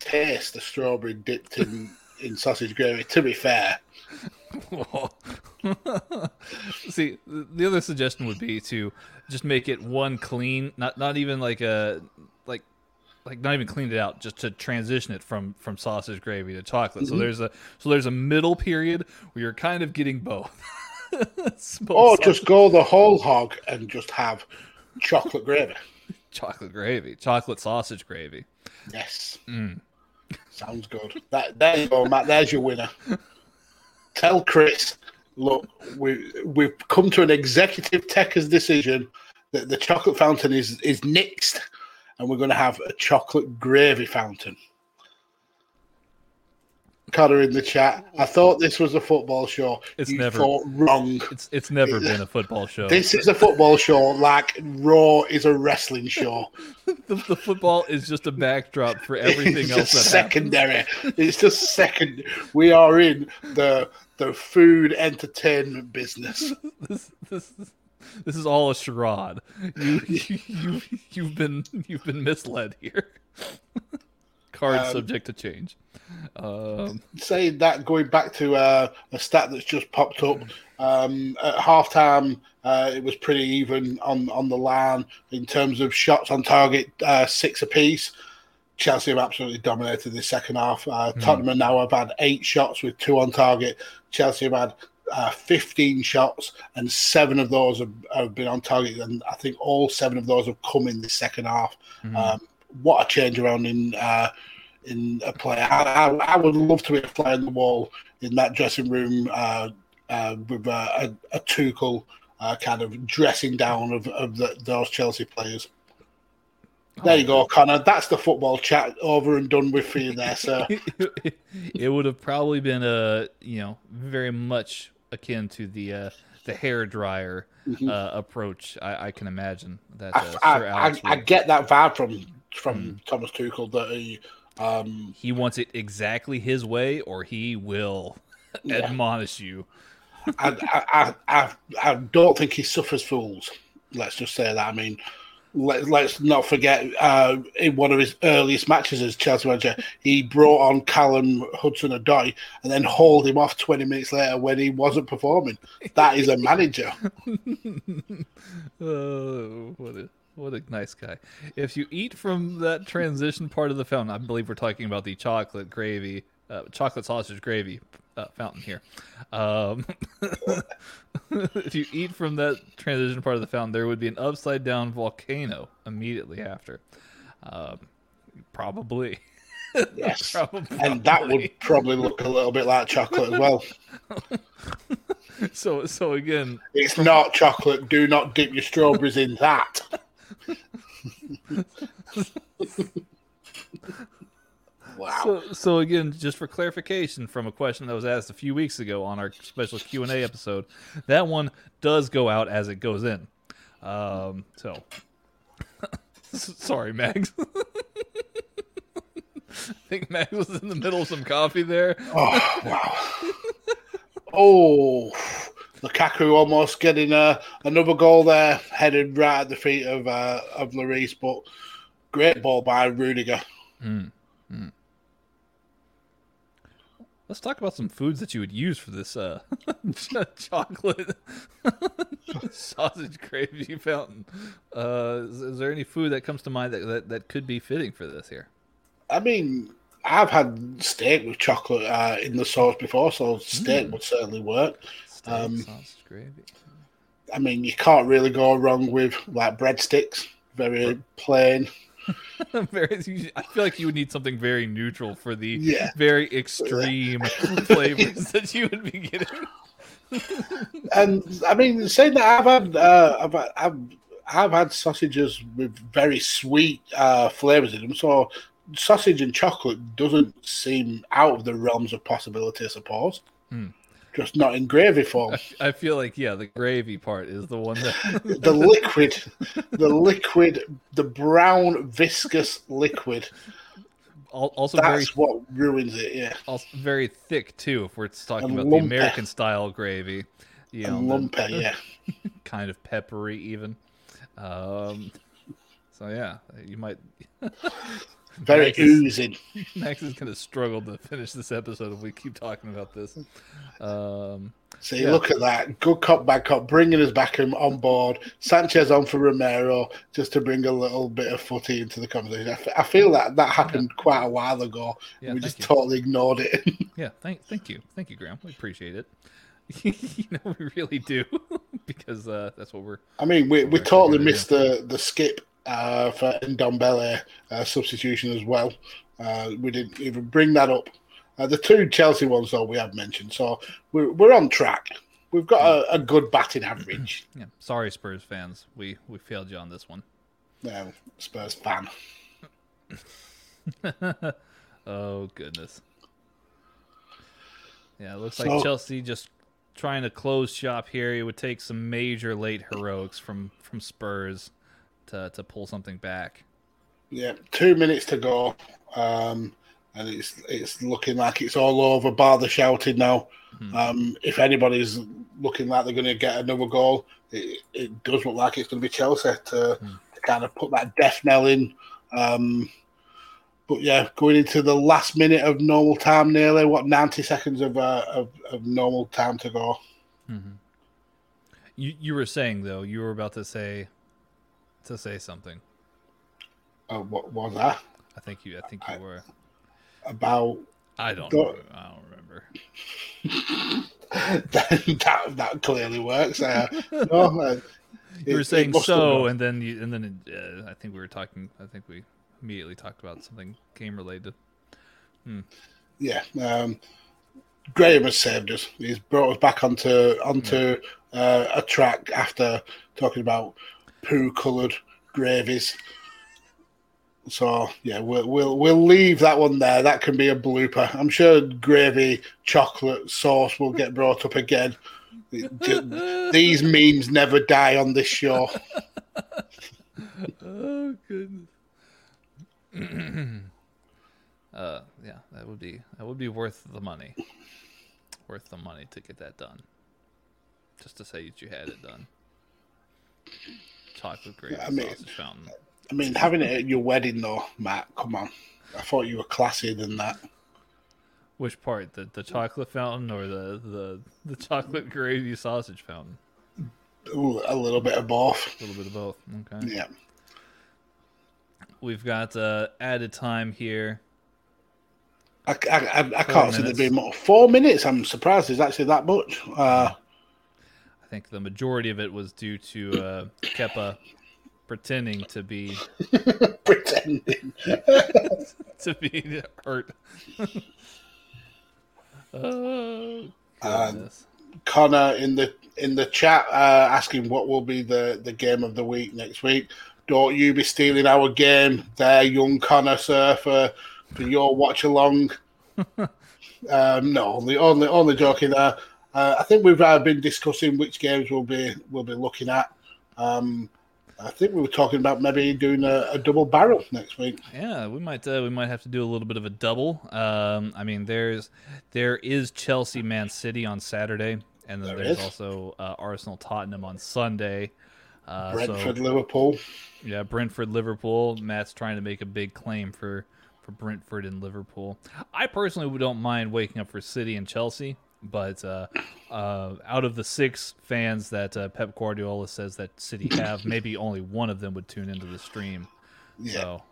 taste the strawberry dipped in, in sausage gravy, to be fair. [laughs] See, the other suggestion would be to just make it one clean, not not even like a like not even clean it out, just to transition it from from sausage gravy to chocolate. Mm-hmm. So there's a so there's a middle period where you're kind of getting both. [laughs] Or just go the whole hog and just have chocolate gravy. [laughs] chocolate gravy, chocolate sausage gravy. Yes. Mm. Sounds good. That there you go, Matt. There's your winner. Tell Chris, look, we we've come to an executive techers decision that the chocolate fountain is is nixed, and we're going to have a chocolate gravy fountain. Connor in the chat. I thought this was a football show. It's you never- wrong. It's it's never been a football show. This is a football show, like Raw is a wrestling show. [laughs] the, the football is just a backdrop for everything else just that happens. secondary. It's just second. We are in the the food entertainment business. [laughs] this this is- this is all a charade. You you, [laughs] you you've been you've been misled here. [laughs] Card Um, subject to change. Um, Saying that, going back to uh, a stat that's just popped up. Um, at halftime, uh, it was pretty even on on the line in terms of shots on target, uh, six apiece. Chelsea have absolutely dominated the second half. Uh, Tottenham now have had eight shots with two on target. Chelsea have had uh, 15 shots, and seven of those have, have been on target. And I think all seven of those have come in the second half. mhm. Um, what a change around in uh, in a player. I, I, I would love to be a fly on the wall in that dressing room, uh, uh, with a, a, a Tuchel uh, kind of dressing down of, of the, those Chelsea players. There you go, Connor. That's the football chat over and done with for you there, sir. [laughs] it would have probably been a you know very much akin to the uh, the hair dryer Mhm. uh, approach. I, I can imagine that. Uh, I, I, I, get that vibe from from Hmm. Thomas Tuchel that he, um, he wants it exactly his way, or he will [laughs] Yeah. admonish you. I, I, I, I don't think he suffers fools. Let's just say that. I mean, let, let's not forget uh, in one of his earliest matches as Chelsea manager, he brought on Callum Hudson Odoi and then hauled him off 20 minutes later when he wasn't performing. That is a manager. [laughs] oh, what a what a nice guy! If you eat from that transition part of the film, I believe we're talking about the chocolate gravy, uh, chocolate sausage gravy uh, fountain here. Um, [laughs] if you eat from that transition part of the fountain, there would be an upside down volcano immediately after. Um, probably. [laughs] Yes. probably. And that would probably look a little bit like chocolate as well. [laughs] So so again, It's not chocolate. Do not dip your strawberries in that. [laughs] wow. So, so again, just for clarification from a question that was asked a few weeks ago on our special Q and A episode, that one does go out as it goes in. Um, so, [laughs] sorry, Mags. [laughs] I think Mags was in the middle of some coffee there. Oh, wow. oh, Lukaku almost getting uh, another goal there, headed right at the feet of uh, of Lloris, but great ball by Rudiger. Let's talk about some foods that you would use for this uh, [laughs] chocolate [laughs] sausage gravy [laughs] fountain. Uh, is, is there any food that comes to mind that, that, that could be fitting for this here? I mean, I've had steak with chocolate uh, in the sauce before, so steak would certainly work. Steak, Um, sausage gravy. I mean, you can't really go wrong with like breadsticks, very plain. [laughs] very, I feel like you would need something very neutral for the Yeah. very extreme [laughs] flavors that you would be getting. [laughs] And I mean, saying that I've had uh, I've, I've I've had sausages with very sweet uh, flavors in them, so sausage and chocolate doesn't seem out of the realms of possibility, I suppose. Hmm. Just not in gravy form. I feel like yeah, the gravy part is the one that [laughs] the liquid, the liquid, the brown viscous liquid. al- also very That's what ruins it. Yeah, also very thick too. If we're talking And about lumpy. the American style gravy, you know, and the- Yeah. [laughs] kind of peppery even. Um, so yeah, you might. Very Max is. [laughs] Max is going to struggle to finish this episode if we keep talking about this. Um, See, Yeah. look at that. Good cop, bad cop, bringing us back on on board. Sanchez on for Romero just to bring a little bit of footy into the conversation. I, f- I feel that that happened quite a while ago. Yeah, we just you. totally ignored it. [laughs] yeah, thank thank you, thank you, Graham. We appreciate it. [laughs] you know, we really do because uh, that's what we're. I mean, we, we totally yeah. missed the, the Skipp uh, for Ndombele uh, substitution as well. Uh, we didn't even bring that up. Uh, the two Chelsea ones, though, we have mentioned. So we're, we're on track. We've got a, a good batting average. [clears throat] Yeah, sorry, Spurs fans. We we failed you on this one. Now, Spurs fan. [laughs] oh goodness. Yeah, it looks So- like Chelsea just trying to close shop here. It would take some major late heroics from from Spurs to to pull something back. Yeah, two minutes to go, um, and it's it's looking like it's all over. Bar the shouting now. Um, if anybody's looking like they're going to get another goal, it, it does look like it's going to be Chelsea to, to kind of put that death knell in. Um, but yeah, going into the last minute of normal time, nearly what ninety seconds of uh, of, of normal time to go. You you were saying though, you were about to say to say something. Uh, what was that I think you I think you were. about? I don't Go- know. I don't remember. [laughs] that that clearly works. Uh, no, uh, [laughs] You were it- it saying so, and then you and then uh, I think we were talking. I think we immediately talked about something game related. yeah. Um, Graham has saved us. He's brought us back onto onto uh, a track after talking about poo coloured gravies. So yeah, we'll we'll we'll leave that one there. That can be a blooper. I'm sure gravy chocolate sauce will get brought up again. [laughs] These memes never die on this show. [laughs] oh goodness. [clears throat] uh, yeah, that would be that would be worth the money. Worth the money to get that done. Just to say that you had it done. Chocolate gravy I mean- sausage fountain. I mean, having it at your wedding though, Matt. Come on, I thought you were classier than that. Which part? The the chocolate fountain or the the, the chocolate gravy sausage fountain? Ooh, a little bit of both. A little bit of both. Okay. Yeah. We've got uh, added time here. I, I, I, I can't see there minutes. being more. Four minutes. I'm surprised there's actually that much. Uh, I think the majority of it was due to uh, Kepa pretending to be [laughs] pretending. [laughs] to be hurt. [laughs] oh, Um. Connor in the in the chat uh, asking what will be the, the game of the week next week. Don't you be stealing our game there, young Connor, sir, for, for your watch along. um, no, only only only joking there. Uh, I think we've uh, been discussing which games we'll be we'll be looking at. Um, I think we were talking about maybe doing a, a double barrel next week. Yeah, we might uh, we might have to do a little bit of a double. Um, I mean, there's there is Chelsea Man City on Saturday, and then There there's is. also uh, Arsenal Tottenham on Sunday. Uh, so- Brentford, Liverpool. Yeah, Brentford, Liverpool. Matt's trying to make a big claim for for Brentford and Liverpool. I personally don't mind waking up for City and Chelsea, but uh, uh, out of the six fans that uh, Pep Guardiola says that City have, [laughs] maybe only one of them would tune into the stream. Yeah. So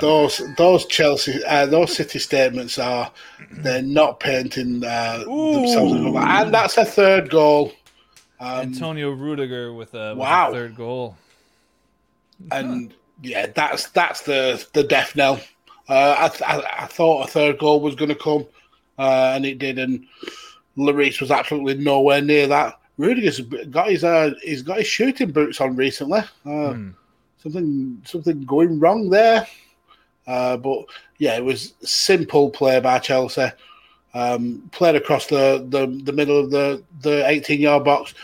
Those those Chelsea uh, those City statements are they're not painting uh, themselves and that's a third goal. Um, Antonio Rudiger with a, with a third goal. and yeah, that's that's the the death knell. Uh, I, th- I I thought a third goal was going to come, uh, and it did, and Lloris was absolutely nowhere near that. Rudiger's got his uh, he's got his shooting boots on recently. Uh, Hmm. Something something going wrong there. Uh, but yeah, it was simple play by Chelsea. Um, played across the, the, the middle of the, the 18 yard box.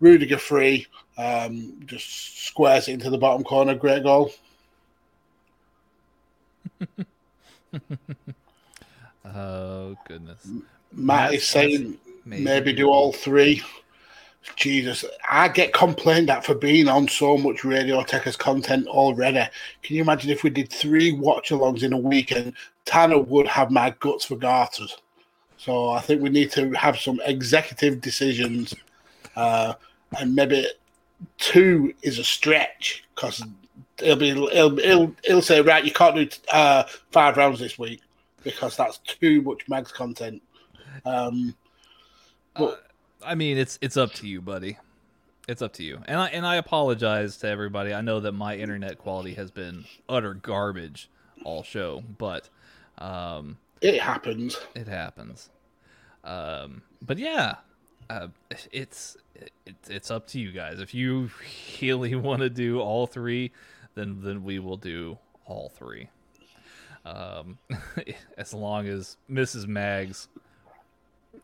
Rudiger free, um, just squares it into the bottom corner. Great goal. [laughs] Oh goodness. Matt is saying Maybe, maybe do all three. Jesus, I get complained at for being on so much Radio Techers content already. Can you imagine if we did three watch alongs in a weekend? Tanner would have my guts for garters. So I think we need to have some executive decisions, uh, and maybe two is a stretch because he'll be he'll, he'll he'll say right you can't do uh, five rounds this week because that's too much mags content. Um, I mean, it's it's up to you, buddy. It's up to you. And I and I apologize to everybody. I know that my internet quality has been utter garbage all show, but um, it happens. it happens. Um, but yeah, uh, it's it, it's up to you guys. If you [laughs] really want to do all three, then then we will do all three. Um, [laughs] as long as Mrs. Mags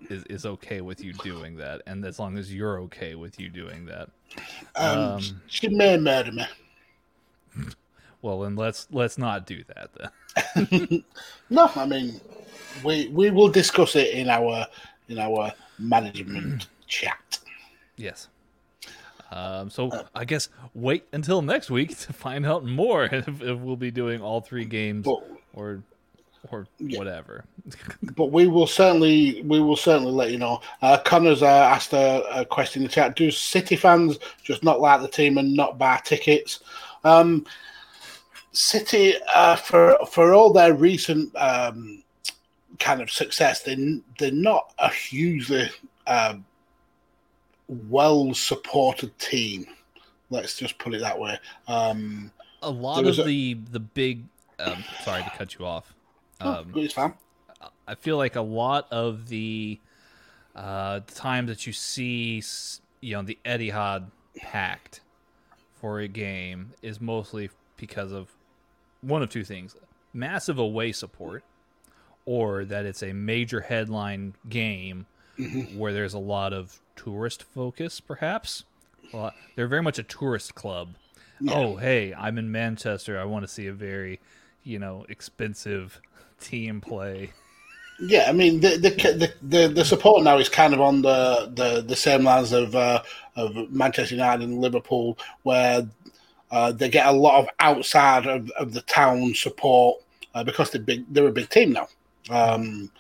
is is okay with you doing that, and as long as you're okay with you doing that. Um, Um, she may murder me. Well, then let's let's not do that then. [laughs] No, I mean, we we will discuss it in our in our management [clears throat] chat. Yes. Um, so I guess wait until next week [laughs] to find out more [laughs] if, if we'll be doing all three games But or or Yeah. whatever. [laughs] but we will certainly we will certainly let you know. Uh, Connor's uh, asked a, a question in the chat: Do City fans just not like the team and not buy tickets? Um, City, uh, for for all their recent um, kind of success, they they're not a hugely um, well supported team. Let's just put it that way. Um, A lot of a- the the big. Um, sorry to cut you off. Oh, Um, it's fine. I feel like a lot of the uh, the time that you see, you know, the Etihad packed for a game is mostly because of one of two things: massive away support, or that it's a major headline game Mm-hmm. where there's a lot of tourist focus, perhaps. Well, they're very much a tourist club. Oh, hey, I'm in Manchester. I want to see a very, you know, expensive team play. Yeah, I mean the the the, the, support now is kind of on the, the, the same lines of uh, of Manchester United and Liverpool, where uh, they get a lot of outside of, of the town support uh, because they're big. They're a big team now. Um,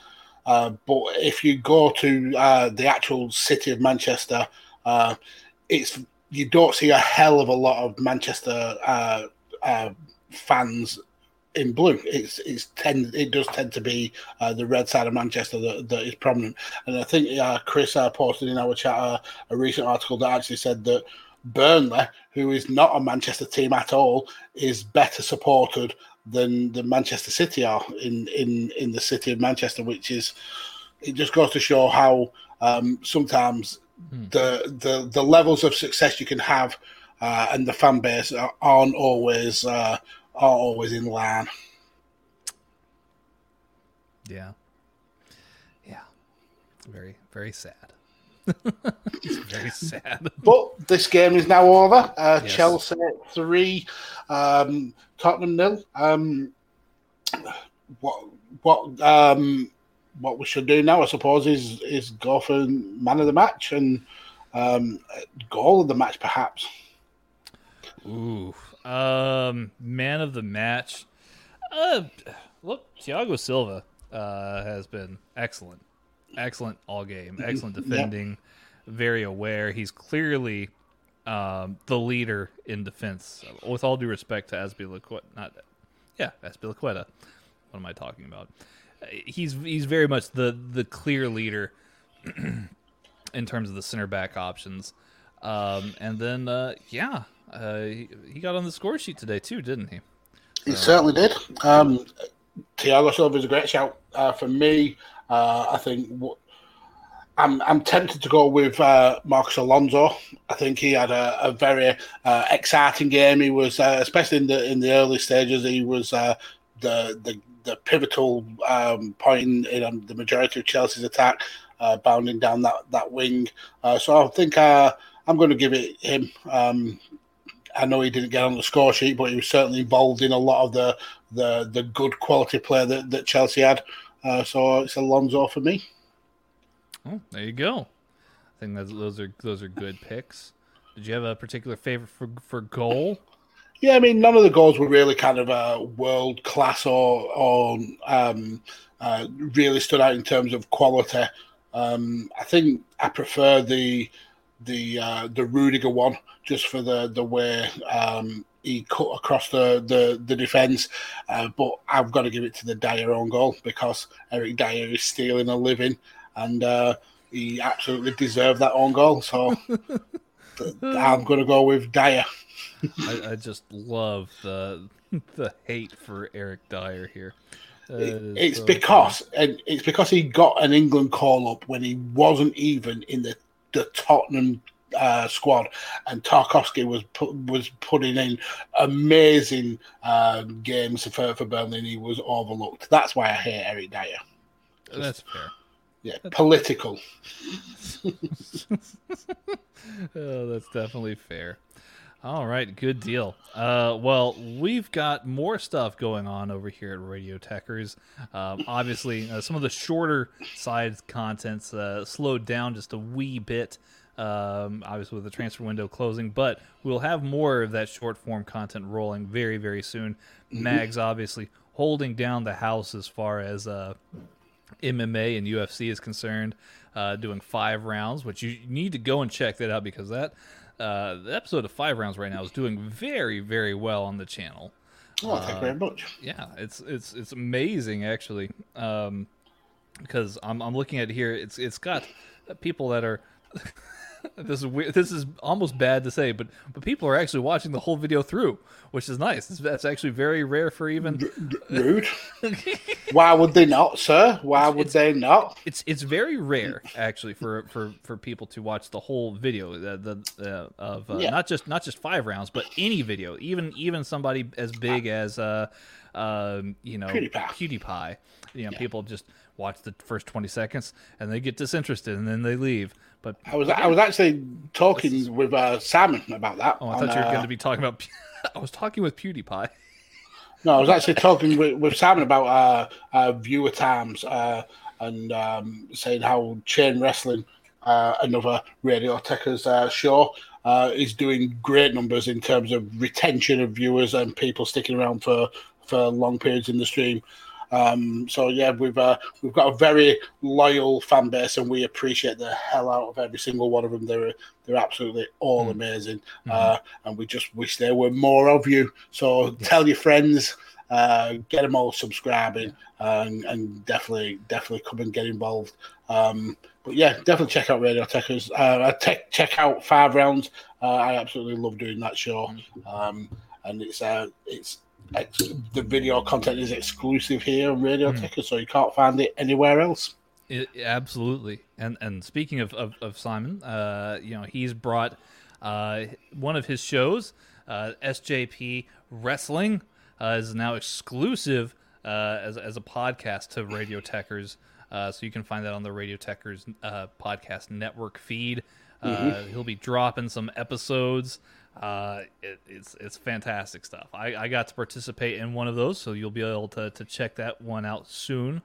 uh, but if you go to uh, the actual city of Manchester, uh, it's you don't see a hell of a lot of Manchester fans in blue. It's it's tend it does tend to be uh, the red side of Manchester that, that is prominent. And I think uh, Chris uh, posted in our chat uh, a recent article that actually said that Burnley, who is not a Manchester team at all, is better supported than the Manchester City are in in in the city of Manchester, which is it just goes to show how um, sometimes the the the levels of success you can have uh, and the fan base are, aren't always aren't always in line. Yeah. Yeah. Very, very sad. [laughs] very sad. [laughs] But this game is now over. Uh, Yes. Chelsea three, um, Tottenham nil. Um, what what um, what we should do now, I suppose, is is go for man of the match and um, goal of the match, perhaps. Ooh. Um, man of the match. Uh, look, Thiago Silva uh, has been excellent, excellent all game, excellent defending, very aware. He's clearly um, the leader in defense. With all due respect to Azpilicueta, not yeah, Azpilicueta. What am I talking about? He's he's very much the the clear leader [clears throat] in terms of the center back options. Um, and then uh, yeah, uh, he, he got on the score sheet today too, didn't he? He certainly did. Um, Thiago Silva is a great shout uh, for me. Uh, I think w- I'm I'm tempted to go with uh, Marcos Alonso. I think he had a, a very uh, exciting game. He was, uh, especially in the in the early stages, he was uh, the the the pivotal um, point in, in um, the majority of Chelsea's attack, uh, bounding down that that wing. Uh, so I think uh, I'm going to give it him. Um, I know he didn't get on the score sheet, but he was certainly involved in a lot of the the, the good quality play that, that Chelsea had. Uh, so it's Alonso for me. Oh, there you go. I think that's, those are those are good picks. Did you have a particular favorite for for goal? Yeah, I mean, none of the goals were really kind of uh, world class or or um, uh, really stood out in terms of quality. Um, I think I prefer the the uh, the Rudiger one just for the the way um, he cut across the the, the defence. Uh, but I've got to give it to the Dier own goal because Eric Dier is stealing a living and uh, he absolutely deserved that own goal. So [laughs] I'm going to go with Dier. I, I just love the the hate for Eric Dier here. That is It's so because and it's because he got an England call up when he wasn't even in the the Tottenham uh, squad, and Tarkowski was put, was putting in amazing um, games for for Burnley, and he was overlooked. That's why I hate Eric Dier. funny. That's fair. Yeah, political. [laughs] [laughs] oh, that's definitely fair. All right, good deal. Uh, well, we've got more stuff going on over here at Radio Techers. Um, obviously, uh, some of the shorter side contents uh, slowed down just a wee bit, um, obviously with the transfer window closing, but we'll have more of that short form content rolling very, very soon. Mags obviously holding down the house as far as uh, MMA and UFC is concerned, uh, doing five rounds, which you need to go and check that out because that uh, the episode of five rounds right now is doing very, very well on the channel. Oh, thank you very much. Yeah, it's it's it's amazing actually, um, because I'm I'm looking at it here. It's it's got people that are [laughs] [laughs] this is weird. This is almost bad to say, but but people are actually watching the whole video through, which is nice. That's actually very rare for even [laughs] rude. Why would they not, sir? Why would they not? It's it's very rare actually for for for people to watch the whole video the, the uh, of uh, yeah. not just not just five rounds, but any video, even even somebody as big as uh, uh you know PewDiePie. PewDiePie. You know, yeah. people just watch the first twenty seconds and they get disinterested and then they leave. But I was I was actually talking is... with uh, Simon about that. Oh, I thought you were uh, going to be talking about. [laughs] I was talking with PewDiePie. [laughs] No, I was actually talking with, with Simon about uh, uh, viewer times uh, and um, saying how Chain Wrestling, uh, another Radio Techers uh, show, uh, is doing great numbers in terms of retention of viewers and people sticking around for, for long periods in the stream. Um, so yeah, we've uh, we've got a very loyal fan base, and we appreciate the hell out of every single one of them. They're they're absolutely all mm. amazing, mm-hmm. uh, and we just wish there were more of you. So tell your friends. Uh, get them all subscribing and, and, definitely definitely come and get involved. Um, but yeah, definitely check out Radio Techers. Uh, check out Five Rounds. Uh, I absolutely love doing that show, mm-hmm. um, and it's uh, it's ex- the video content is exclusive here on Radio mm. Ticker, so you can't find it anywhere else. It, absolutely. And and speaking of of, of Simon, uh, you know he's brought uh, one of his shows, uh, SJP Wrestling, uh, is now exclusive uh, as as a podcast to Radio Techers. Uh, so you can find that on the Radio Techers podcast network feed. Mm-hmm. He'll be dropping some episodes. Uh, it, it's it's fantastic stuff. I, I got to participate in one of those, so you'll be able to, to check that one out soon.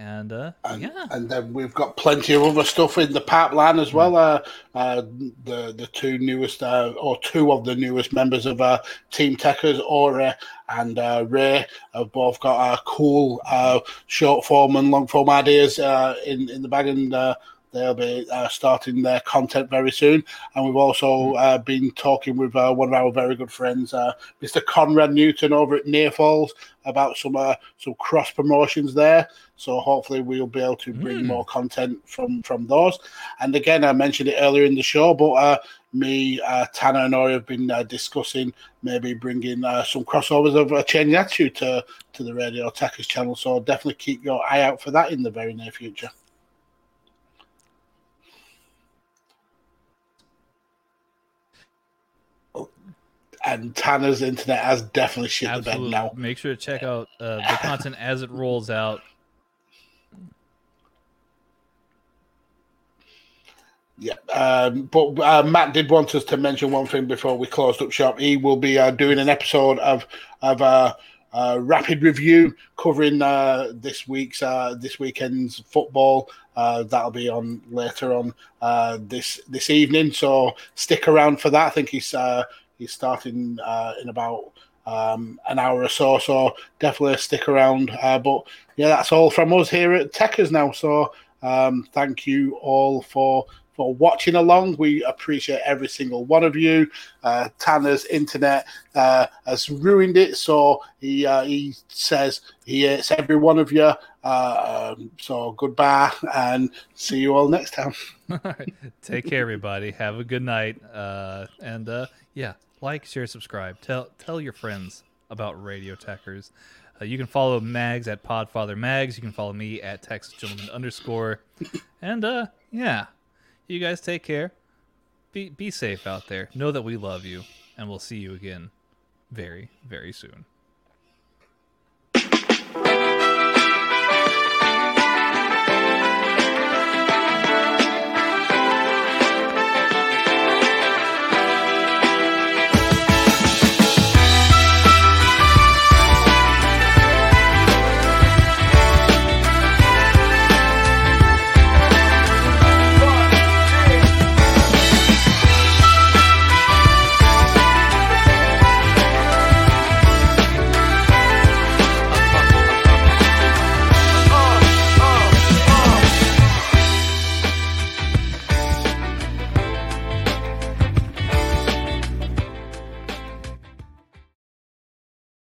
And, uh, and yeah, and then we've got plenty of other stuff in the pipeline as well. Uh, uh, the the two newest uh, or two of the newest members of uh, Team Techers, Ori and uh, Ray, have both got uh, cool uh, short form and long form ideas uh, in in the bag and. They'll be uh, starting their content very soon. And we've also uh, been talking with uh, one of our very good friends, uh, Mr. Conrad Newton over at Near Falls, about some uh, some cross promotions there. So hopefully we'll be able to bring mm. more content from from those. And again, I mentioned it earlier in the show, but uh, me, Tanner, and I have been discussing maybe bringing some crossovers of uh, Chain Yatsu to to the Radio Techers channel. So definitely keep your eye out for that in the very near future. And Tanner's internet has definitely shit Absolutely. the bed now. Make sure to check out uh, the [laughs] content as it rolls out. Yeah, um, but uh, Matt did want us to mention one thing before we closed up shop. He will be uh, doing an episode of of uh, uh rapid review covering uh, this week's uh, this weekend's football. that'll be on later on this this evening. So stick around for that. I think he's He's starting uh, in about um, an hour or so, so definitely stick around. Uh, but yeah, that's all from us here at Techers now. So um, thank you all for for watching along. We appreciate every single one of you. Uh, Tanner's internet uh, has ruined it, so he uh, he says he hates every one of you. Uh, um, so goodbye and see you all next time. [laughs] all right. Take care, everybody. Have a good night. Uh, and uh, yeah, like, share, subscribe. Tell tell your friends about Radio Techers. Uh, you can follow Mags at Podfather Mags. You can follow me at Texas Gentleman underscore. And uh, yeah, you guys take care. Be be safe out there. Know that we love you, and we'll see you again very very soon.